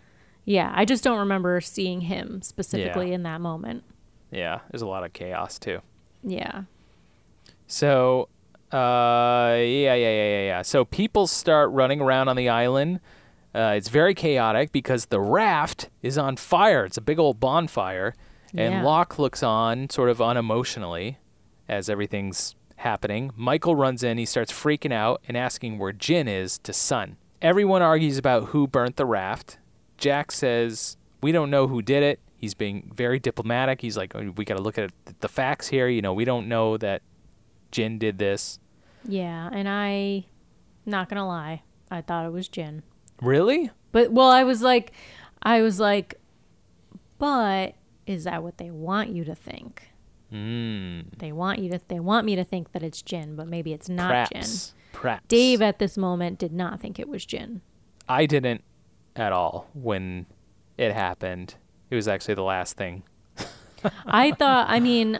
Speaker 5: Yeah, I just don't remember seeing him specifically
Speaker 6: Yeah.
Speaker 5: in that moment.
Speaker 6: Yeah, there's a lot of chaos too.
Speaker 5: Yeah.
Speaker 6: So, uh, yeah, yeah, yeah, yeah, yeah. So people start running around on the island. Uh, it's very chaotic because the raft is on fire. It's a big old bonfire, and
Speaker 5: Yeah.
Speaker 6: Locke looks on sort of unemotionally as everything's happening. Michael runs in. He starts freaking out and asking where Jin is to Sun. Everyone argues about who burnt the raft. Jack says, "We don't know who did it." He's being very diplomatic. He's like, "Oh, "We got to look at the facts here. You know, we don't know that Jin did this."
Speaker 5: Yeah, and I not going to lie, I thought it was Jin.
Speaker 6: Really?
Speaker 5: But well, I was like I was like but is that what they want you to think?
Speaker 6: Mm.
Speaker 5: They want you to they want me to think that it's Jin, but maybe it's not Jin.
Speaker 6: Perhaps. Perhaps.
Speaker 5: Dave at this moment did not think it was Jin.
Speaker 6: I didn't at all when it happened. It was actually the last thing.
Speaker 5: I thought, I mean,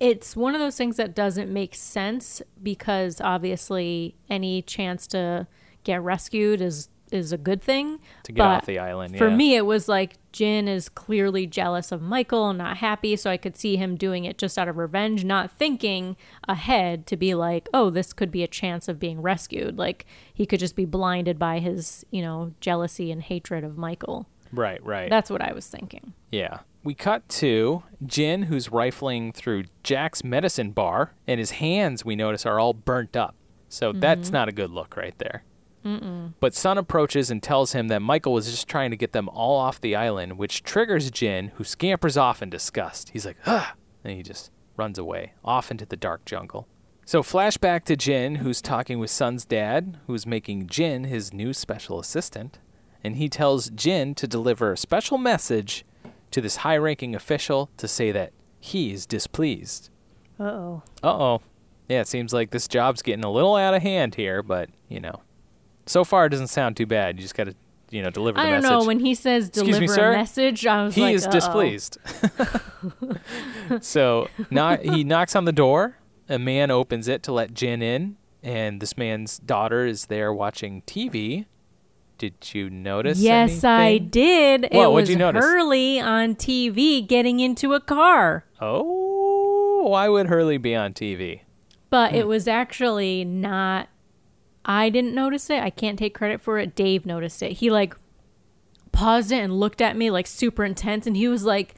Speaker 5: it's one of those things that doesn't make sense because obviously any chance to get rescued is is a good thing.
Speaker 6: To get
Speaker 5: but
Speaker 6: off the island,
Speaker 5: For
Speaker 6: yeah.
Speaker 5: me, it was like Jin is clearly jealous of Michael not happy, so I could see him doing it just out of revenge, not thinking ahead to be like, oh, this could be a chance of being rescued. Like he could just be blinded by his, you know, jealousy and hatred of Michael.
Speaker 6: Right, right.
Speaker 5: That's what I was thinking.
Speaker 6: Yeah. We cut to Jin, who's rifling through Jack's medicine bar, and his hands, we notice, are all burnt up. So that's not a good look right there. Mm-mm. But Sun approaches and tells him that Michael was just trying to get them all off the island, which triggers Jin, who scampers off in disgust. He's like, ah! And he just runs away, off into the dark jungle. So, flashback to Jin, who's talking with Sun's dad, who's making Jin his new special assistant. And he tells Jin to deliver a special message to this high ranking official to say that he is displeased.
Speaker 5: Uh oh.
Speaker 6: Uh oh. Yeah, it seems like this job's getting a little out of hand here, but, you know, so far it doesn't sound too bad. You just got to, you know, deliver the
Speaker 5: I don't
Speaker 6: message.
Speaker 5: know. When he says deliver
Speaker 6: me,
Speaker 5: a message, I was
Speaker 6: he
Speaker 5: like,
Speaker 6: is
Speaker 5: "Uh-oh."
Speaker 6: displeased. so not, he knocks on the door. A man opens it to let Jin in, and this man's daughter is there watching TV. Did you notice?
Speaker 5: Yes, I did.
Speaker 6: What?
Speaker 5: It was
Speaker 6: you notice?
Speaker 5: Hurley on TV getting into a car.
Speaker 6: Oh, why would Hurley be on TV?
Speaker 5: But
Speaker 6: Hmm.
Speaker 5: it was actually not. I didn't notice it. I can't take credit for it. Dave noticed it. He like paused it and looked at me like super intense, and he was like,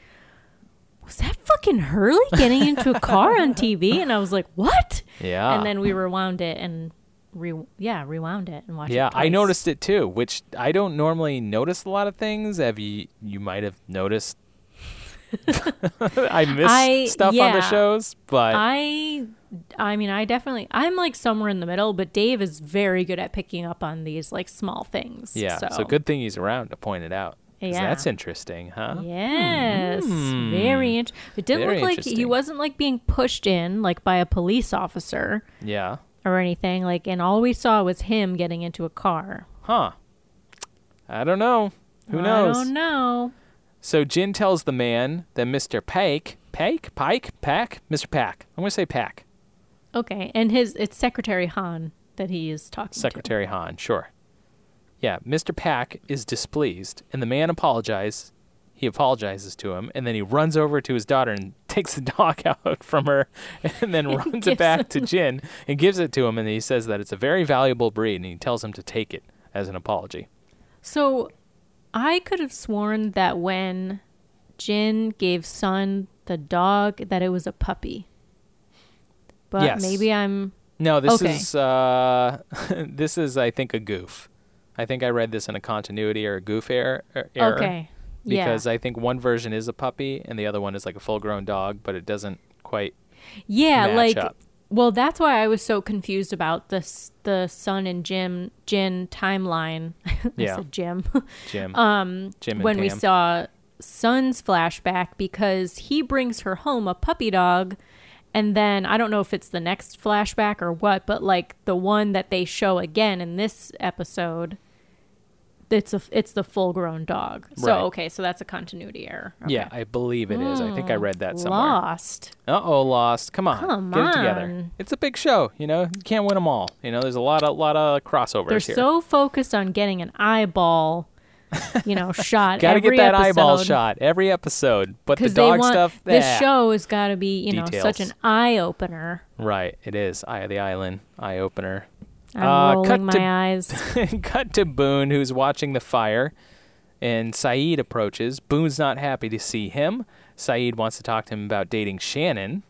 Speaker 5: "Was that fucking Hurley getting into a car on TV?" And I was like, "What?"
Speaker 6: Yeah.
Speaker 5: And then we rewound it and re yeah rewound it and watched.
Speaker 6: Yeah,
Speaker 5: it
Speaker 6: I noticed it too, which I don't normally notice a lot of things. Have you? You might have noticed. I miss
Speaker 5: I-
Speaker 6: stuff on the shows, but
Speaker 5: I I mean I definitely I'm like somewhere in the middle, but Dave is very good at picking up on these like small things.
Speaker 6: yeah.
Speaker 5: So,
Speaker 6: So. good thing he's around to point it out.
Speaker 5: Yeah.
Speaker 6: That's interesting, huh?
Speaker 5: Yes, hmm. very interesting. It didn't.
Speaker 6: Very
Speaker 5: look like he wasn't like being pushed in like by a police officer
Speaker 6: Yeah.
Speaker 5: Or anything. Like, and all we saw was him getting into a car.
Speaker 6: Huh. I don't know. Who
Speaker 5: I
Speaker 6: knows?
Speaker 5: I don't know.
Speaker 6: So Jin tells the man that Mr. Pike, Pike, Pike, Pack, Mr. Pack. I'm gonna say Pack.
Speaker 5: Okay, and his it's Secretary Han that he is talking
Speaker 6: Secretary Han, sure. Yeah, Mr. Pack is displeased, and the man apologizes. He apologizes to him, and then he runs over to his daughter and takes the dog out from her and then runs it back to Jin and gives it to him. And he says that it's a very valuable breed and he tells him to take it as an apology.
Speaker 5: So I could have sworn that when Jin gave Sun the dog that it was a puppy. But
Speaker 6: Yes.
Speaker 5: maybe I'm
Speaker 6: No, this
Speaker 5: Okay.
Speaker 6: is uh, this is I think a goof. I think I read this in a continuity or a goof error. er- error
Speaker 5: okay. Yeah.
Speaker 6: Because I think one version is a puppy and the other one is like a full-grown dog, but it doesn't quite.
Speaker 5: Yeah, like
Speaker 6: up.
Speaker 5: well, that's why I was so confused about this the Sun and Jim Jin timeline.
Speaker 6: Yeah.
Speaker 5: said Jim.
Speaker 6: Jim.
Speaker 5: um
Speaker 6: Jim and
Speaker 5: when we saw Sun's flashback because he brings her home a puppy dog and then I don't know if it's the next flashback or what, but like the one that they show again in this episode it's a it's the full grown dog. So
Speaker 6: Right.
Speaker 5: okay, so that's a continuity error. Okay.
Speaker 6: Yeah, I believe it is. I think I read that somewhere.
Speaker 5: Lost.
Speaker 6: Uh oh, lost. Come on,
Speaker 5: Come
Speaker 6: get it together.
Speaker 5: on.
Speaker 6: It's a big show. You know, you can't win them all. You know, there's a lot of lot of crossovers
Speaker 5: They're
Speaker 6: here.
Speaker 5: so focused on getting an eyeball, you know, shot.
Speaker 6: Got to get that eyeball shot every episode. But the dog
Speaker 5: want
Speaker 6: stuff,
Speaker 5: this show has got to be you know such an eye opener.
Speaker 6: Right, it is. Eye of the Island, eye opener.
Speaker 5: I'm
Speaker 6: Uh,
Speaker 5: rolling
Speaker 6: cut
Speaker 5: my
Speaker 6: to-
Speaker 5: eyes.
Speaker 6: Cut to Boone, who's watching the fire, and Sayid approaches. Boone's not happy to see him. Sayid wants to talk to him about dating Shannon,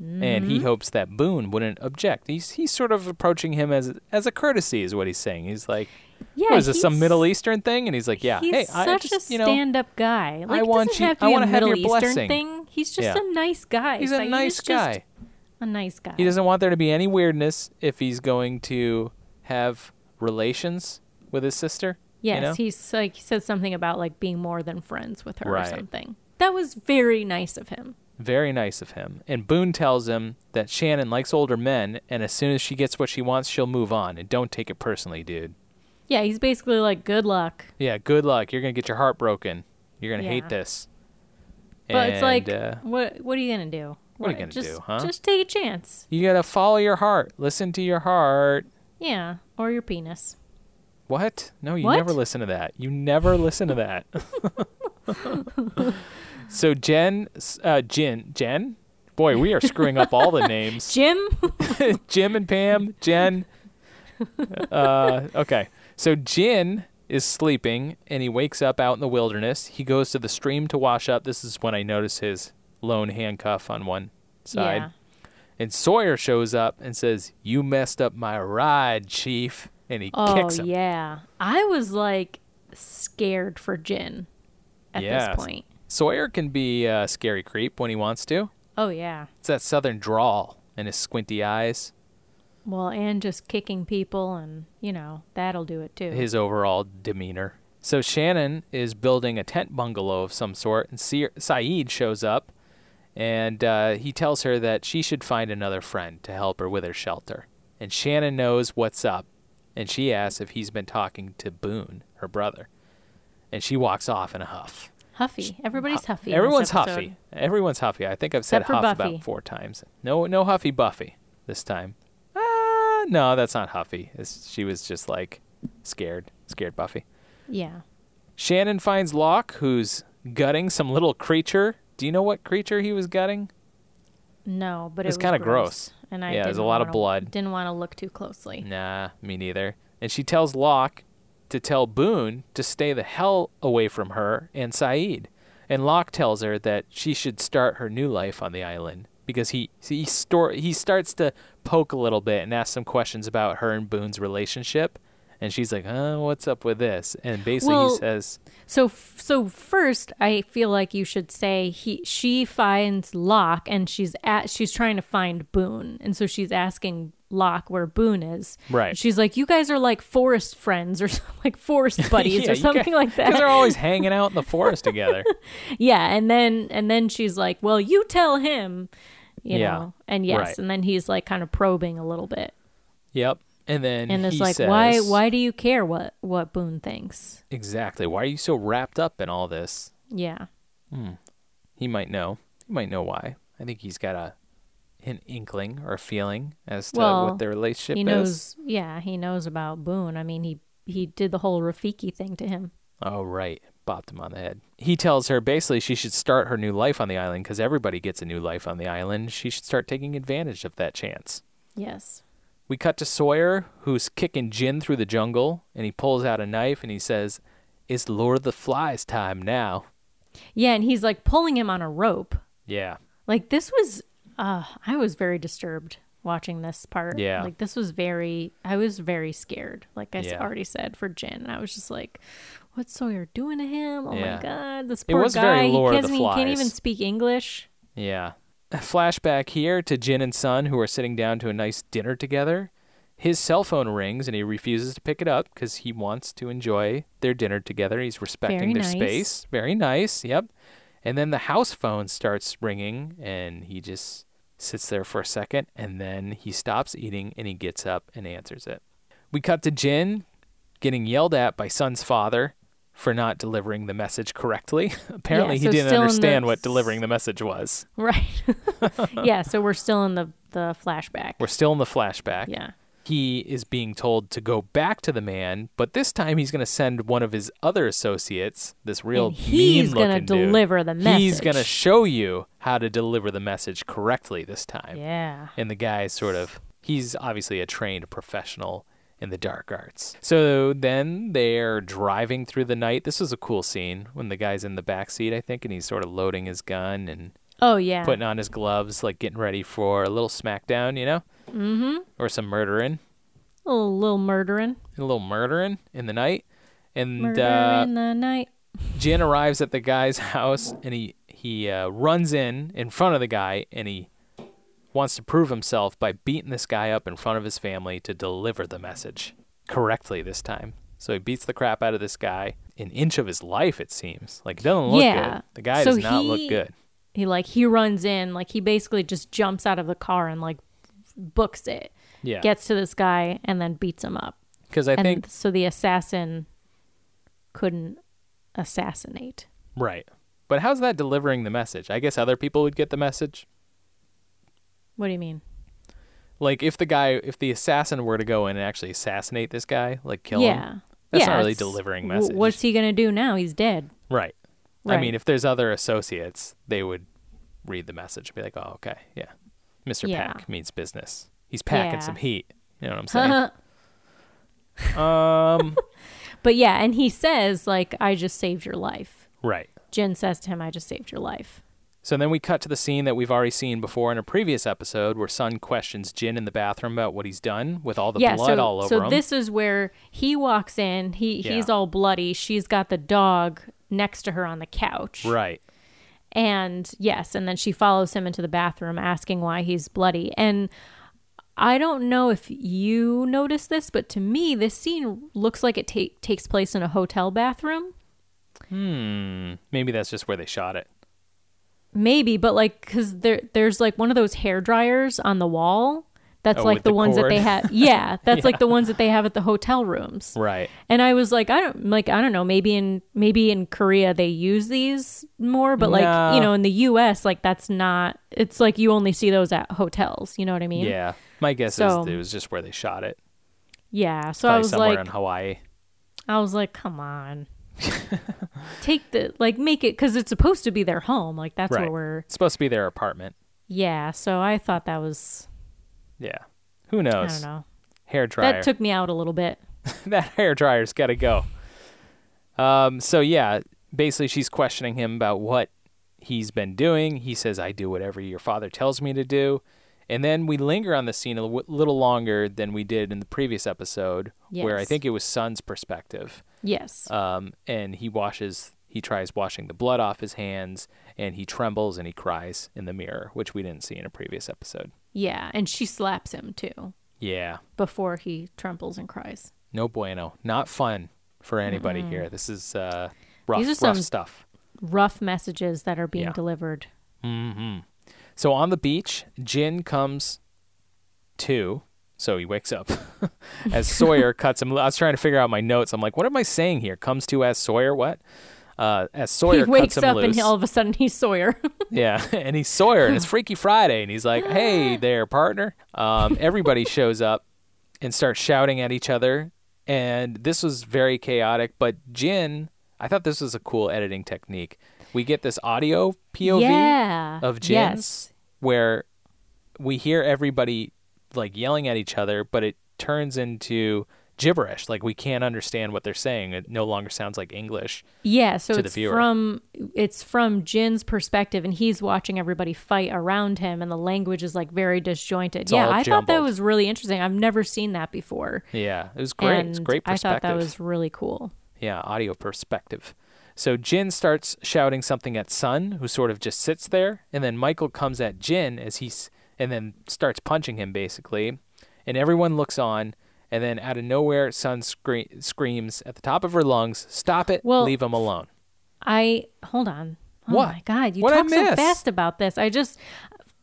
Speaker 6: and
Speaker 5: Mm-hmm.
Speaker 6: he hopes that Boone wouldn't object. He's he's sort of approaching him as as a courtesy, is what he's saying. He's like,
Speaker 5: Yeah,
Speaker 6: "What is this? Some Middle Eastern thing?" And he's like, "Yeah,
Speaker 5: He's
Speaker 6: hey,
Speaker 5: such
Speaker 6: I just
Speaker 5: a
Speaker 6: you know,
Speaker 5: stand-up guy. Like, it
Speaker 6: want you-
Speaker 5: have to
Speaker 6: I wanna
Speaker 5: a
Speaker 6: have your
Speaker 5: Eastern
Speaker 6: blessing.
Speaker 5: thing. He's just
Speaker 6: Yeah.
Speaker 5: a nice guy.
Speaker 6: he's a
Speaker 5: Sayid
Speaker 6: nice guy."
Speaker 5: A nice guy.
Speaker 6: He doesn't want there to be any weirdness if he's going to have relations with his sister.
Speaker 5: Yes,
Speaker 6: you know?
Speaker 5: he's like he said something about like being more than friends with her
Speaker 6: Right.
Speaker 5: or something. That was very nice of him.
Speaker 6: Very nice of him. And Boone tells him that Shannon likes older men, and as soon as she gets what she wants, she'll move on. And don't take it personally, dude.
Speaker 5: Yeah, he's basically like, good luck.
Speaker 6: Yeah, good luck. You're gonna get your heart broken. You're gonna
Speaker 5: Yeah.
Speaker 6: hate this.
Speaker 5: But it's like,
Speaker 6: uh,
Speaker 5: what what are you gonna do?
Speaker 6: What are you gonna
Speaker 5: just,
Speaker 6: do, huh?
Speaker 5: Just take a chance.
Speaker 6: you gotta follow your heart. Listen to your heart.
Speaker 5: Yeah, or your penis.
Speaker 6: What? No, you
Speaker 5: What?
Speaker 6: never listen to that. You never listen to that. so Jen, uh, Jen, Jen. Boy, we are screwing up all the names.
Speaker 5: Jim.
Speaker 6: Jim and Pam, Jen. Uh, okay. So Jin is sleeping and he wakes up out in the wilderness. He goes to the stream to wash up. This is when I notice his lone handcuff on one side.
Speaker 5: Yeah.
Speaker 6: And Sawyer shows up and says, You messed up my ride, Chief. And he
Speaker 5: Oh
Speaker 6: kicks him.
Speaker 5: Oh, yeah. I was like scared for Jin at
Speaker 6: Yes.
Speaker 5: this point.
Speaker 6: Sawyer can be a scary creep when he wants to.
Speaker 5: Oh yeah.
Speaker 6: It's that southern drawl and his squinty eyes,
Speaker 5: Well, and just kicking people and you know that'll do it too.
Speaker 6: his overall demeanor. So Shannon is building a tent bungalow of some sort, and Sayid shows up, and uh, he tells her that she should find another friend to help her with her shelter. And Shannon knows what's up, and she asks if he's been talking to Boone, her brother. And she walks off in a huff.
Speaker 5: huffy. Everybody's huffy.
Speaker 6: Everyone's huffy. Everyone's huffy. I think I've said huff
Speaker 5: Buffy.
Speaker 6: about four times. No, no huffy Buffy this time. Uh, no, that's not huffy. It's, she was just like scared, scared Buffy.
Speaker 5: Yeah.
Speaker 6: Shannon finds Locke, who's gutting some little creature. Do you know what creature he was gutting?
Speaker 5: No, but
Speaker 6: It's
Speaker 5: it was
Speaker 6: kinda
Speaker 5: gross.
Speaker 6: gross.
Speaker 5: And I
Speaker 6: Yeah, there's a lot of blood.
Speaker 5: Didn't want to look too closely.
Speaker 6: Nah, me neither. And she tells Locke to tell Boone to stay the hell away from her and Sayid. And Locke tells her that she should start her new life on the island because he he store he starts to poke a little bit and ask some questions about her and Boone's relationship. And she's like, "Huh, what's up with this?" And basically
Speaker 5: Well-
Speaker 6: he says,
Speaker 5: So f- so first, I feel like you should say he she finds Locke and she's at she's trying to find Boone, and so she's asking Locke where Boone is.
Speaker 6: Right.
Speaker 5: And she's like, "You guys are like forest friends or like forest buddies
Speaker 6: Yeah,
Speaker 5: or something
Speaker 6: guys-
Speaker 5: like that."
Speaker 6: Because they're always hanging out in the forest together.
Speaker 5: yeah, and then and then she's like, "Well, you tell him." You
Speaker 6: Yeah.
Speaker 5: know, and yes,
Speaker 6: Right.
Speaker 5: and then he's like kind of probing a little bit,
Speaker 6: Yep. And then
Speaker 5: and it's
Speaker 6: he
Speaker 5: like, why,
Speaker 6: says-
Speaker 5: why do you care what what Boone thinks?
Speaker 6: exactly? Why are you so wrapped up in all this?
Speaker 5: Yeah, hmm.
Speaker 6: He might know. He might know why. I think he's got a an inkling or a feeling as to
Speaker 5: Well,
Speaker 6: what their relationship
Speaker 5: he
Speaker 6: is.
Speaker 5: Yeah, he knows about Boone. I mean, he he did the whole Rafiki thing to him.
Speaker 6: Oh right, bopped him on the head. He tells her basically she should start her new life on the island because everybody gets a new life on the island. She should start taking advantage of that chance.
Speaker 5: Yes.
Speaker 6: We cut to Sawyer, who's kicking Jin through the jungle, and he pulls out a knife and he says, It's Lord of the Flies time now.
Speaker 5: Yeah, and he's like pulling him on a rope.
Speaker 6: Yeah.
Speaker 5: Like this was uh I was very disturbed watching this part.
Speaker 6: Yeah.
Speaker 5: Like this was very I was very scared, like I
Speaker 6: Yeah.
Speaker 5: already said for Jen. And I was just like, What's Sawyer doing to him? Oh
Speaker 6: Yeah.
Speaker 5: my god, this
Speaker 6: It
Speaker 5: poor
Speaker 6: was
Speaker 5: guy.
Speaker 6: very Lord
Speaker 5: he,
Speaker 6: of the
Speaker 5: doesn't- he can't even speak English.
Speaker 6: Yeah. Flashback here to Jin and Sun, who are sitting down to a nice dinner together. His cell phone rings and he refuses to pick it up because he wants to enjoy their dinner together. He's respecting
Speaker 5: Very
Speaker 6: their
Speaker 5: nice.
Speaker 6: space. Very nice. Yep. And then the house phone starts ringing and he just sits there for a second and then he stops eating and he gets up and answers it. We cut to Jin getting yelled at by Sun's father for not delivering the message correctly. Apparently,
Speaker 5: so
Speaker 6: he didn't
Speaker 5: the-
Speaker 6: understand what delivering the message was.
Speaker 5: Right. yeah, so we're still in the the flashback.
Speaker 6: We're still in the flashback.
Speaker 5: yeah.
Speaker 6: He is being told to go back to the man, but this time he's going to send one of his other associates, this real
Speaker 5: And he's gonna deliver the message.
Speaker 6: He's going to show you how to deliver the message correctly this time.
Speaker 5: Yeah.
Speaker 6: And the guy's sort of, he's obviously a trained professional in the dark arts. So then they're driving through the night. This was a cool scene when the guy's in the back seat, I think, and he's sort of loading his gun and
Speaker 5: Oh yeah.
Speaker 6: putting on his gloves, like getting ready for a little smackdown, you know? Mm-hmm. Or some murdering,
Speaker 5: a little, murdering.
Speaker 6: a little murdering in the night. And
Speaker 5: Murder
Speaker 6: uh,
Speaker 5: in the night.
Speaker 6: Jin arrives at the guy's house and he he uh, runs in in front of the guy and he wants to prove himself by beating this guy up in front of his family to deliver the message correctly this time. So he beats the crap out of this guy, an inch of his life it seems. Like it doesn't look
Speaker 5: Yeah.
Speaker 6: good. The guy
Speaker 5: So
Speaker 6: does not look good.
Speaker 5: He like he runs in, like he basically just jumps out of the car and like books it.
Speaker 6: Yeah,
Speaker 5: Gets to this guy and then beats him up.
Speaker 6: because I
Speaker 5: and
Speaker 6: think
Speaker 5: so the assassin couldn't assassinate.
Speaker 6: right. But how's that delivering the message? I guess other people would get the message.
Speaker 5: What do you mean?
Speaker 6: Like if the guy, if the assassin were to go in and actually assassinate this guy, like kill him,
Speaker 5: yeah.
Speaker 6: that's
Speaker 5: yeah,
Speaker 6: not really delivering
Speaker 5: w-
Speaker 6: message.
Speaker 5: What's he gonna do now? He's dead.
Speaker 6: Right. I mean, if there's other associates, they would read the message and be like, "Oh, okay, yeah, Mr.
Speaker 5: Yeah.
Speaker 6: Pack means business. He's packing
Speaker 5: Yeah.
Speaker 6: some heat." You know what I'm saying? um,
Speaker 5: But yeah, and he says like, "I just saved your life."
Speaker 6: right.
Speaker 5: Jin says to him, "I just saved your life."
Speaker 6: So then we cut to the scene that we've already seen before in a previous episode, where Sun questions Jin in the bathroom about what he's done with all the
Speaker 5: yeah,
Speaker 6: blood
Speaker 5: so,
Speaker 6: all over
Speaker 5: so
Speaker 6: him.
Speaker 5: So this is where he walks in. He he's
Speaker 6: Yeah.
Speaker 5: all bloody. She's got the dog next to her on the couch.
Speaker 6: right.
Speaker 5: And yes, and then she follows him into the bathroom asking why he's bloody. And I don't know if you noticed this, but to me, this scene looks like it ta- takes place in a hotel bathroom.
Speaker 6: Hmm. Maybe that's just where they shot it.
Speaker 5: Maybe, but like, because there, there's like one of those hair dryers on the wall. That's
Speaker 6: Oh,
Speaker 5: like the,
Speaker 6: the
Speaker 5: ones that they have. Yeah, that's like the ones that they have at the hotel rooms.
Speaker 6: Right.
Speaker 5: And I was like, I don't like, I don't know. Maybe in maybe in Korea they use these more, but like
Speaker 6: No.
Speaker 5: you know, in the U.S. like that's not. It's like you only see those at hotels. You know what I mean?
Speaker 6: Yeah. My guess
Speaker 5: So-
Speaker 6: is it was just where they shot it.
Speaker 5: Yeah. So I was
Speaker 6: somewhere
Speaker 5: like,
Speaker 6: in Hawaii.
Speaker 5: I was like, come on, take the like make it because it's supposed to be their home. Like that's
Speaker 6: Right.
Speaker 5: where we're.
Speaker 6: It's supposed to be their apartment.
Speaker 5: Yeah. So I thought that was.
Speaker 6: Yeah. Who
Speaker 5: I
Speaker 6: knows?
Speaker 5: don't know.
Speaker 6: Hair dryer.
Speaker 5: That took me out a little bit.
Speaker 6: that hair dryer's got to go. Um, so yeah, basically she's questioning him about what he's been doing. He says, "I do whatever your father tells me to do." And then we linger on the scene a little longer than we did in the previous episode, where I think it was Sun's perspective.
Speaker 5: Yes.
Speaker 6: Um, and he washes, he tries washing the blood off his hands, and he trembles and he cries in the mirror, which we didn't see in a previous episode.
Speaker 5: yeah, and she slaps him too
Speaker 6: Yeah,
Speaker 5: before he trembles and cries.
Speaker 6: no bueno, not fun for anybody here. This is uh, rough,
Speaker 5: These are
Speaker 6: rough
Speaker 5: some-
Speaker 6: stuff.
Speaker 5: Rough messages that are being
Speaker 6: Yeah.
Speaker 5: delivered. Mm-hmm.
Speaker 6: So on the beach, Jin comes to. So he wakes up as Sawyer cuts him. I was trying to figure out my notes. I'm like, what am I saying here? Comes to as Sawyer. What? Uh, as Sawyer
Speaker 5: he wakes
Speaker 6: cuts him
Speaker 5: up
Speaker 6: loose.
Speaker 5: and all of a sudden he's Sawyer.
Speaker 6: yeah, and he's Sawyer, and it's Freaky Friday, and he's like, "Hey there, partner." Um, everybody shows up and starts shouting at each other, and this was very chaotic. But Jin, I thought this was a cool editing technique. We get this audio POV
Speaker 5: yeah.
Speaker 6: of Jin's
Speaker 5: Yes.
Speaker 6: where we hear everybody like yelling at each other, but it turns into gibberish. Like we can't understand what they're saying. It no longer sounds like English.
Speaker 5: Yeah, so
Speaker 6: to the
Speaker 5: it's
Speaker 6: viewer.
Speaker 5: from it's from Jin's perspective, and he's watching everybody fight around him, and the language is like very disjointed.
Speaker 6: It's
Speaker 5: yeah, I thought that was really interesting. I've never seen that before.
Speaker 6: Yeah, it was great.
Speaker 5: And
Speaker 6: it's great perspective.
Speaker 5: I thought that was really cool.
Speaker 6: Yeah, audio perspective. So Jin starts shouting something at Sun, who sort of just sits there, and then Michael comes at Jin as he's and then starts punching him basically, and everyone looks on. And then out of nowhere, Sun scre- screams at the top of her lungs, "Stop it!
Speaker 5: Well,
Speaker 6: leave him alone!"
Speaker 5: I hold on. Oh
Speaker 6: What?
Speaker 5: my god, you
Speaker 6: What'd I
Speaker 5: talk so fast about this. I just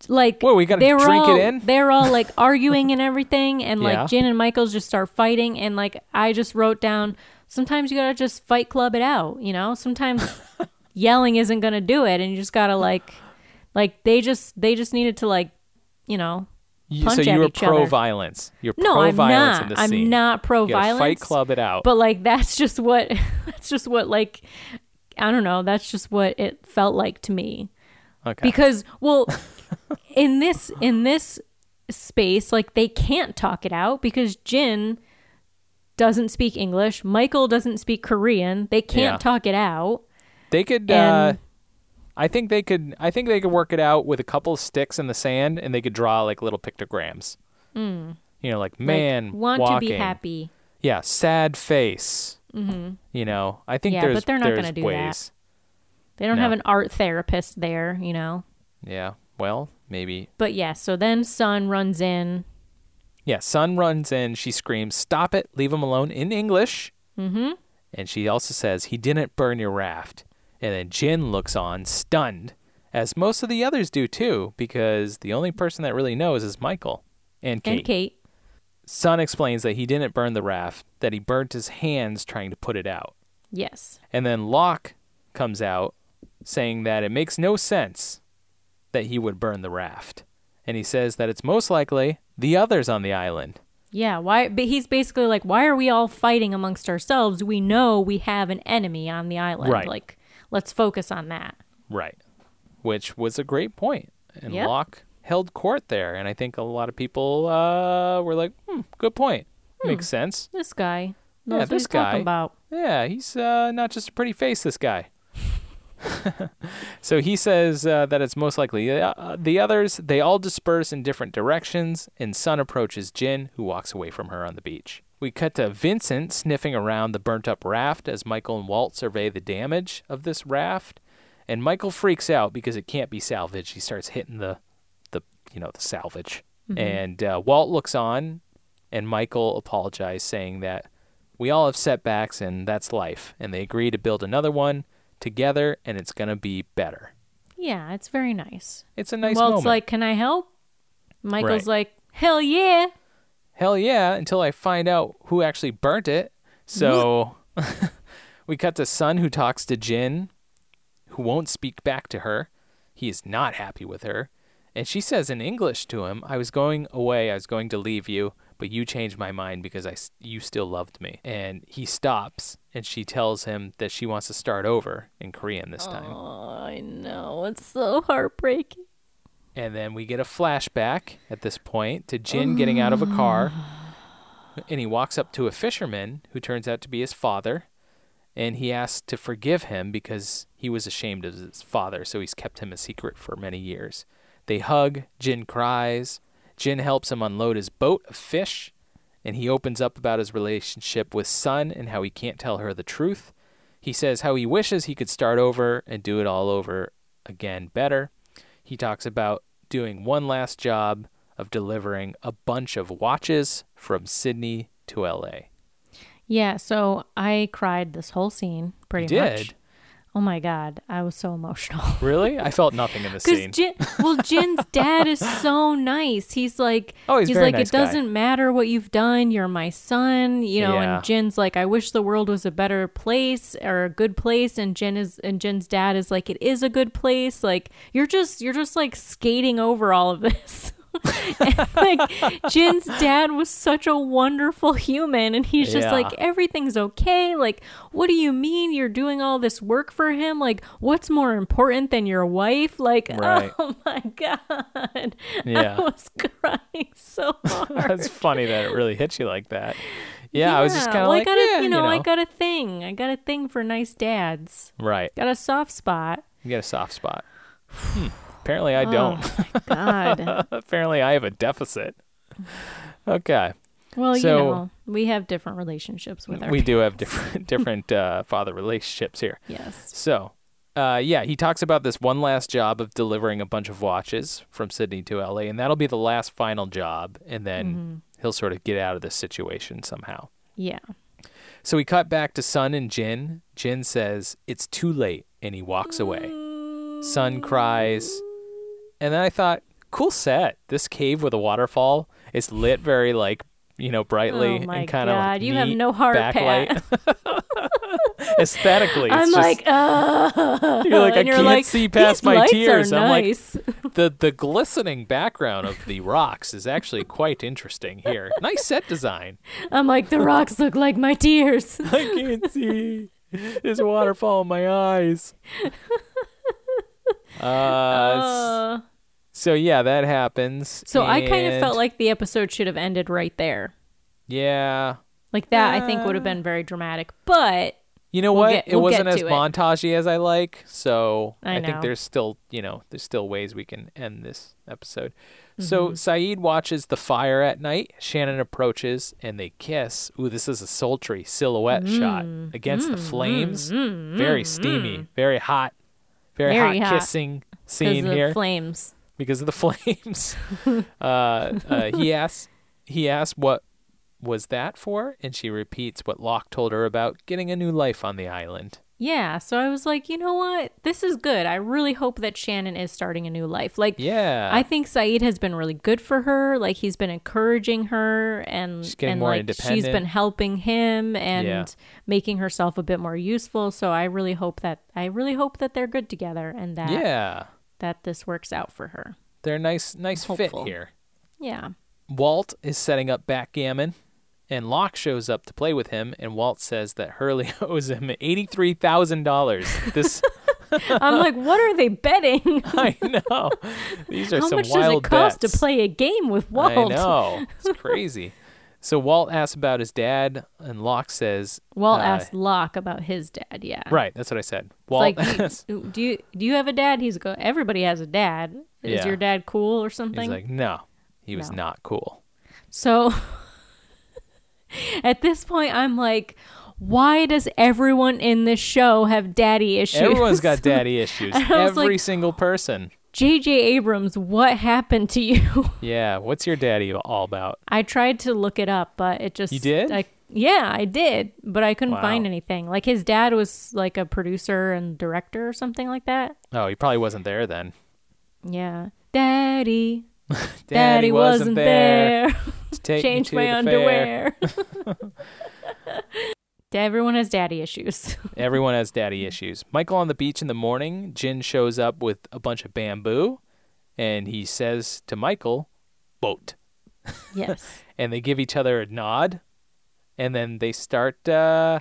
Speaker 5: like
Speaker 6: What, we gotta
Speaker 5: they were
Speaker 6: drink it
Speaker 5: all,
Speaker 6: in?
Speaker 5: They're all like arguing and everything, and
Speaker 6: Yeah.
Speaker 5: like Jin and Michaels just start fighting, and like I just wrote down. Sometimes you gotta just fight club it out, you know. Sometimes yelling isn't gonna do it, and you just gotta like, like they just they just needed to like, you know.
Speaker 6: You- so you were
Speaker 5: each other.
Speaker 6: pro violence. You're
Speaker 5: No,
Speaker 6: pro
Speaker 5: I'm
Speaker 6: violence
Speaker 5: not.
Speaker 6: in this
Speaker 5: I'm
Speaker 6: scene.
Speaker 5: not pro
Speaker 6: You
Speaker 5: violence.
Speaker 6: Fight club it out.
Speaker 5: But like that's just what that's just what like I don't know, that's just what it felt like to me.
Speaker 6: okay.
Speaker 5: Because well in this in this space like they can't talk it out because Jin doesn't speak English, Michael doesn't speak Korean. They can't
Speaker 6: Yeah.
Speaker 5: talk it out.
Speaker 6: They could. Uh,
Speaker 5: And-
Speaker 6: I think they could. I think they could work it out with a couple of sticks in the sand, and they could draw like little pictograms. You know, like man
Speaker 5: like, want
Speaker 6: walking.
Speaker 5: to be happy.
Speaker 6: Yeah, sad face. Mm-hmm. You know, I think
Speaker 5: Yeah,
Speaker 6: there's
Speaker 5: but they're not gonna do that. They don't
Speaker 6: No.
Speaker 5: have an art therapist there, you know.
Speaker 6: Yeah. Well, maybe.
Speaker 5: But yeah, so then Sun runs in.
Speaker 6: Yeah. Sun runs in. She screams, "Stop it! Leave him alone!" in English.
Speaker 5: Mm-hmm.
Speaker 6: And she also says, "He didn't burn your raft." And then Jin looks on, stunned, as most of the others do too, because the only person that really knows is Michael and Kate.
Speaker 5: And Kate.
Speaker 6: Sun explains that he didn't burn the raft, that he burnt his hands trying to put it out.
Speaker 5: Yes.
Speaker 6: And then Locke comes out saying that it makes no sense that he would burn the raft. And he says that it's most likely the others on the island.
Speaker 5: Yeah, why but he's basically like why are we all fighting amongst ourselves? We know we have an enemy on the island.
Speaker 6: Right.
Speaker 5: Like let's focus on that.
Speaker 6: Right. Which was a great point. And
Speaker 5: Yep.
Speaker 6: Locke held court there. And I think a lot of people uh, were like, hmm, good point. Makes sense.
Speaker 5: This guy
Speaker 6: Yeah, this guy.
Speaker 5: about.
Speaker 6: Yeah, he's uh, not just a pretty face, this guy. so he says uh, that it's most likely uh, the others. They all disperse in different directions, and Sun approaches Jin, who walks away from her on the beach. We cut to Vincent sniffing around the burnt up raft as Michael and Walt survey the damage of this raft. And Michael freaks out because it can't be salvaged. He starts hitting the, the you know, the salvage. And uh, Walt looks on, and Michael apologizes, saying that we all have setbacks and that's life. And they agree to build another one together and it's going to be better.
Speaker 5: Yeah, it's very nice.
Speaker 6: It's a nice
Speaker 5: Walt's
Speaker 6: moment.
Speaker 5: like, "Can I help?" Michael's
Speaker 6: Right.
Speaker 5: like, "Hell yeah."
Speaker 6: Hell yeah, until I find out who actually burnt it. So we cut to Sun who talks to Jin, who won't speak back to her. He is not happy with her. And she says in English to him, I was going away, I was going to leave you, but you changed my mind because I, you still loved me. And he stops, and she tells him that she wants to start over in Korean this time.
Speaker 5: Oh, I know. It's so heartbreaking.
Speaker 6: And then we get a flashback at this point to Jin getting out of a car. And he walks up to a fisherman who turns out to be his father. And he asks to forgive him because he was ashamed of his father, so he's kept him a secret for many years. They hug. Jin cries. Jin helps him unload his boat of fish. And he opens up about his relationship with Sun and how he can't tell her the truth. He says how he wishes he could start over and do it all over again better. He talks about doing one last job of delivering a bunch of watches from Sydney to LA.
Speaker 5: Yeah, so I cried this whole scene pretty
Speaker 6: You
Speaker 5: much. Oh my god, I was so emotional.
Speaker 6: Really? I felt nothing in this scene.
Speaker 5: Jin, well, Jin's dad is so nice. He's like,
Speaker 6: Oh, he's very
Speaker 5: like,
Speaker 6: nice
Speaker 5: it
Speaker 6: guy."
Speaker 5: doesn't matter what you've done. You're my son, you know.
Speaker 6: Yeah.
Speaker 5: And Jin's like, I wish the world was a better place or a good place. And Jin is, and Jin's dad is like, it is a good place. Like you're just, you're just like skating over all of this. and, like Jin's dad was such a wonderful human and he's just
Speaker 6: Yeah.
Speaker 5: like everything's okay. Like what do you mean you're doing all this work for him? Like what's more important than your wife? Like
Speaker 6: Right.
Speaker 5: oh my god.
Speaker 6: Yeah.
Speaker 5: I was crying so hard.
Speaker 6: That's funny that it really hit you like that. Yeah, I was just kind of
Speaker 5: well,
Speaker 6: like,
Speaker 5: I got a,
Speaker 6: yeah,
Speaker 5: you know, I got a thing. I got a thing for nice dads.
Speaker 6: right.
Speaker 5: Got a soft spot.
Speaker 6: You get a soft spot. Hmm. Apparently, I
Speaker 5: Oh
Speaker 6: don't.
Speaker 5: god.
Speaker 6: Apparently, I have a deficit. Okay,
Speaker 5: Well,
Speaker 6: So-
Speaker 5: you know, we have different relationships with our
Speaker 6: we do have different different uh, father relationships here.
Speaker 5: Yes.
Speaker 6: So, uh, yeah, he talks about this one last job of delivering a bunch of watches from Sydney to LA, and that'll be the last final job, and then
Speaker 5: Mm-hmm.
Speaker 6: he'll sort of get out of this situation somehow.
Speaker 5: Yeah.
Speaker 6: So we cut back to Sun and Jin. Jin says, It's too late, and he walks away. Sun cries. And then I thought, cool set. This cave with a waterfall. It's lit very, like, you know, brightly
Speaker 5: Oh my
Speaker 6: and kind of
Speaker 5: you have no heart,
Speaker 6: backlight. Aesthetically, it's
Speaker 5: I'm
Speaker 6: just,
Speaker 5: like, uh,
Speaker 6: You're like, I
Speaker 5: you're
Speaker 6: can't
Speaker 5: like,
Speaker 6: see past my tears." I'm like, the the glistening background of the rocks is actually quite interesting here. Nice set design.
Speaker 5: I'm like, the rocks look like my tears.
Speaker 6: I can't see. There's a waterfall in my eyes. Uh,
Speaker 5: Uh,
Speaker 6: so yeah, that happens.
Speaker 5: so I kind of felt like the episode should have ended right there.
Speaker 6: yeah.
Speaker 5: Like that, I think would have been very dramatic. But
Speaker 6: You know
Speaker 5: We'll
Speaker 6: what?
Speaker 5: get-
Speaker 6: it
Speaker 5: we'll
Speaker 6: wasn't as
Speaker 5: to it.
Speaker 6: montagey as I like, so
Speaker 5: I
Speaker 6: I, think there's still, you know, there's still ways we can end this episode.
Speaker 5: Mm-hmm.
Speaker 6: So Sayid watches the fire at night. Shannon approaches and they kiss. Ooh, this is a sultry silhouette shot
Speaker 5: Mm.
Speaker 6: against the flames. very steamy, very hot, very,
Speaker 5: Very
Speaker 6: hot,
Speaker 5: hot.
Speaker 6: kissing scene
Speaker 5: of
Speaker 6: here
Speaker 5: flames.
Speaker 6: Because of the flames. uh, uh, he asks, he asks what was that for, and she repeats what Locke told her about getting a new life on the island.
Speaker 5: Yeah, so I was like, you know what? This is good. I really hope that Shannon is starting a new life. Like,
Speaker 6: Yeah,
Speaker 5: I think Sayid has been really good for her. Like he's been encouraging her and
Speaker 6: She's getting
Speaker 5: and
Speaker 6: more
Speaker 5: like she's been helping him and
Speaker 6: Yeah.
Speaker 5: making herself a bit more useful. So I really hope that I really hope that they're good together and that
Speaker 6: yeah,
Speaker 5: that this works out for her.
Speaker 6: they're a nice, nice fit here.
Speaker 5: Yeah.
Speaker 6: Walt is setting up backgammon, and Locke shows up to play with him. And Walt says that Hurley owes him eighty-three thousand dollars. This
Speaker 5: I'm like, what are they betting?
Speaker 6: I know. These are
Speaker 5: How
Speaker 6: some
Speaker 5: much does it cost
Speaker 6: bets.
Speaker 5: to play a game with Walt?
Speaker 6: I know. It's crazy. So Walt asks about his dad, and Locke says,
Speaker 5: Walt
Speaker 6: uh,
Speaker 5: asked Locke about his dad. Yeah.
Speaker 6: Right, that's what I said.
Speaker 5: It's
Speaker 6: Walt
Speaker 5: like, do you, do you do you have a dad? He's go. Everybody has a dad. Is
Speaker 6: Yeah.
Speaker 5: your dad cool or
Speaker 6: he's
Speaker 5: something?
Speaker 6: like, no, he was
Speaker 5: No.
Speaker 6: not cool.
Speaker 5: So at this point, I'm like, why does everyone in this show have daddy issues?
Speaker 6: Everyone's got daddy issues.
Speaker 5: And I was
Speaker 6: Every
Speaker 5: like-
Speaker 6: single person.
Speaker 5: J.J. Abrams, what happened to you?
Speaker 6: Yeah, what's your daddy all about?
Speaker 5: I tried to look it up, but it just
Speaker 6: You did?
Speaker 5: I, yeah, I did, but I couldn't find anything. Like his dad was like a producer and director or something like that.
Speaker 6: Oh, he probably wasn't there then.
Speaker 5: Yeah, daddy,
Speaker 6: Daddy,
Speaker 5: daddy, wasn't, there.
Speaker 6: to take me
Speaker 5: Change my underwear. Everyone has daddy issues.
Speaker 6: Everyone has daddy issues. Michael on the beach in the morning, Jin shows up with a bunch of bamboo, and he says to Michael, "Boat."
Speaker 5: yes.
Speaker 6: and they give each other a nod, and then they start uh,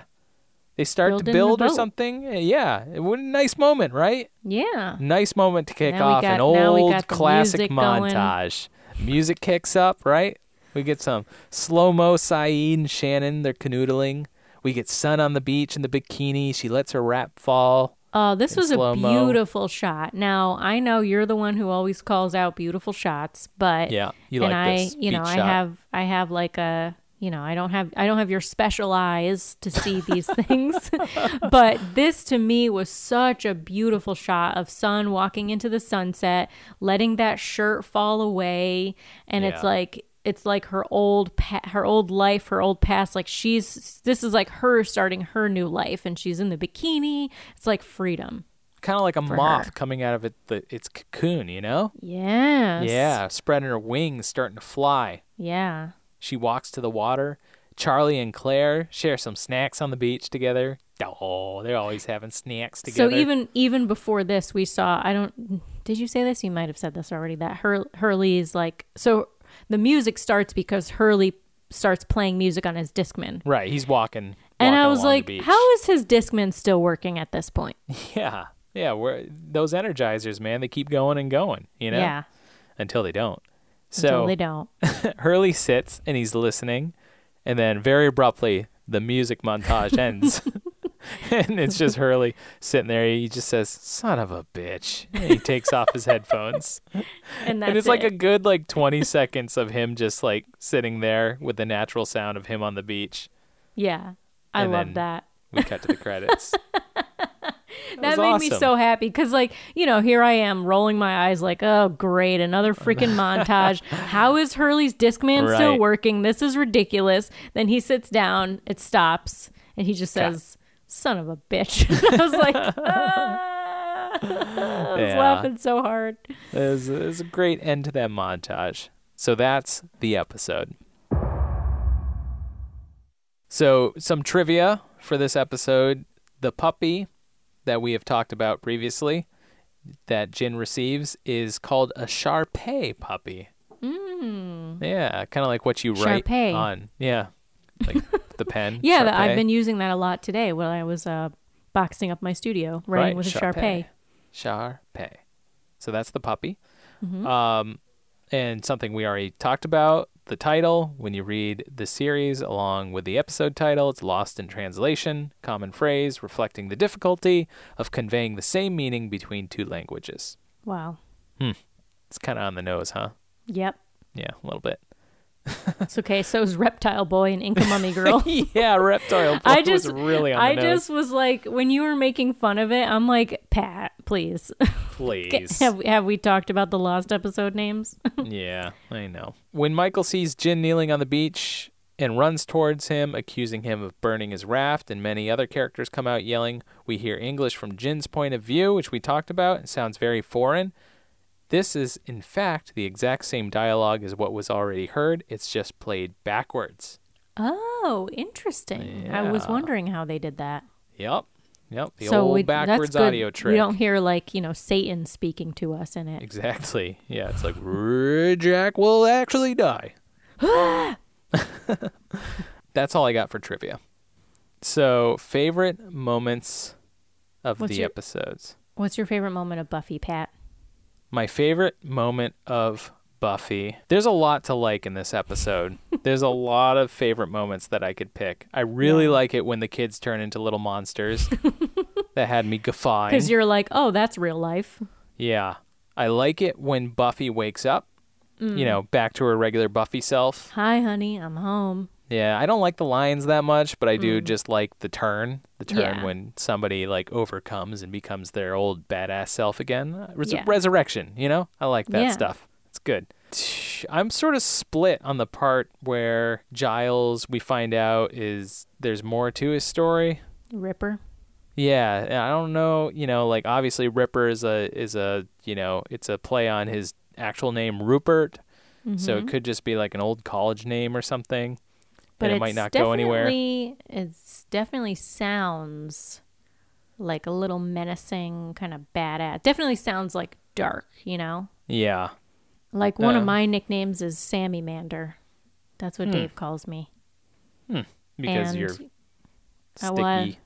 Speaker 6: they start
Speaker 5: Building
Speaker 6: to build or something. Yeah, it was a nice moment, right?
Speaker 5: Yeah.
Speaker 6: Nice moment to kick
Speaker 5: Now
Speaker 6: off
Speaker 5: got-
Speaker 6: an old classic
Speaker 5: music
Speaker 6: montage. Music kicks up, right? We get some slow mo. Sayid and Shannon, they're canoodling. We get Sun on the beach in the bikini. She lets her wrap fall.
Speaker 5: Oh, this was a beautiful shot. Now I know you're the one who always calls out beautiful shots, but
Speaker 6: Yeah, you
Speaker 5: and
Speaker 6: like
Speaker 5: I,
Speaker 6: this
Speaker 5: you know,
Speaker 6: beach
Speaker 5: I
Speaker 6: shot.
Speaker 5: have, I have like a, you know, I don't have, I don't have your special eyes to see these things, but this to me was such a beautiful shot of Sun walking into the sunset, letting that shirt fall away, and it's like. It's like her old, pa- her old life, her old past. Like she's, this is like her starting her new life, and she's in the bikini. It's like freedom.
Speaker 6: kind of like a moth
Speaker 5: her.
Speaker 6: coming out of it, the, its cocoon, you know?
Speaker 5: yeah
Speaker 6: Yeah, spreading her wings, starting to fly.
Speaker 5: Yeah.
Speaker 6: She walks to the water. Charlie and Claire share some snacks on the beach together. Oh, they're always having snacks together.
Speaker 5: So even even before this, we saw. I don't. did you say this? You might have said this already. That Hur- Hurley's like so the music starts because Hurley starts playing music on his Discman.
Speaker 6: Right. He's walking.
Speaker 5: And I was like, how is his Discman still working at this point?
Speaker 6: Yeah. Yeah. We're, those energizers, man, they keep going and going, you know?
Speaker 5: Yeah.
Speaker 6: Until they don't.
Speaker 5: Until
Speaker 6: So
Speaker 5: they don't.
Speaker 6: Hurley sits and he's listening, and then very abruptly, the music montage ends. and it's just Hurley sitting there. He just says, Son of a bitch. And he takes off his headphones.
Speaker 5: And that's
Speaker 6: and it's like a good, like, 20 seconds of him just, like, sitting there with the natural sound of him on the beach.
Speaker 5: Yeah. I
Speaker 6: and
Speaker 5: love that.
Speaker 6: We cut to the credits.
Speaker 5: That made me so happy because, like, you know, here I am rolling my eyes, like, oh, great, another freaking montage. How is Hurley's Discman still working? This is ridiculous. Then he sits down, it stops, and he just says, son of a bitch. I was like, ah. I was
Speaker 6: Yeah.
Speaker 5: laughing so hard.
Speaker 6: It was, it was a great end to that montage. So that's the episode. So, some trivia for this episode. The puppy that we have talked about previously that Jin receives is called a Shar-Pei puppy. Mm. Yeah, kind of like what you write
Speaker 5: Sharpie.
Speaker 6: on. Yeah, like the pen.
Speaker 5: Yeah, that, I've been using that a lot today while I was uh, boxing up my studio, writing
Speaker 6: right,
Speaker 5: with a Sharpie.
Speaker 6: Sharpei. So that's the puppy.
Speaker 5: Mm-hmm.
Speaker 6: Um, and something we already talked about the title. When you read the series along with the episode title, it's lost in translation, common phrase reflecting the difficulty of conveying the same meaning between two languages.
Speaker 5: Wow.
Speaker 6: It's kind of on the nose, huh?
Speaker 5: Yep.
Speaker 6: Yeah, a little bit.
Speaker 5: It's okay. So is Reptile Boy and Inca Mummy Girl.
Speaker 6: yeah, reptile. Boy
Speaker 5: I just
Speaker 6: really on
Speaker 5: I
Speaker 6: nose.
Speaker 5: just was like when you were making fun of it, I'm like, Pat, please.
Speaker 6: Please.
Speaker 5: have, have we talked about the lost episode names?
Speaker 6: yeah, I know. When Michael sees Jin kneeling on the beach and runs towards him, accusing him of burning his raft, and many other characters come out yelling, we hear English from Jin's point of view, which we talked about. It sounds very foreign. This is, in fact, the exact same dialogue as what was already heard. It's just played backwards.
Speaker 5: oh, interesting. I was wondering how they did that.
Speaker 6: Yep. Yep. The
Speaker 5: so
Speaker 6: old
Speaker 5: we,
Speaker 6: backwards audio trick.
Speaker 5: We don't hear like you know Satan speaking to us in it.
Speaker 6: Exactly. Yeah, it's like Jack will actually die. That's all I got for trivia. So, favorite moments of
Speaker 5: What's
Speaker 6: the
Speaker 5: your-
Speaker 6: episodes.
Speaker 5: What's your favorite moment of Buffy, Pat?
Speaker 6: My favorite moment of Buffy. There's a lot to like in this episode. There's a lot of favorite moments that I could pick. I really like it when the kids turn into little monsters. that had me guffawing.
Speaker 5: Because you're like, oh, that's real life.
Speaker 6: Yeah. I like it when Buffy wakes up,
Speaker 5: Mm.
Speaker 6: you know, back to her regular Buffy self.
Speaker 5: Hi, honey, I'm home.
Speaker 6: Yeah, I don't like the lines that much, but I do just like the turn. The turn
Speaker 5: Mm. Yeah.
Speaker 6: when somebody like overcomes and becomes their old badass self again. Res-
Speaker 5: Yeah.
Speaker 6: Resurrection, you know? I like that
Speaker 5: Yeah.
Speaker 6: stuff. It's good. I'm sort of split on the part where Giles, we find out, is there's more to his story.
Speaker 5: Ripper.
Speaker 6: Yeah, I don't know. You know, like obviously Ripper is a is a you know it's a play on his actual name Rupert, so it could just be like an old college name or something,
Speaker 5: Mm-hmm. But
Speaker 6: it might not go anywhere.
Speaker 5: It definitely sounds like a little menacing, kind of badass. Definitely sounds like dark, you know?
Speaker 6: Yeah,
Speaker 5: Like one
Speaker 6: Uh.
Speaker 5: of my nicknames is Sammy Mander. That's
Speaker 6: Hmm.
Speaker 5: what Dave calls me.
Speaker 6: because
Speaker 5: And-
Speaker 6: you're
Speaker 5: Uh, what?
Speaker 6: sticky.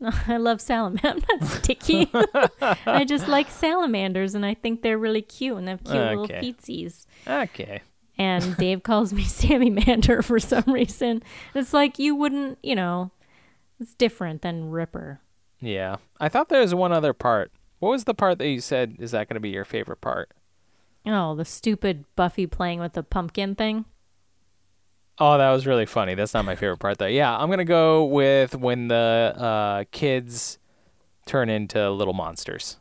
Speaker 5: I love salamanders. I'm not sticky. I just like salamanders, and I think they're really cute, and they have cute little
Speaker 6: Okay.
Speaker 5: feetsies.
Speaker 6: Okay.
Speaker 5: And Dave calls me Sammy Mander for some reason. It's like you wouldn't, you know, it's different than Ripper.
Speaker 6: Yeah, I thought there was one other part. What was the part that you said is that going to be your favorite part?
Speaker 5: Oh, the stupid Buffy playing with the pumpkin thing.
Speaker 6: Oh, that was really funny. That's not my favorite part though. Yeah, I'm gonna go with when the uh, kids turn into little monsters.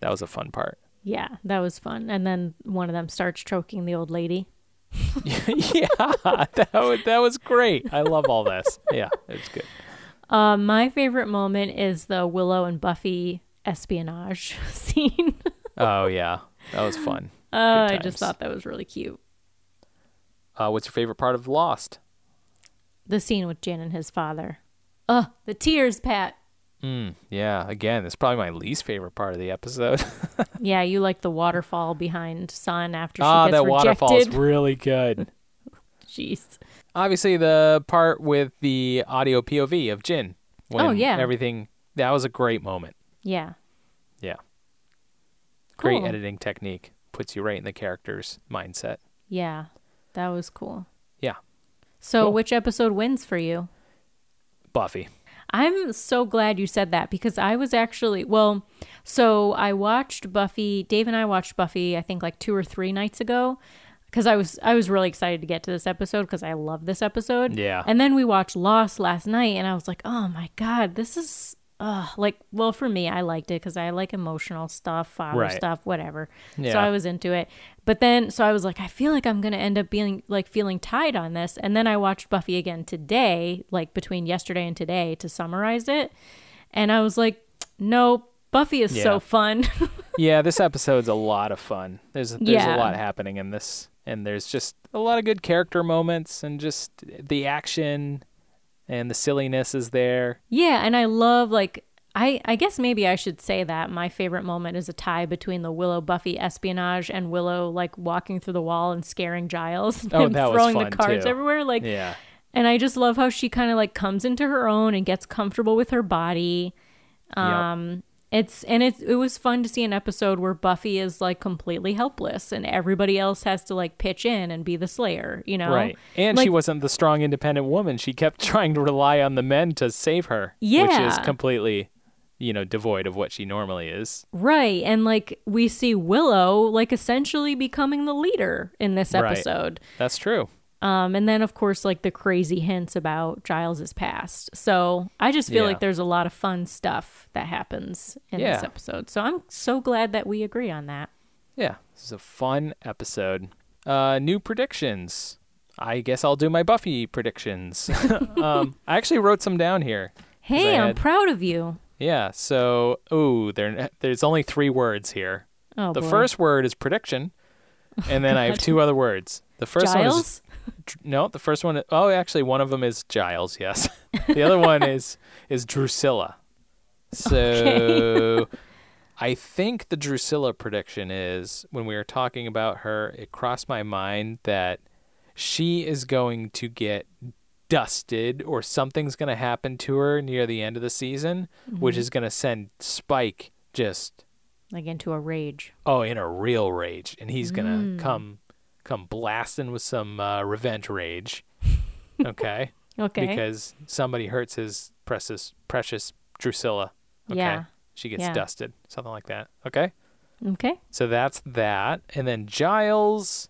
Speaker 6: That was a fun part.
Speaker 5: Yeah, that was fun. And then one of them starts choking the old lady.
Speaker 6: yeah, that was, that was great. I love all this. Yeah, it's good.
Speaker 5: Uh, my favorite moment is the Willow and Buffy espionage scene.
Speaker 6: Oh yeah, that was fun.
Speaker 5: Uh, I just thought that was really cute.
Speaker 6: Uh, what's your favorite part of Lost?
Speaker 5: The scene with Jen and his father. Ugh, the tears, Pat.
Speaker 6: Mm, yeah, again, it's probably my least favorite part of the episode.
Speaker 5: Yeah, you like the waterfall behind Sun after she
Speaker 6: Ah,
Speaker 5: gets
Speaker 6: that
Speaker 5: rejected.
Speaker 6: waterfall is really good.
Speaker 5: Jeez.
Speaker 6: Obviously, the part with the audio POV of Jin. When
Speaker 5: Oh, yeah.
Speaker 6: Everything, that was a great moment.
Speaker 5: Yeah.
Speaker 6: Yeah. Great editing technique. Puts you right in the character's mindset.
Speaker 5: Yeah. That was cool.
Speaker 6: Yeah.
Speaker 5: So,
Speaker 6: Cool.
Speaker 5: which episode wins for you?
Speaker 6: Buffy.
Speaker 5: I'm so glad you said that because I was actually, well, so I watched Buffy, Dave and I watched Buffy, I think like two or three nights ago. Because I was I was really excited to get to this episode because I love this episode.
Speaker 6: Yeah.
Speaker 5: And then we watched Lost last night, and I was like, oh my god, this is uh like well for me I liked it because I like emotional stuff, father
Speaker 6: Right.
Speaker 5: stuff, whatever. So I was into it. But then so I was like, I feel like I'm gonna end up being like feeling tied on this. And then I watched Buffy again today, like between yesterday and today, to summarize it. And I was like, no, Buffy is
Speaker 6: Yeah.
Speaker 5: so fun.
Speaker 6: yeah, this episode's a lot of fun. There's there's
Speaker 5: Yeah.
Speaker 6: a lot happening in this, and there's just a lot of good character moments, and just the action and the silliness is there.
Speaker 5: Yeah, and I love like I I guess maybe I should say that my favorite moment is a tie between the Willow Buffy espionage and Willow like walking through the wall and scaring Giles
Speaker 6: Oh,
Speaker 5: and throwing the cards
Speaker 6: too.
Speaker 5: everywhere like
Speaker 6: Yeah,
Speaker 5: and I just love how she kind of like comes into her own and gets comfortable with her body. Um it's and it it was fun to see an episode where Buffy is like completely helpless and everybody else has to like pitch in and be the slayer, you know?
Speaker 6: right. And she wasn't the strong, independent woman. She kept trying to rely on the men to save her, which is completely, you know, devoid of what she normally is.
Speaker 5: Right. And like we see Willow like essentially becoming the leader in this
Speaker 6: Right.
Speaker 5: episode.
Speaker 6: That's true.
Speaker 5: Um, and then of course like the crazy hints about Giles's past. So I just feel
Speaker 6: Yeah.
Speaker 5: like there's a lot of fun stuff that happens in this episode. So I'm so glad that we agree on that.
Speaker 6: Yeah, this is a fun episode. Uh, new predictions. I guess I'll do my Buffy predictions. um, I actually wrote some down here.
Speaker 5: Hey, I'm
Speaker 6: had-
Speaker 5: proud of you.
Speaker 6: Yeah, so ooh, there there's only three words here.
Speaker 5: Oh,
Speaker 6: the
Speaker 5: boy.
Speaker 6: first word is prediction, and then I have two other words. The first one is
Speaker 5: Giles?
Speaker 6: No. The first one. Oh, actually, one of them is Giles. Yes. the other one is is Drusilla. So. I think the Drusilla prediction is when we were talking about her, it crossed my mind that she is going to get dusted or something's going to happen to her near the end of the season, which is going to send Spike just
Speaker 5: like into a rage.
Speaker 6: oh in a real rage and he's going
Speaker 5: Mm.
Speaker 6: to come come blasting with some uh, revenge rage. Okay?
Speaker 5: Okay.
Speaker 6: Because somebody hurts his precious precious Drusilla. Okay?
Speaker 5: Yeah.
Speaker 6: She gets
Speaker 5: Yeah.
Speaker 6: dusted, something like that. Okay?
Speaker 5: okay.
Speaker 6: So that's that. And then Giles.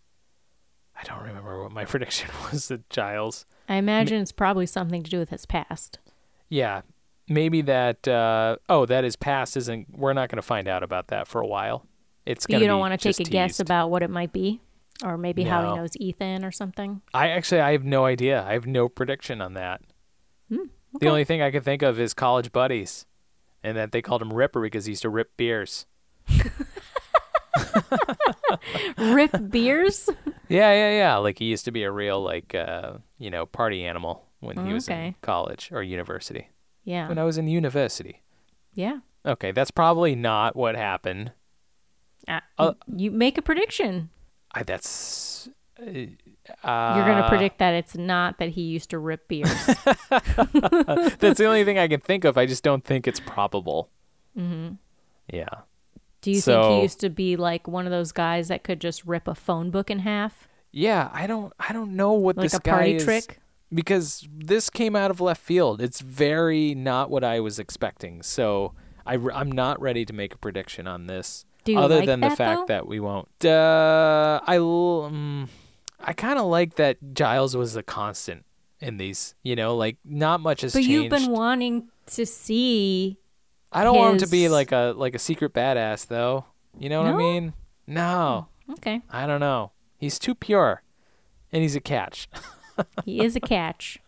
Speaker 6: I don't remember what my prediction was that Giles.
Speaker 5: I imagine it's probably something to do with his past.
Speaker 6: Yeah. Maybe that. Uh, oh, that is past isn't. We're not going to find out about that for a while. It's
Speaker 5: you don't want to take a guess about what it might be? Or maybe how he knows Ethan or something?
Speaker 6: I actually I have no idea. I have no prediction on that.
Speaker 5: Hmm,
Speaker 6: The only thing I can think of is college buddies, and that they called him Ripper because he used to rip beers.
Speaker 5: Rip beers?
Speaker 6: Yeah, yeah, yeah. Like he used to be a real like uh, you know party animal when he was in college or university.
Speaker 5: Yeah.
Speaker 6: When I was in university.
Speaker 5: Yeah.
Speaker 6: Okay, that's probably not what happened.
Speaker 5: Uh,
Speaker 6: Uh,
Speaker 5: you make a prediction.
Speaker 6: I that's. Uh,
Speaker 5: You're going to
Speaker 6: uh,
Speaker 5: predict that it's not that he used to rip beers.
Speaker 6: That's the only thing I can think of. I just don't think it's probable.
Speaker 5: Mm-hmm.
Speaker 6: Yeah.
Speaker 5: Do you think he used to be like one of those guys that could just rip a phone book in half?
Speaker 6: Yeah, I don't I don't know what
Speaker 5: Like
Speaker 6: this
Speaker 5: a party
Speaker 6: guy is
Speaker 5: trick?
Speaker 6: because this came out of left field. It's very not what I was expecting. So I, I am not ready to make a prediction on this.
Speaker 5: Do
Speaker 6: other
Speaker 5: like
Speaker 6: than the fact
Speaker 5: though?
Speaker 6: that we won't. Uh, I um, I kind of like that Giles was a constant in these. You know, like not much has
Speaker 5: But
Speaker 6: changed.
Speaker 5: you've been wanting to see.
Speaker 6: I don't want him to be like a like a secret badass though. You know what
Speaker 5: No?
Speaker 6: I mean? No,
Speaker 5: Okay.
Speaker 6: I don't know. He's too pure, and he's a catch.
Speaker 5: He is a catch.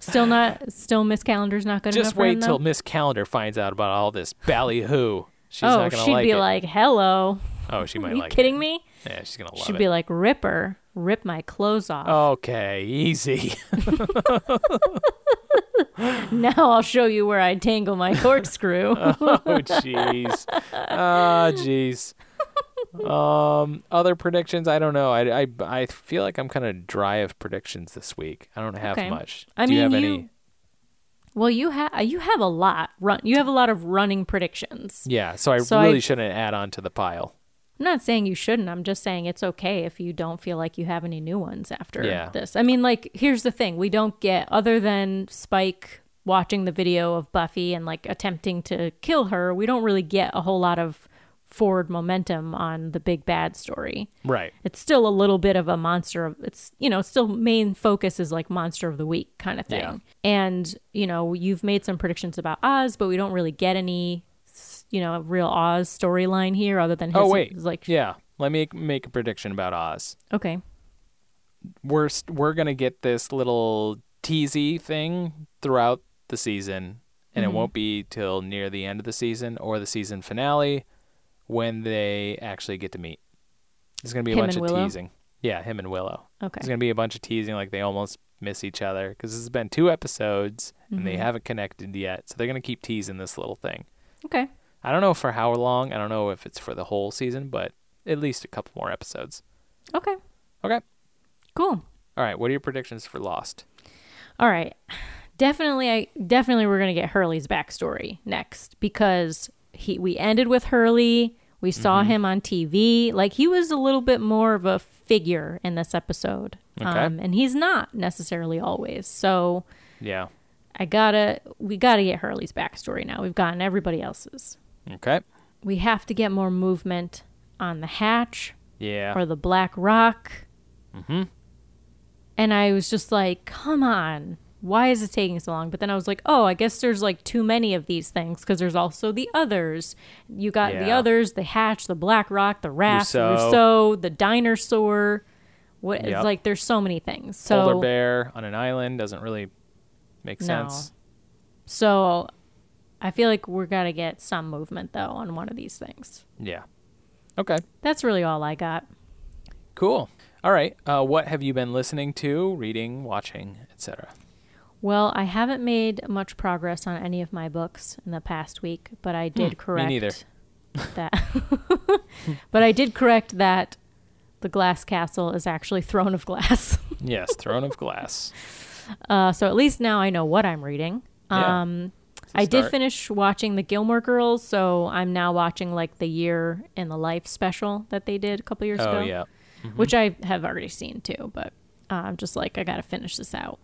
Speaker 5: Still not. Still, Miss Calendar's not good
Speaker 6: Just
Speaker 5: enough for
Speaker 6: wait till? Miss Calendar finds out about all this ballyhoo. She's
Speaker 5: oh, she'd
Speaker 6: like
Speaker 5: be
Speaker 6: it.
Speaker 5: like, "Hello."
Speaker 6: oh, she might
Speaker 5: Are you
Speaker 6: like
Speaker 5: kidding
Speaker 6: it.
Speaker 5: me?
Speaker 6: Yeah, she's gonna love
Speaker 5: She'd
Speaker 6: it.
Speaker 5: be like, "Ripper." rip my clothes off.
Speaker 6: Okay, easy.
Speaker 5: Now I'll show you where I tangle my corkscrew.
Speaker 6: oh jeez. Ah, jeez. Um, other predictions? I don't know. I, I, I feel like I'm kind of dry of predictions this week. I don't have
Speaker 5: Okay.
Speaker 6: much.
Speaker 5: I
Speaker 6: Do you have
Speaker 5: you-
Speaker 6: any?
Speaker 5: Well, you have you have a lot run. You have a lot of running predictions.
Speaker 6: Yeah. So I
Speaker 5: So I-
Speaker 6: really shouldn't add on to the pile.
Speaker 5: I'm not saying you shouldn't. I'm just saying it's okay if you don't feel like you have any new ones after
Speaker 6: Yeah.
Speaker 5: this. I mean, like, here's the thing: we don't get other than Spike watching the video of Buffy and like attempting to kill her. We don't really get a whole lot of forward momentum on the big bad story.
Speaker 6: Right.
Speaker 5: It's still a little bit of a monster of it's you know still main focus is like monster of the week kind of thing.
Speaker 6: Yeah.
Speaker 5: And you know you've made some predictions about Oz, but we don't really get any you know real Oz storyline here other than his
Speaker 6: Oh wait.
Speaker 5: his, like
Speaker 6: yeah. Let me make a prediction about Oz.
Speaker 5: okay
Speaker 6: We're st- we're gonna get this little teasy thing throughout the season, and
Speaker 5: Mm-hmm.
Speaker 6: it won't be till near the end of the season or the season finale when they actually get to meet. There's gonna be a
Speaker 5: Him
Speaker 6: bunch of
Speaker 5: Willow?
Speaker 6: teasing. Yeah, him and Willow.
Speaker 5: okay
Speaker 6: There's gonna be a bunch of teasing, like they almost miss each other because this has been two episodes and
Speaker 5: Mm-hmm.
Speaker 6: they haven't connected yet. So they're gonna keep teasing this little thing.
Speaker 5: okay
Speaker 6: I don't know for how long. I don't know if it's for the whole season, but at least a couple more episodes.
Speaker 5: okay
Speaker 6: Okay.
Speaker 5: cool
Speaker 6: All right. What are your predictions for Lost?
Speaker 5: all right definitely I definitely we're gonna get Hurley's backstory next because he we ended with Hurley. We saw
Speaker 6: Mm-hmm.
Speaker 5: him on TV. Like he was a little bit more of a figure in this episode.
Speaker 6: Okay.
Speaker 5: Um, and he's not necessarily always. So
Speaker 6: Yeah.
Speaker 5: I gotta we gotta get Hurley's backstory now. We've gotten everybody else's.
Speaker 6: Okay.
Speaker 5: We have to get more movement on the hatch
Speaker 6: Yeah.
Speaker 5: or the Black Rock.
Speaker 6: Mm-hmm.
Speaker 5: And I was just like, come on. Why is it taking so long? But then I was like, oh, I guess there's like too many of these things because there's also the others. You got the others, the hatch, the Black Rock, the raft,
Speaker 6: Rousseau.
Speaker 5: Rousseau, the dinosaur. What
Speaker 6: Yep.
Speaker 5: it's like there's so many things. So
Speaker 6: Polar bear on an island doesn't really make
Speaker 5: No.
Speaker 6: sense.
Speaker 5: so I feel like we're gotta get some movement though on one of these things.
Speaker 6: Yeah. Okay.
Speaker 5: That's really all I got.
Speaker 6: Cool. All right. Uh, what have you been listening to, reading, watching, etc.?
Speaker 5: Well, I haven't made much progress on any of my books in the past week, but I did correct
Speaker 6: Hmm, neither.
Speaker 5: that. but I did correct that the glass castle is actually Throne of Glass.
Speaker 6: Yes. Throne of Glass.
Speaker 5: Uh, so at least now I know what I'm reading.
Speaker 6: Yeah.
Speaker 5: Um, I did finish watching the Gilmore Girls, so I'm now watching like the year in the life special that they did a couple years
Speaker 6: Oh
Speaker 5: ago,
Speaker 6: yeah.
Speaker 5: which I have already seen too. But uh, I'm just like I got to finish this out.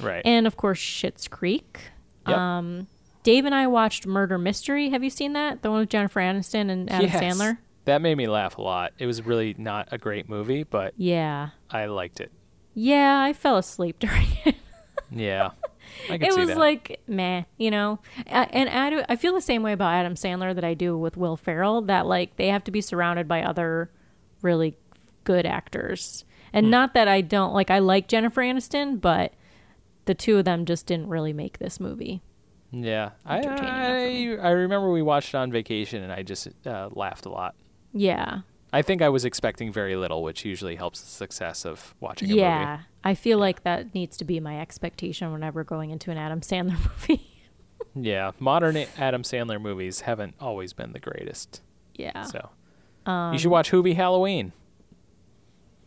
Speaker 6: Right.
Speaker 5: and of course Schitt's Creek.
Speaker 6: Yep.
Speaker 5: Um, Dave and I watched Murder Mystery. Have you seen that? The one with Jennifer Aniston and Adam
Speaker 6: Yes.
Speaker 5: Sandler.
Speaker 6: That made me laugh a lot. It was really not a great movie, but
Speaker 5: Yeah,
Speaker 6: I liked it.
Speaker 5: yeah. I fell asleep during it.
Speaker 6: Yeah. I
Speaker 5: it
Speaker 6: see
Speaker 5: was like meh, you know. A- And I, do, I feel the same way about Adam Sandler that I do with Will Ferrell. That like they have to be surrounded by other really good actors, and
Speaker 6: Hmm.
Speaker 5: not that I don't like. I like Jennifer Aniston, but the two of them just didn't really make this movie.
Speaker 6: yeah. I,
Speaker 5: entertaining enough for
Speaker 6: I I remember we watched it on vacation and I just uh, laughed a lot.
Speaker 5: Yeah,
Speaker 6: I think I was expecting very little, which usually helps the success of watching a movie.
Speaker 5: Yeah, I feel like that needs to be my expectation whenever going into an Adam Sandler movie.
Speaker 6: Yeah, modern Adam Sandler movies haven't always been the greatest.
Speaker 5: yeah.
Speaker 6: So
Speaker 5: Um,
Speaker 6: you should watch Hubie Halloween.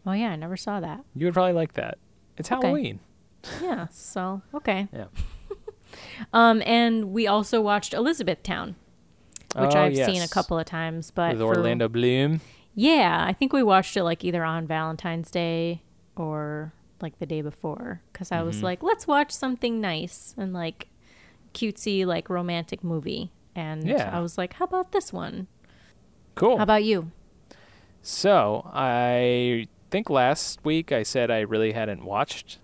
Speaker 5: Oh yeah, I never saw that.
Speaker 6: You would probably like that. It's
Speaker 5: Okay.
Speaker 6: Halloween.
Speaker 5: Yeah. So okay.
Speaker 6: Yeah.
Speaker 5: Um, and we also watched Elizabethtown, which
Speaker 6: Oh,
Speaker 5: I've seen a couple of times. But
Speaker 6: With
Speaker 5: for-
Speaker 6: Orlando Bloom.
Speaker 5: yeah, I think we watched it like either on Valentine's Day or like the day before because I
Speaker 6: Mm-hmm.
Speaker 5: was like, let's watch something nice and like cutesy, like romantic movie. And
Speaker 6: Yeah.
Speaker 5: I was like, how about this one?
Speaker 6: Cool.
Speaker 5: How about you?
Speaker 6: So I think last week I said I really hadn't watched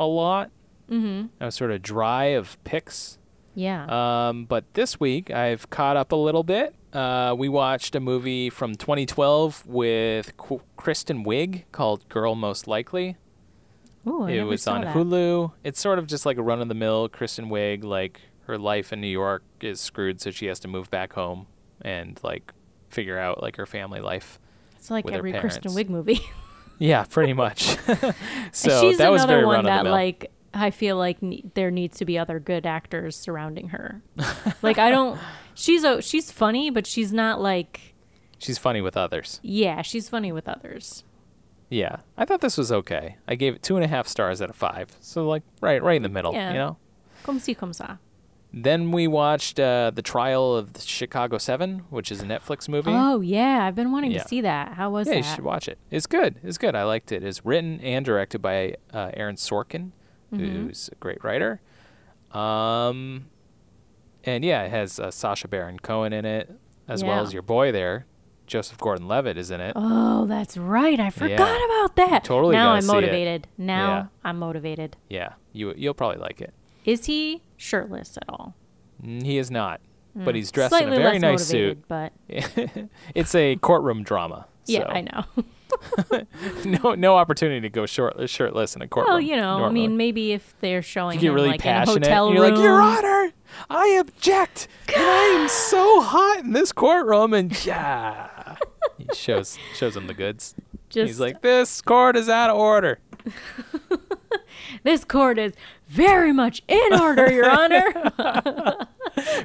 Speaker 6: a lot. Mm-hmm. I was sort of dry of picks.
Speaker 5: Yeah.
Speaker 6: Um, but this week I've caught up a little bit. Uh, we watched a movie from 2012 with Qu- Kristen Wiig called Girl Most Likely.
Speaker 5: Ooh, I
Speaker 6: it was on
Speaker 5: that.
Speaker 6: Hulu. It's sort of just like a run of the mill Kristen Wiig. Like her life in New York is screwed, so she has to move back home and like figure out like her family life.
Speaker 5: It's like every Kristen. Wiig movie.
Speaker 6: Yeah, pretty much. so
Speaker 5: she's
Speaker 6: that was
Speaker 5: another
Speaker 6: very
Speaker 5: one
Speaker 6: run of the
Speaker 5: that like I feel like ne- there needs to be other good actors surrounding her. like I don't. She's a she's funny, but she's not like
Speaker 6: She's funny with others.
Speaker 5: yeah. She's funny with others.
Speaker 6: Yeah, I thought this was okay. I gave it two and a half stars out of five. So like right, right in the middle.
Speaker 5: Yeah.
Speaker 6: You know.
Speaker 5: Comme si comme ça.
Speaker 6: Then we watched uh, the Trial of the Chicago Seven, which is a Netflix movie.
Speaker 5: Oh yeah, I've been wanting
Speaker 6: Yeah.
Speaker 5: to see that. How was it?
Speaker 6: yeah, you should watch it. It's good. It's good. I liked it. It's written and directed by uh, Aaron Sorkin,
Speaker 5: Mm-hmm.
Speaker 6: who's a great writer. Um, and yeah, it has uh, Sacha Baron Cohen in it, as well as your boy there, Joseph Gordon-Levitt is in it.
Speaker 5: Oh, that's right. I forgot
Speaker 6: Yeah.
Speaker 5: about that.
Speaker 6: Totally
Speaker 5: Now I'm motivated. Now
Speaker 6: Yeah.
Speaker 5: I'm motivated.
Speaker 6: Yeah, you you'll probably like it.
Speaker 5: Is he shirtless at all?
Speaker 6: Mm, He is not, but he's dressed
Speaker 5: Slightly
Speaker 6: in a very nice
Speaker 5: motivated,
Speaker 6: suit.
Speaker 5: but
Speaker 6: it's a courtroom drama.
Speaker 5: yeah,
Speaker 6: so
Speaker 5: I know.
Speaker 6: no no opportunity to go short shirtless in a courtroom.
Speaker 5: Well, you know, I mean, maybe if they're showing
Speaker 6: you get
Speaker 5: him
Speaker 6: really
Speaker 5: like
Speaker 6: passionate.
Speaker 5: in a hotel
Speaker 6: you're
Speaker 5: room,
Speaker 6: like, Your Honor, I object. I am so hot in this courtroom, and yeah, he shows shows him the goods.
Speaker 5: just
Speaker 6: He's like, this court is out of order.
Speaker 5: This court is very much in order, Your Honor.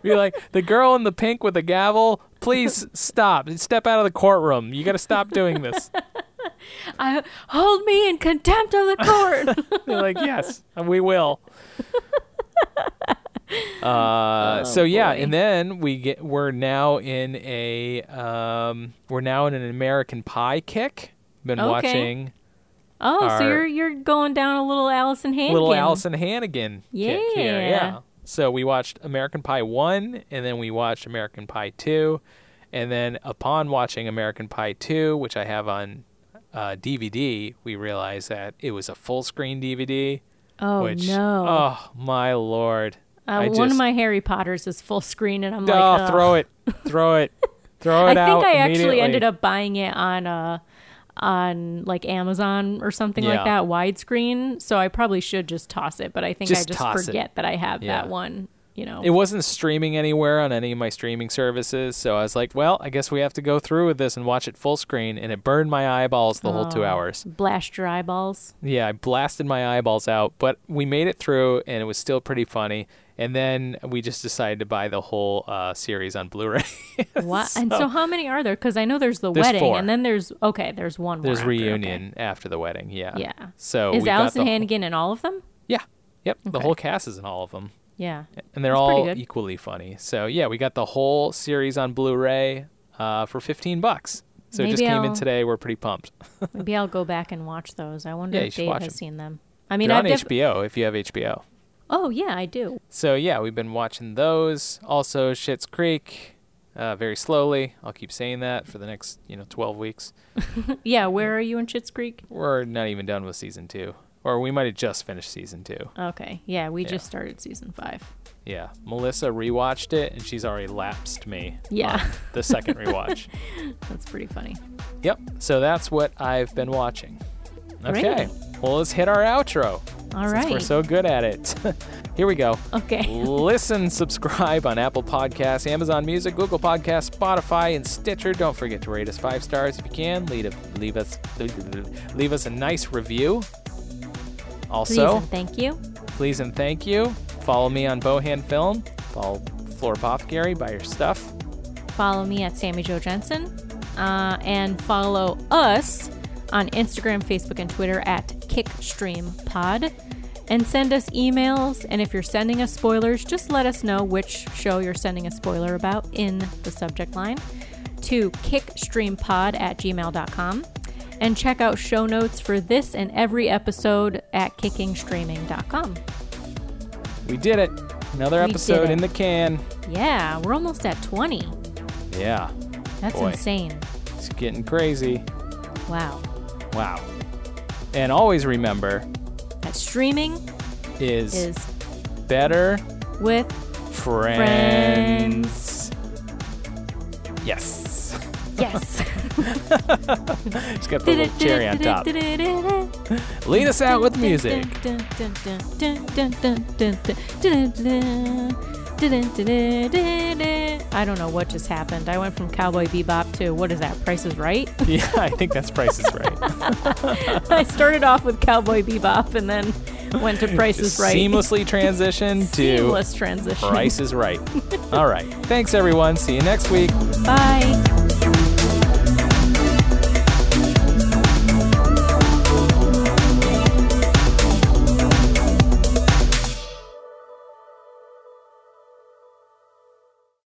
Speaker 6: You're like, the girl in the pink with the gavel, please stop. Step out of the courtroom. You got to stop doing this.
Speaker 5: I hold me in contempt of the court.
Speaker 6: They're like, yes, we will. Uh, so yeah,
Speaker 5: Oh, boy.
Speaker 6: and then we get we're now in a um, we're now in an American Pie kick. Been
Speaker 5: Okay.
Speaker 6: watching
Speaker 5: oh, so you're you're going down a little Alyson Hannigan.
Speaker 6: little Alyson Hannigan kick here.
Speaker 5: Yeah.
Speaker 6: Yeah. So we watched American Pie one, and then we watched American Pie two, and then upon watching American Pie two, which I have on uh, DVD, we realized that it was a full screen DVD.
Speaker 5: Oh
Speaker 6: which
Speaker 5: no!
Speaker 6: oh my lord!
Speaker 5: uh,
Speaker 6: I
Speaker 5: one of my Harry Potters is full screen, and I'm like,
Speaker 6: oh, throw it, throw it, throw it.
Speaker 5: I
Speaker 6: it
Speaker 5: think. I actually ended up buying it on uh on like Amazon or something like that widescreen. So I probably should just toss it, but I think I
Speaker 6: Just
Speaker 5: just
Speaker 6: toss it.
Speaker 5: forget that I have
Speaker 6: Yeah.
Speaker 5: that one. You know,
Speaker 6: It wasn't streaming anywhere on any of my streaming services, so I was like, well, I guess we have to go through with this and watch it full screen, and it burned my eyeballs the whole two hours.
Speaker 5: blast your eyeballs.
Speaker 6: Yeah, I blasted my eyeballs out, but we made it through, and it was still pretty funny. And then we just decided to buy the whole uh, series on Blu-ray.
Speaker 5: What? and so how many are there? Because I know there's the
Speaker 6: There's
Speaker 5: wedding,
Speaker 6: four.
Speaker 5: and then there's okay, there's one more.
Speaker 6: There's
Speaker 5: after, okay.
Speaker 6: reunion after the wedding. Yeah.
Speaker 5: Yeah.
Speaker 6: So
Speaker 5: Is
Speaker 6: Alyson
Speaker 5: Hannigan in all of them?
Speaker 6: Yeah. Yep. The whole cast is in all of them.
Speaker 5: Yeah.
Speaker 6: and they're
Speaker 5: That's
Speaker 6: all equally funny. So yeah, we got the whole series on Blu-ray uh, for 15 bucks. So it just
Speaker 5: Maybe
Speaker 6: came in
Speaker 5: I'll-
Speaker 6: today. We're pretty pumped.
Speaker 5: Maybe I'll go back and watch those. I wonder
Speaker 6: Yeah,
Speaker 5: if Dave has
Speaker 6: them.
Speaker 5: seen them. I mean, I've
Speaker 6: on
Speaker 5: def-
Speaker 6: HBO if you have HBO.
Speaker 5: Oh yeah, I do.
Speaker 6: So yeah, we've been watching those. Also, Schitt's Creek, uh, very slowly. I'll keep saying that for the next you know 12 weeks.
Speaker 5: Yeah, where are you in Schitt's Creek?
Speaker 6: We're not even done with season two, or we might have just finished season two.
Speaker 5: Okay. Yeah, we
Speaker 6: Yeah.
Speaker 5: just started season five.
Speaker 6: Yeah, Melissa rewatched it, and she's already lapsed me.
Speaker 5: Yeah.
Speaker 6: the second rewatch.
Speaker 5: That's pretty funny.
Speaker 6: Yep. So that's what I've been watching.
Speaker 5: Great.
Speaker 6: Okay. Well, let's hit our outro.
Speaker 5: All
Speaker 6: since. We're so good at it. Here we go.
Speaker 5: Okay.
Speaker 6: Listen, subscribe on Apple Podcasts, Amazon Music, Google Podcasts, Spotify, and Stitcher. Don't forget to rate us five stars if you can. Leave, a, leave us leave us a nice review.
Speaker 5: Please
Speaker 6: Also,
Speaker 5: and thank you.
Speaker 6: please and thank you. Follow me on Bohan Film. Follow Floor Apothecary. Buy your stuff.
Speaker 5: Follow me at Sami Joe Jensen. Uh, and follow us on Instagram, Facebook, and Twitter at KickstreamPod. And send us emails. And if you're sending us spoilers, just let us know which show you're sending a spoiler about in the subject line to kickstreampod at gmail.com. And check out show notes for this and every episode at kickingstreaming.com.
Speaker 6: We did it. Another
Speaker 5: We
Speaker 6: episode
Speaker 5: it.
Speaker 6: in the can.
Speaker 5: Yeah, we're almost at 20.
Speaker 6: Yeah.
Speaker 5: That's
Speaker 6: Boy.
Speaker 5: insane.
Speaker 6: It's getting crazy.
Speaker 5: Wow.
Speaker 6: Wow. And always remember
Speaker 5: That streaming
Speaker 6: is,
Speaker 5: is
Speaker 6: better
Speaker 5: with
Speaker 6: friends. Yes.
Speaker 5: yes.
Speaker 6: Just got the little cherry on top. Lead us out with music.
Speaker 5: I don't know what just happened. I went from Cowboy Bebop to what is that? Price is Right.
Speaker 6: yeah, I think that's Price is Right.
Speaker 5: I started off with Cowboy Bebop and then went to Price is Right.
Speaker 6: Seamlessly transitioned to
Speaker 5: Seamless transition.
Speaker 6: Price is Right. All right. Thanks, everyone. See you next week.
Speaker 5: Bye.